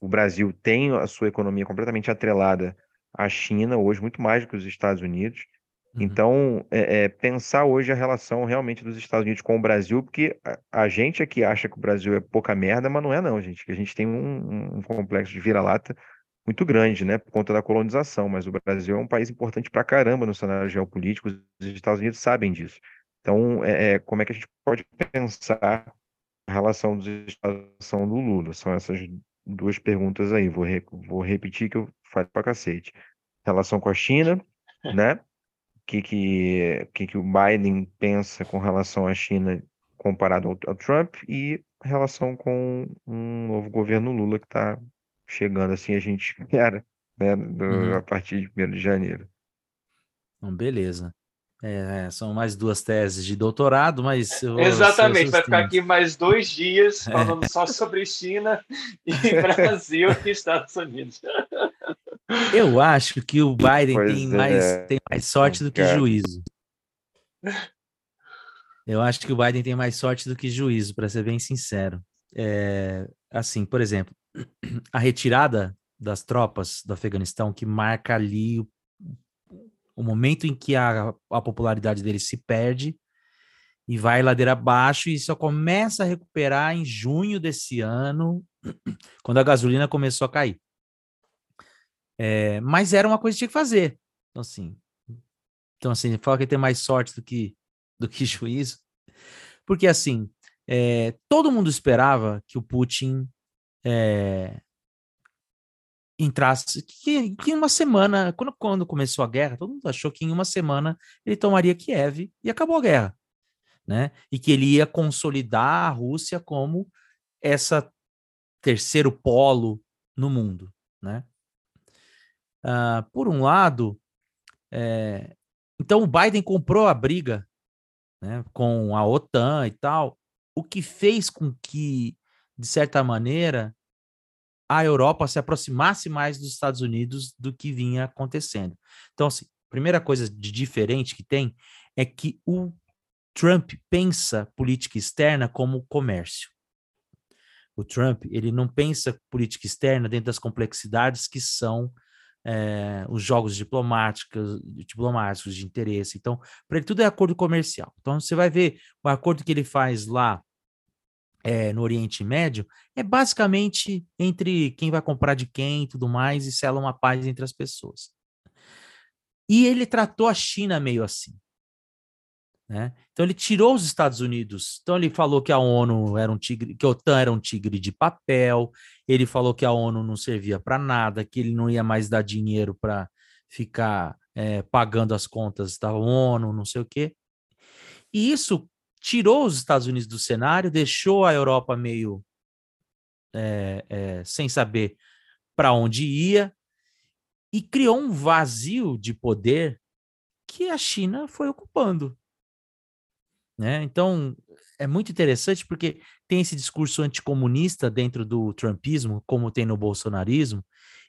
B: o Brasil tem a sua economia completamente atrelada à China, hoje muito mais do que os Estados Unidos. Uhum. Então, é, é, pensar hoje a relação realmente dos Estados Unidos com o Brasil, porque a, a, gente aqui acha que o Brasil é pouca merda, mas não é não, gente. Que a gente tem um, um complexo de vira-lata muito grande, né, por conta da colonização. Mas o Brasil é um país importante pra caramba no cenário geopolítico. Os Estados Unidos sabem disso. Então, é, é como é que a gente pode pensar a relação dos Estados do Lula? São essas duas perguntas aí. Vou, re, vou repetir que eu falo pra cacete. Relação com a China, né? Que, que, que, que o Biden pensa com relação à China comparado ao, ao Trump e relação com um novo governo Lula que está chegando assim, a gente espera, né, do, uhum. a partir de 1 de janeiro.
C: Então, beleza. É, são mais duas teses de doutorado, mas.
D: Exatamente, vai ficar aqui mais dois dias é. falando é. só sobre China e Brasil e Estados Unidos.
C: Eu acho que o Biden tem, é. mais, tem mais sorte do que juízo. Eu acho que o Biden tem mais sorte do que juízo, para ser bem sincero. É, assim, por exemplo, a retirada das tropas do Afeganistão, que marca ali o, o momento em que a, a popularidade dele se perde e vai ladeira abaixo e só começa a recuperar em junho desse ano, quando a gasolina começou a cair. É, mas era uma coisa que tinha que fazer. Então, assim, então, assim, fala que tem mais sorte do que, do que juízo. Porque, assim, é, todo mundo esperava que o Putin é, entrasse, que, que em uma semana, quando, quando começou a guerra, todo mundo achou que em uma semana ele tomaria Kiev e acabou a guerra. Né? E que ele ia consolidar a Rússia como essa terceiro polo no mundo, né? Uh, por um lado, é, então o Biden comprou a briga né, com a OTAN e tal, o que fez com que, de certa maneira, a Europa se aproximasse mais dos Estados Unidos do que vinha acontecendo. Então, assim, a primeira coisa de diferente que tem é que o Trump pensa política externa como comércio. O Trump, ele não pensa política externa dentro das complexidades que são é, os jogos diplomáticos, diplomáticos de interesse. Então, para ele tudo é acordo comercial. Então, você vai ver o acordo que ele faz lá é, no Oriente Médio é basicamente entre quem vai comprar de quem e tudo mais e sela uma paz entre as pessoas. E ele tratou a China meio assim. Né? Então ele tirou os Estados Unidos. Então ele falou que a ONU era um tigre, que a OTAN era um tigre de papel. Ele falou que a ONU não servia para nada, que ele não ia mais dar dinheiro para ficar é, pagando as contas da ONU, não sei o quê. E isso tirou os Estados Unidos do cenário, deixou a Europa meio é, é, sem saber para onde ia e criou um vazio de poder que a China foi ocupando. Né? Então, é muito interessante porque tem esse discurso anticomunista dentro do trumpismo, como tem no bolsonarismo,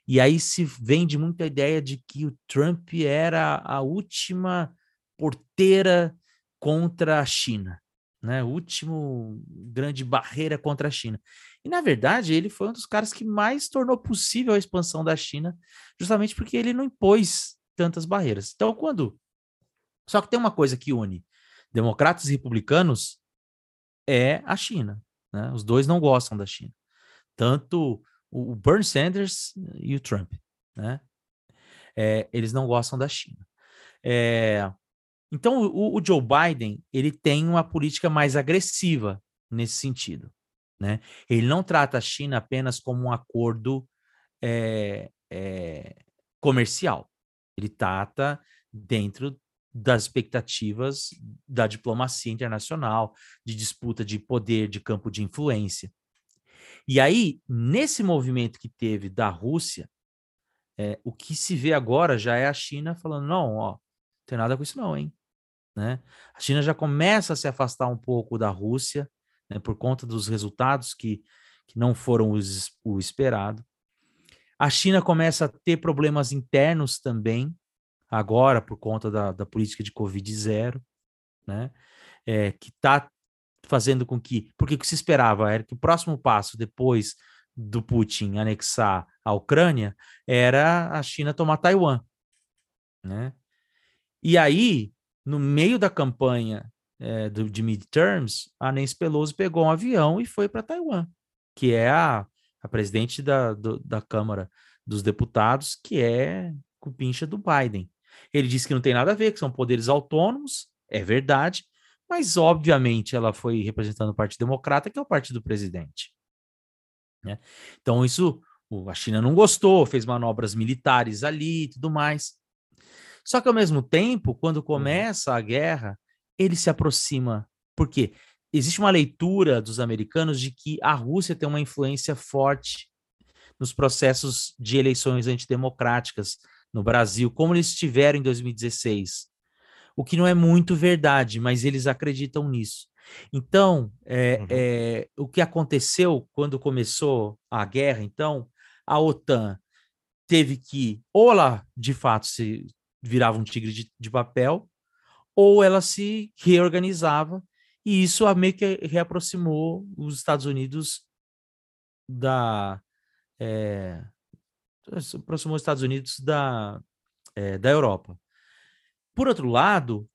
C: e aí se vende muito a ideia de que o Trump era a última porteira contra a China. né? O último grande barreira contra a China. E, na verdade, ele foi um dos caras que mais tornou possível a expansão da China, justamente porque ele não impôs tantas barreiras. Então, quando. Só que tem uma coisa que une democratas e republicanos é a China. Né? Os dois não gostam da China. Tanto o Bernie Sanders e o Trump. Né? É, eles não gostam da China. É, então, o, o, Joe Biden ele tem uma política mais agressiva nesse sentido. Né? Ele não trata a China apenas como um acordo é, comercial. Ele trata dentro das expectativas da diplomacia internacional, de disputa de poder, de campo de influência. E aí, nesse movimento que teve da Rússia, é, o que se vê agora já é a China falando: não, ó, não tem nada com isso, não, hein? Né? A China já começa a se afastar um pouco da Rússia, né, por conta dos resultados que, que não foram os, o esperado. A China começa a ter problemas internos também, agora por conta da, da política de Covid zero, né? É, que está fazendo com que. Porque o que se esperava era que o próximo passo depois do Putin anexar a Ucrânia era a China tomar Taiwan. Né? E aí, no meio da campanha é, do, de midterms, a Nancy Pelosi pegou um avião e foi para Taiwan, que é a, a presidente da, do, da Câmara dos Deputados, que é cupincha do Biden. Ele disse que não tem nada a ver, que são poderes autônomos, é verdade, mas obviamente ela foi representando o Partido Democrata, que é o partido do presidente. Né? Então, isso a China não gostou, fez manobras militares ali e tudo mais. Só que ao mesmo tempo, quando uhum. começa a guerra, ele se aproxima. Por quê? Existe uma leitura dos americanos de que a Rússia tem uma influência forte nos processos de eleições antidemocráticas no Brasil, como eles tiveram em 2016. O que não é muito verdade, mas eles acreditam nisso. Então, é, uhum. é, o que aconteceu quando começou a guerra, então, a OTAN teve que, ou ela de fato se virava um tigre de, de papel, ou ela se reorganizava, e isso meio que reaproximou os Estados Unidos da. É, aproximou os Estados Unidos da, é, da Europa. Por outro lado,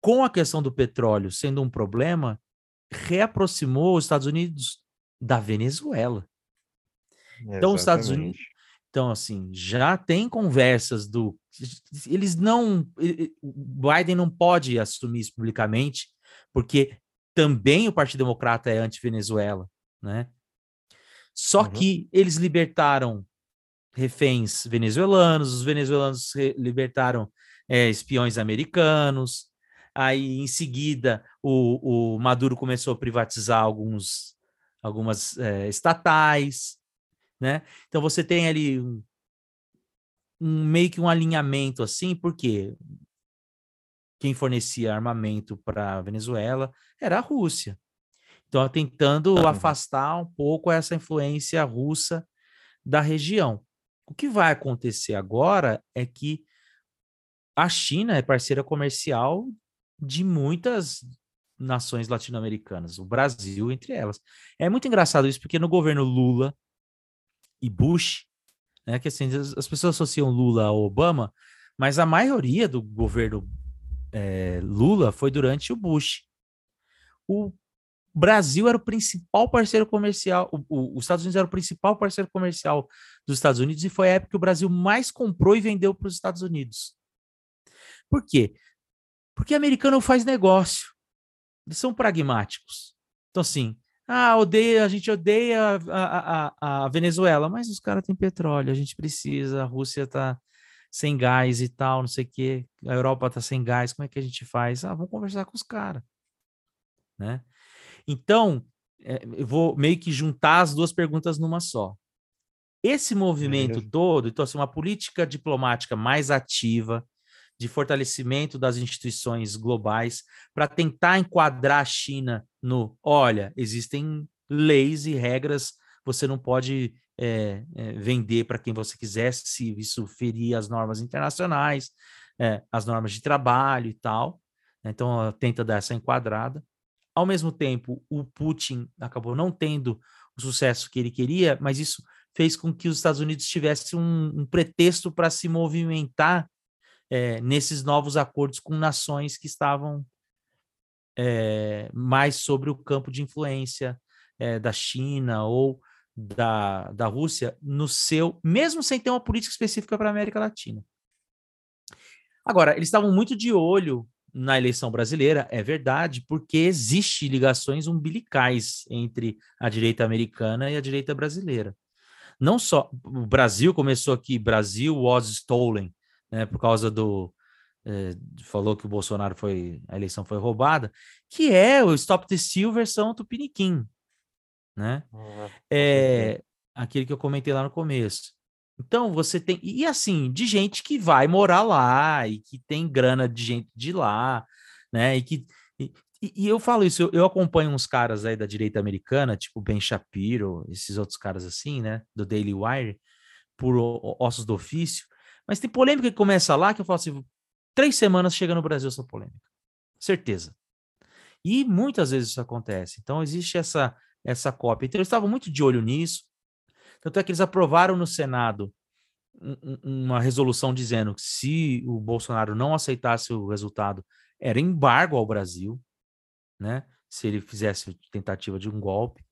C: com a questão do petróleo sendo um problema, reaproximou os Estados Unidos da Venezuela. Então, os Estados Unidos. Então, assim, já tem conversas do. Eles não. Biden não pode assumir isso publicamente, porque também o Partido Democrata é anti-Venezuela, né? Só uhum. que eles libertaram reféns venezuelanos, os venezuelanos libertaram é, espiões americanos, Aí, em seguida, o, o Maduro começou a privatizar alguns, algumas é, estatais, né? Então você tem ali um, um, meio que um alinhamento assim, porque quem fornecia armamento para a Venezuela era a Rússia. Então, tentando uhum. afastar um pouco essa influência russa da região. O que vai acontecer agora é que a China é parceira comercial de muitas nações latino-americanas, o Brasil entre elas. É muito engraçado isso, porque no governo Lula e Bush, né, que assim, as pessoas associam Lula ao Obama, mas a maioria do governo é, Lula foi durante o Bush. O Brasil era o principal parceiro comercial, o, o, os Estados Unidos era o principal parceiro comercial dos Estados Unidos e foi a época que o Brasil mais comprou e vendeu para os Estados Unidos. Por quê? Porque americano faz negócio. Eles são pragmáticos. Então, assim, ah, odeia, a gente odeia a, a, a Venezuela, mas os caras têm petróleo, a gente precisa, a Rússia tá sem gás e tal, não sei o quê, a Europa tá sem gás, como é que a gente faz? Ah, vamos conversar com os caras, né? Então, é, eu vou meio que juntar as duas perguntas numa só. Esse movimento todo, então, assim, uma política diplomática mais ativa, de fortalecimento das instituições globais para tentar enquadrar a China no, olha, existem leis e regras, você não pode é, é, vender para quem você quiser se isso ferir as normas internacionais, é, as normas de trabalho e tal. Então, tenta dar essa enquadrada. Ao mesmo tempo, o Putin acabou não tendo o sucesso que ele queria, mas isso fez com que os Estados Unidos tivessem um, um pretexto para se movimentar é, nesses novos acordos com nações que estavam é, mais sobre o campo de influência é, da China ou da, da Rússia no seu, mesmo sem ter uma política específica para a América Latina. Agora, eles estavam muito de olho na eleição brasileira, é verdade, porque existe ligações umbilicais entre a direita americana e a direita brasileira. Não só o Brasil começou aqui, Brasil was stolen, né, por causa do é, falou que o Bolsonaro foi a eleição foi roubada, que é o Stop the Steal versão Tupiniquim, né? Uhum, é aquele que eu comentei lá no começo. Então você tem e assim de gente que vai morar lá e que tem grana de gente de lá, né? E que e, e eu falo isso, eu, eu, acompanho uns caras aí da direita americana, tipo Ben Shapiro, esses outros caras assim, né? Do Daily Wire, por ossos do ofício. Mas tem polêmica que começa lá que eu falo assim, três semanas chega no Brasil essa polêmica, certeza. E muitas vezes isso acontece. Então existe essa essa cópia. Então eu estava muito de olho nisso. Tanto é que eles aprovaram no Senado uma resolução dizendo que se o Bolsonaro não aceitasse o resultado, era embargo ao Brasil, né? Se ele fizesse tentativa de um golpe.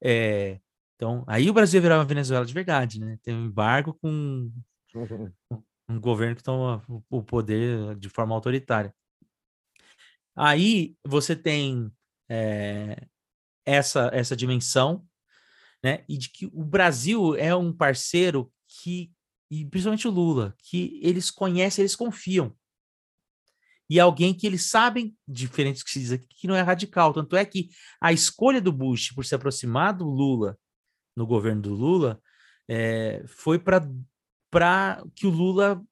C: É, então, aí o Brasil virava Venezuela de verdade, né? Tem um embargo com um governo que toma o poder de forma autoritária. Aí você tem é, essa, essa dimensão né? E de que o Brasil é um parceiro que, e principalmente o Lula, que eles conhecem, eles confiam. E é alguém que eles sabem, diferente do que se diz aqui, que não é radical. Tanto é que a escolha do Bush por se aproximar do Lula, no governo do Lula, é, foi para que o Lula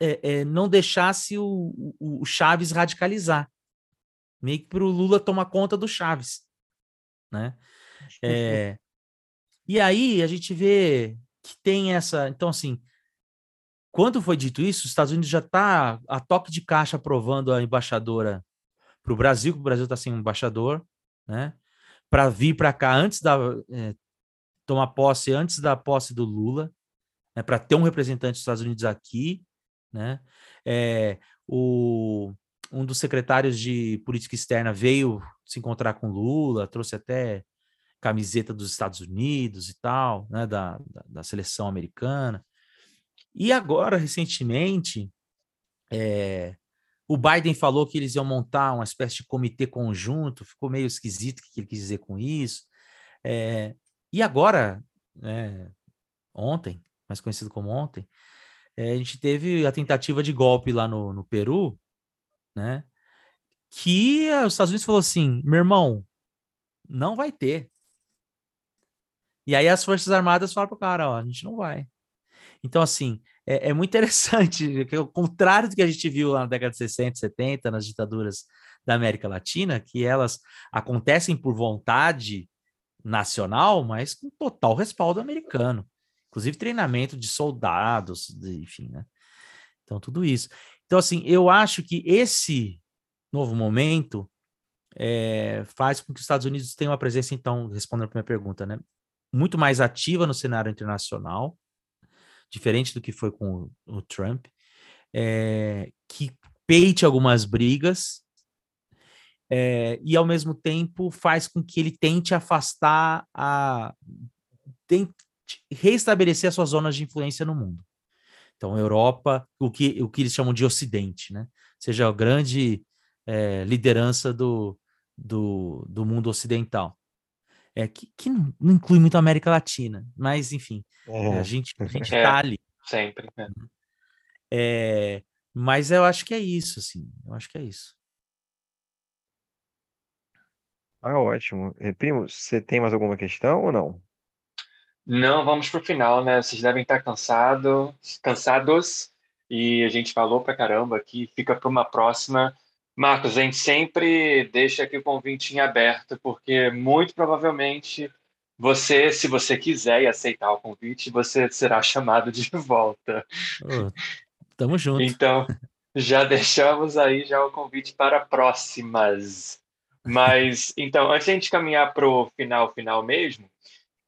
C: é, é, não deixasse o, o, o Chaves radicalizar. Meio que para o Lula tomar conta do Chaves. Né? É, e aí a gente vê que tem essa. Então, assim, quando foi dito isso, os Estados Unidos já está a toque de caixa aprovando a embaixadora para o Brasil, que o Brasil está sem embaixador, né? Para vir para cá antes da. É, tomar posse antes da posse do Lula, né, para ter um representante dos Estados Unidos aqui, né? É, o, um dos secretários de política externa veio se encontrar com Lula, trouxe até camiseta dos Estados Unidos e tal, né, da, da, da seleção americana. E agora, recentemente, é, o Biden falou que eles iam montar uma espécie de comitê conjunto, ficou meio esquisito o que ele quis dizer com isso. É, e agora, é, ontem, mais conhecido como ontem, é, a gente teve a tentativa de golpe lá no, no Peru, né? Que os Estados Unidos falou assim: meu irmão, não vai ter. E aí as Forças Armadas falam pro cara, ó, a gente não vai. Então, assim, é, é muito interessante, que o contrário do que a gente viu lá na década de 60, 70, nas ditaduras da América Latina, que elas acontecem por vontade nacional, mas com total respaldo americano. Inclusive treinamento de soldados, de, enfim, né? Então, tudo isso. Então, assim, eu acho que esse novo momento é, faz com que os Estados Unidos tenham uma presença, então, respondendo a minha pergunta, né? Muito mais ativa no cenário internacional, diferente do que foi com o, Trump, é, que peite algumas brigas é, e, ao mesmo tempo, faz com que ele tente afastar a. tente reestabelecer as suas zonas de influência no mundo. Então, Europa, o que, o que eles chamam de Ocidente, né? Seja a grande é, liderança do, do, do mundo ocidental é, que, que não, não, inclui muito a América Latina, mas enfim, uhum. a gente a gente é, tá ali.
D: Sempre. Né?
C: É, mas eu acho que é isso, assim, eu acho que é isso.
B: Ah, ótimo. Eh, primo, você tem mais alguma questão ou não?
D: Não, vamos para o final, né? Vocês devem estar cansado, cansados e a gente falou para caramba aqui, fica para uma próxima. Marcos, a gente sempre deixa aqui o convite em aberto, porque muito provavelmente você, se você quiser e aceitar o convite, você será chamado de volta.
C: Oh, tamo junto.
D: Então, já deixamos aí já o convite para próximas. Mas, então, antes de a gente caminhar para o final, final mesmo,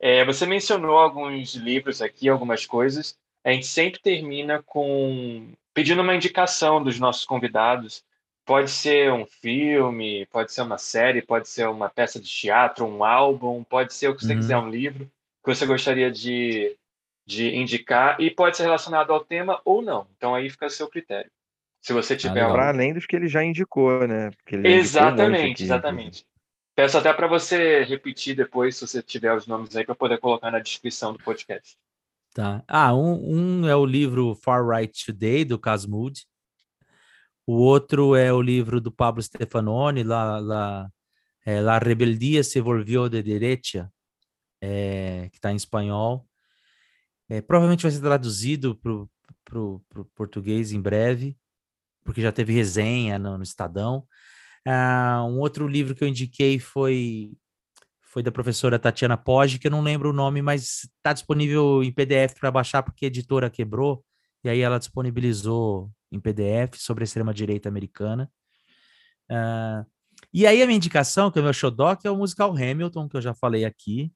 D: é, você mencionou alguns livros aqui, algumas coisas. A gente sempre termina com pedindo uma indicação dos nossos convidados. Pode ser um filme, pode ser uma série, pode ser uma peça de teatro, um álbum, pode ser o que você uhum. quiser, um livro que você gostaria de, de indicar e pode ser relacionado ao tema ou não. Então aí fica a seu critério. Se você tiver
B: ah, Para além dos que ele já indicou, né?
D: exatamente, exatamente. Peço até para você repetir depois, se você tiver os nomes aí, para poder colocar na descrição do podcast.
C: Tá. Ah, um, um é o livro Far Right Today, do Casmud. O outro é o livro do Pablo Stefanoni, La, La, é, La Rebeldia se volvió de derecha, é, que está em espanhol. É, provavelmente vai ser traduzido para o português em breve, porque já teve resenha no, no Estadão. Ah, um outro livro que eu indiquei foi foi da professora Tatiana Poggi, que eu não lembro o nome, mas está disponível em PDF para baixar porque a editora quebrou, e aí ela disponibilizou em PDF sobre a extrema-direita americana. Uh, e aí a minha indicação, que é o meu showdoc, é o musical Hamilton, que eu já falei aqui,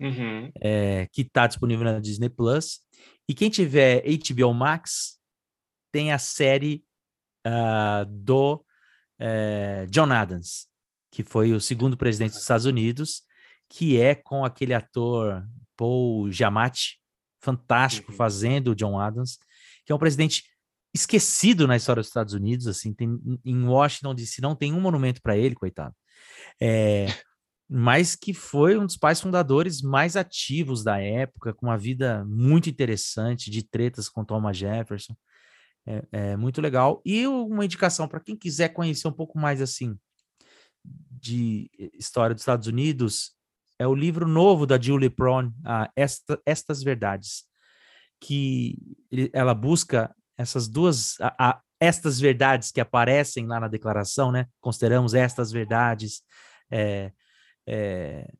D: uhum.
C: é, que está disponível na Disney+. Plus. E quem tiver HBO Max, tem a série uh, do uh, John Adams, que foi o segundo presidente dos Estados Unidos, que é com aquele ator Paul Giamatti, fantástico, uhum. fazendo o John Adams, que é um presidente esquecido na história dos Estados Unidos, assim, tem, em Washington DC não tem um monumento para ele, coitado. É, mas que foi um dos pais fundadores mais ativos da época, com uma vida muito interessante, de tretas com Thomas Jefferson. É, é muito legal. E uma indicação para quem quiser conhecer um pouco mais assim de história dos Estados Unidos é o livro novo da Julie Prawn, Esta, Estas Verdades, que ela busca essas duas, a, a, estas verdades que aparecem lá na declaração, né? Consideramos estas verdades, é, é,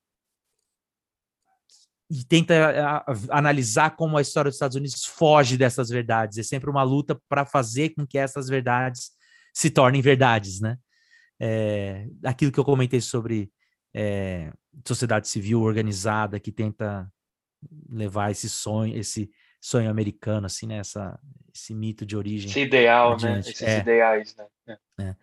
C: e tenta a, analisar como a história dos Estados Unidos foge dessas verdades. É sempre uma luta para fazer com que essas verdades se tornem verdades, né? É, aquilo que eu comentei sobre é, sociedade civil organizada que tenta levar esse sonho, esse sonho americano, assim, né? Essa, esse mito de origem.
D: Esse ideal, né? Esses é. ideais, né? É.
C: é.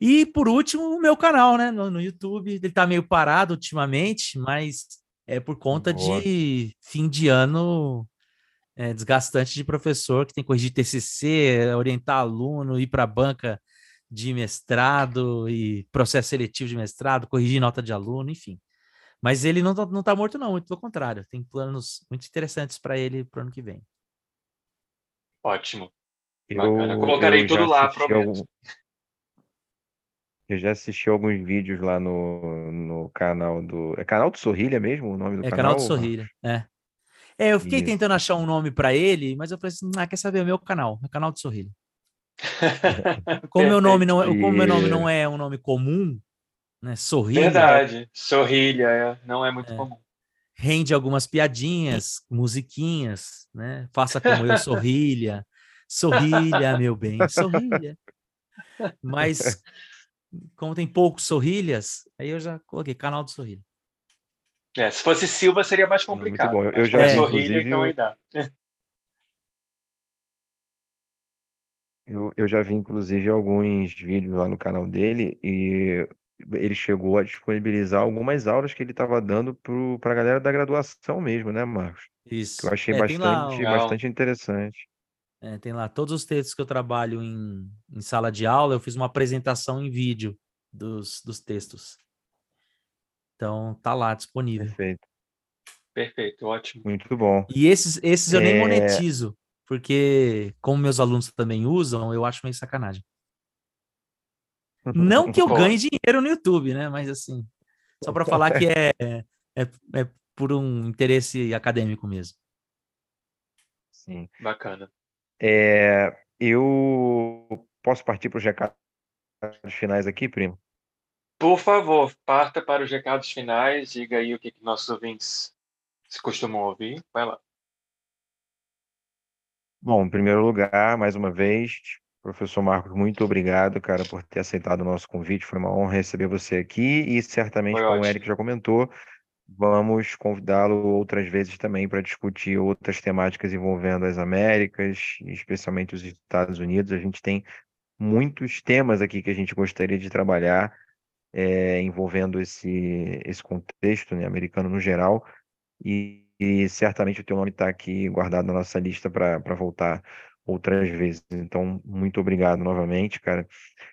C: E por último, o meu canal, né? No, no, YouTube. Ele tá meio parado ultimamente, mas é por conta Boa. de fim de ano é, desgastante de professor que tem que corrigir TCC, orientar aluno, ir para a banca de mestrado e processo seletivo de mestrado, corrigir nota de aluno, enfim. Mas ele não, tá, não tá morto, não, muito pelo contrário. Tem planos muito interessantes para ele para o ano que vem.
D: Ótimo. Eu, Colocarei eu tudo lá, prometo. Algum...
B: Eu já assisti alguns vídeos lá no, no canal do. É canal do Sorrilha mesmo o nome do
C: é,
B: canal?
C: É canal do Sorrilha, é. É, eu fiquei Isso. tentando achar um nome para ele, mas eu falei assim: ah, quer saber? É o meu canal, é o canal do Sorrilha. como meu nome não é, como meu nome não é um nome comum, né? Sorrilha.
D: Verdade, sorrilha, é, não é muito é. comum.
C: Rende algumas piadinhas, musiquinhas, né? Faça como eu, sorrilha. Sorrilha, meu bem, sorrilha. Mas, como tem poucos sorrilhas, aí eu já coloquei canal do Sorrilha.
D: É, se fosse Silva seria mais complicado.
B: Muito bom. Eu já,
D: é. sorrilha, então aí dá.
B: Eu, eu já vi, inclusive, alguns vídeos lá no canal dele e ele chegou a disponibilizar algumas aulas que ele estava dando para a galera da graduação mesmo, né, Marcos?
C: Isso.
B: Eu achei é, bastante, bastante interessante.
C: É, tem lá todos os textos que eu trabalho em, em sala de aula, eu fiz uma apresentação em vídeo dos, dos textos. Então, tá lá disponível.
B: Perfeito.
D: Perfeito, ótimo.
B: Muito bom.
C: E esses, esses eu é... nem monetizo, porque como meus alunos também usam, eu acho meio sacanagem. Não que eu ganhe dinheiro no YouTube, né? Mas assim, só para falar que é, é, é por um interesse acadêmico mesmo.
B: Sim.
D: Bacana.
B: É, eu posso partir para os recados finais aqui, primo?
D: Por favor, parta para os recados finais. Diga aí o que, que nossos ouvintes se costumam ouvir. Vai lá.
B: Bom, em primeiro lugar, mais uma vez, Professor Marcos, muito obrigado, cara, por ter aceitado o nosso convite. Foi uma honra receber você aqui e certamente,
D: Foi
B: como o. Eric já comentou, vamos convidá-lo outras vezes também para discutir outras temáticas envolvendo as Américas, especialmente os Estados Unidos. A gente tem muitos temas aqui que a gente gostaria de trabalhar é, envolvendo esse, esse contexto, né, americano no geral, e, e certamente o teu nome está aqui guardado na nossa lista para voltar outras vezes. Então, muito obrigado novamente, cara.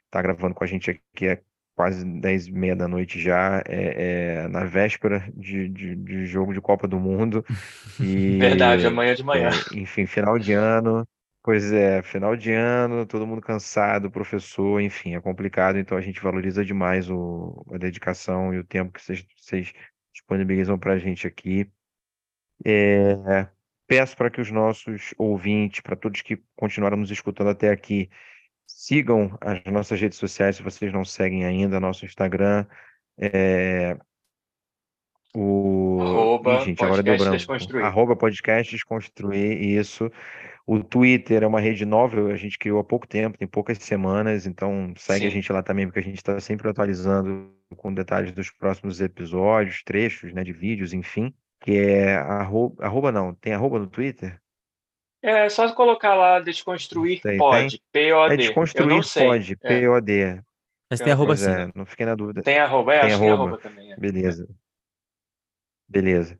B: Tá gravando com a gente aqui é quase 10 e meia da noite já, é, é na véspera de, de, de jogo de Copa do Mundo. E,
D: Verdade, amanhã de manhã.
B: é, enfim, final de ano. Pois é, final de ano, todo mundo cansado, professor, enfim, é complicado, então a gente valoriza demais o, a dedicação e o tempo que vocês, vocês disponibilizam para a gente aqui. É, peço para que os nossos ouvintes, para todos que continuaram nos escutando até aqui, sigam as nossas redes sociais, se vocês não seguem ainda, nosso Instagram, é, o...
D: Arroba
B: Ih, gente, agora deu branco. Arroba podcast Desconstruir, isso. O Twitter é uma rede nova, a gente criou há pouco tempo, tem poucas semanas, então segue a
D: Sim.
B: gente lá também, porque a gente está sempre atualizando com detalhes dos próximos episódios, trechos, né, de vídeos, enfim. Que é arroba, arroba não, tem arroba no Twitter?
D: É só colocar lá Desconstruir
B: Sei,
D: Pode, P-O-D.
B: É
D: Eu
B: Desconstruir. Pode,
D: É,
B: P-O-D.
C: Mas tem arroba
B: Pois
C: sim.
B: é, não fiquei na dúvida.
D: tem arroba, é,
B: Tem
D: acho que tem
B: arroba.
D: arroba também. é.
B: Beleza. Beleza.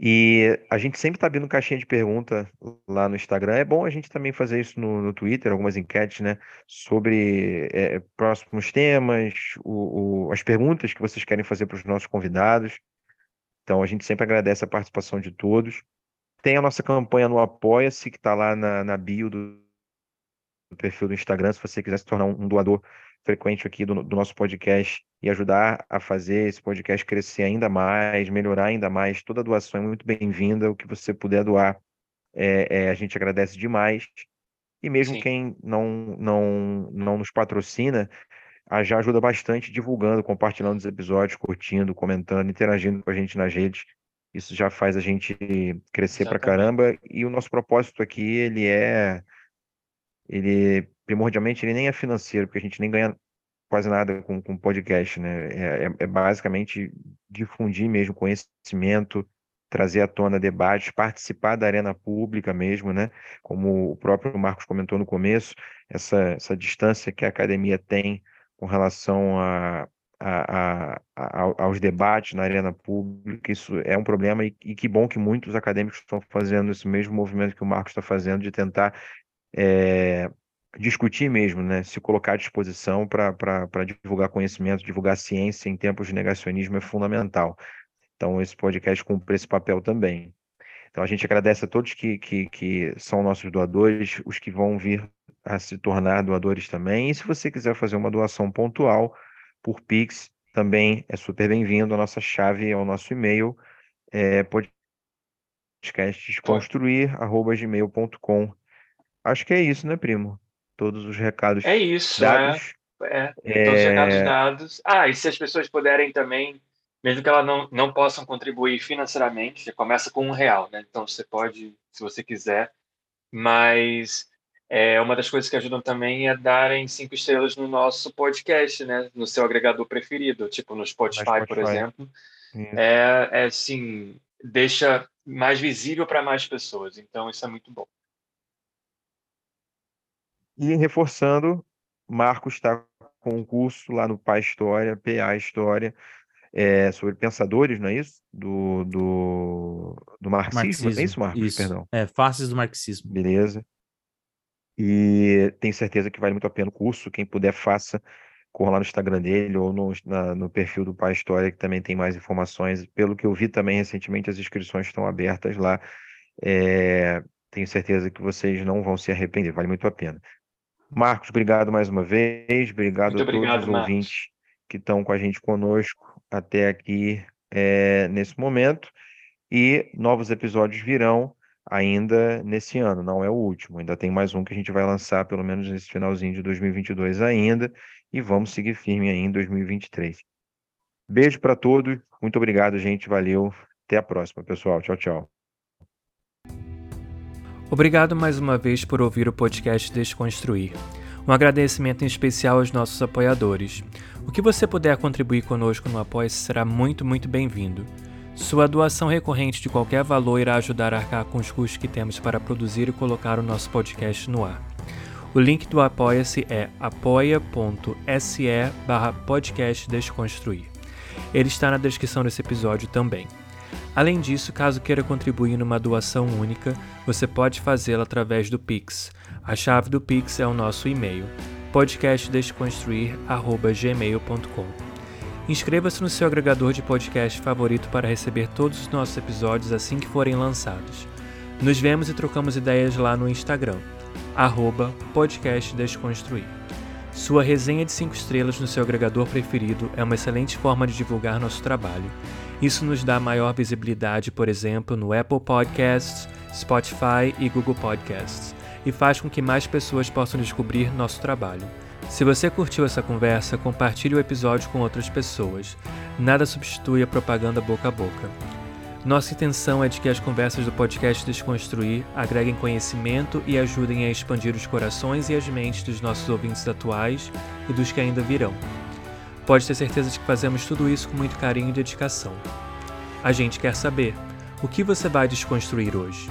B: E a gente sempre está abrindo caixinha de pergunta lá no Instagram. É bom a gente também fazer isso no, no Twitter, algumas enquetes, né? Sobre é, próximos temas, o, o- as perguntas que vocês querem fazer para os nossos convidados. Então a gente sempre agradece a participação de todos. Tem a nossa campanha no Apoia-se, que está lá na, na bio do, do perfil do Instagram, se você quiser se tornar um, um doador frequente aqui do, do nosso podcast e ajudar a fazer esse podcast crescer ainda mais, melhorar ainda mais. Toda doação é muito bem-vinda. O que você puder doar, é, é, a gente agradece demais. E mesmo
D: Sim.
B: quem não, não, não nos patrocina, já ajuda bastante divulgando, compartilhando os episódios, curtindo, comentando, interagindo com a gente nas redes. Isso já faz a gente crescer pra
D: Exatamente.
B: caramba. E o nosso propósito aqui, ele é, ele primordialmente, ele nem é financeiro, porque a gente nem ganha quase nada com, com podcast, né? É, é- é basicamente difundir mesmo conhecimento, trazer à tona debates, participar da arena pública mesmo, né? Como o próprio Marcos comentou no começo, essa, essa distância que a academia tem com relação a, a, a- aos debates na arena pública, isso é um problema e, e que bom que muitos acadêmicos estão fazendo esse mesmo movimento que o Marcos está fazendo de tentar é, discutir mesmo, né? Se colocar à disposição para divulgar conhecimento, divulgar ciência em tempos de negacionismo é fundamental. Então, esse podcast cumpre esse papel também. Então, a gente agradece a todos que, que, que são nossos doadores, os que vão vir a se tornar doadores também. E se você quiser fazer uma doação pontual por Pix, também é super bem-vindo. A nossa chave é o nosso e-mail, é podcastdesconstruir.gmail.com. Acho que é isso, né, primo? Todos os recados
D: É isso,
B: dados.
D: é. é. Todos os recados
B: É,
D: dados. Ah, e se as pessoas puderem também, mesmo que elas não, não possam contribuir financeiramente, já começa com um real, né? Então você pode, se você quiser, mas é, uma das coisas que ajudam também é darem cinco estrelas no nosso podcast, né? No seu agregador preferido, tipo no Spotify, por
B: Spotify.
D: exemplo.
B: isso.
D: É, é assim, deixa mais visível para mais pessoas. Então isso é muito bom.
B: E reforçando, Marcos está com um curso lá no PA História, PA História, é, sobre pensadores, não é isso? Do, do, do marxismo, é isso, Marcos?
C: Isso.
B: Perdão.
C: É, faces do marxismo.
B: Beleza. E tenho certeza que vale muito a pena o curso. Quem puder, faça. Corra lá no Instagram dele ou no, na- no perfil do Pai História, que também tem mais informações. Pelo que eu vi também recentemente, as inscrições estão abertas lá. É, tenho certeza que vocês não vão se arrepender, vale muito a pena. Marcos, obrigado mais uma vez. Obrigado
D: Muito
B: a todos
D: obrigado,
B: os
D: Marcos.
B: ouvintes que estão com a gente conosco até aqui é, nesse momento. E novos episódios virão ainda nesse ano, não é o último. Ainda tem mais um que a gente vai lançar, pelo menos nesse finalzinho de 2022 ainda, e vamos seguir firme aí em 2023. Beijo para todos, muito obrigado, gente, valeu. Até a próxima, pessoal. Tchau, tchau.
A: Obrigado mais uma vez por ouvir o podcast Desconstruir. Um agradecimento em especial aos nossos apoiadores. O que você puder contribuir conosco no apoia será muito, muito bem-vindo. Sua doação recorrente de qualquer valor irá ajudar a arcar com os custos que temos para produzir e colocar o nosso podcast no ar. O link do Apoia-se é apoia.se barra podcast Desconstruir. Ele está na descrição desse episódio também. Além disso, caso queira contribuir numa doação única, você pode fazê-la através do Pix. A chave do Pix é o nosso e-mail, podcastdesconstruir.gmail.com. Inscreva-se no seu agregador de podcast favorito para receber todos os nossos episódios assim que forem lançados. Nos vemos e trocamos ideias lá no Instagram, arroba podcastdesconstruir. Sua resenha de 5 estrelas no seu agregador preferido é uma excelente forma de divulgar nosso trabalho. Isso nos dá maior visibilidade, por exemplo, no Apple Podcasts, Spotify e Google Podcasts, e faz com que mais pessoas possam descobrir nosso trabalho. Se você curtiu essa conversa, compartilhe o episódio com outras pessoas. Nada substitui a propaganda boca a boca. Nossa intenção é de que as conversas do podcast Desconstruir agreguem conhecimento e ajudem a expandir os corações e as mentes dos nossos ouvintes atuais e dos que ainda virão. Pode ter certeza de que fazemos tudo isso com muito carinho e dedicação. A gente quer saber: o que você vai desconstruir hoje?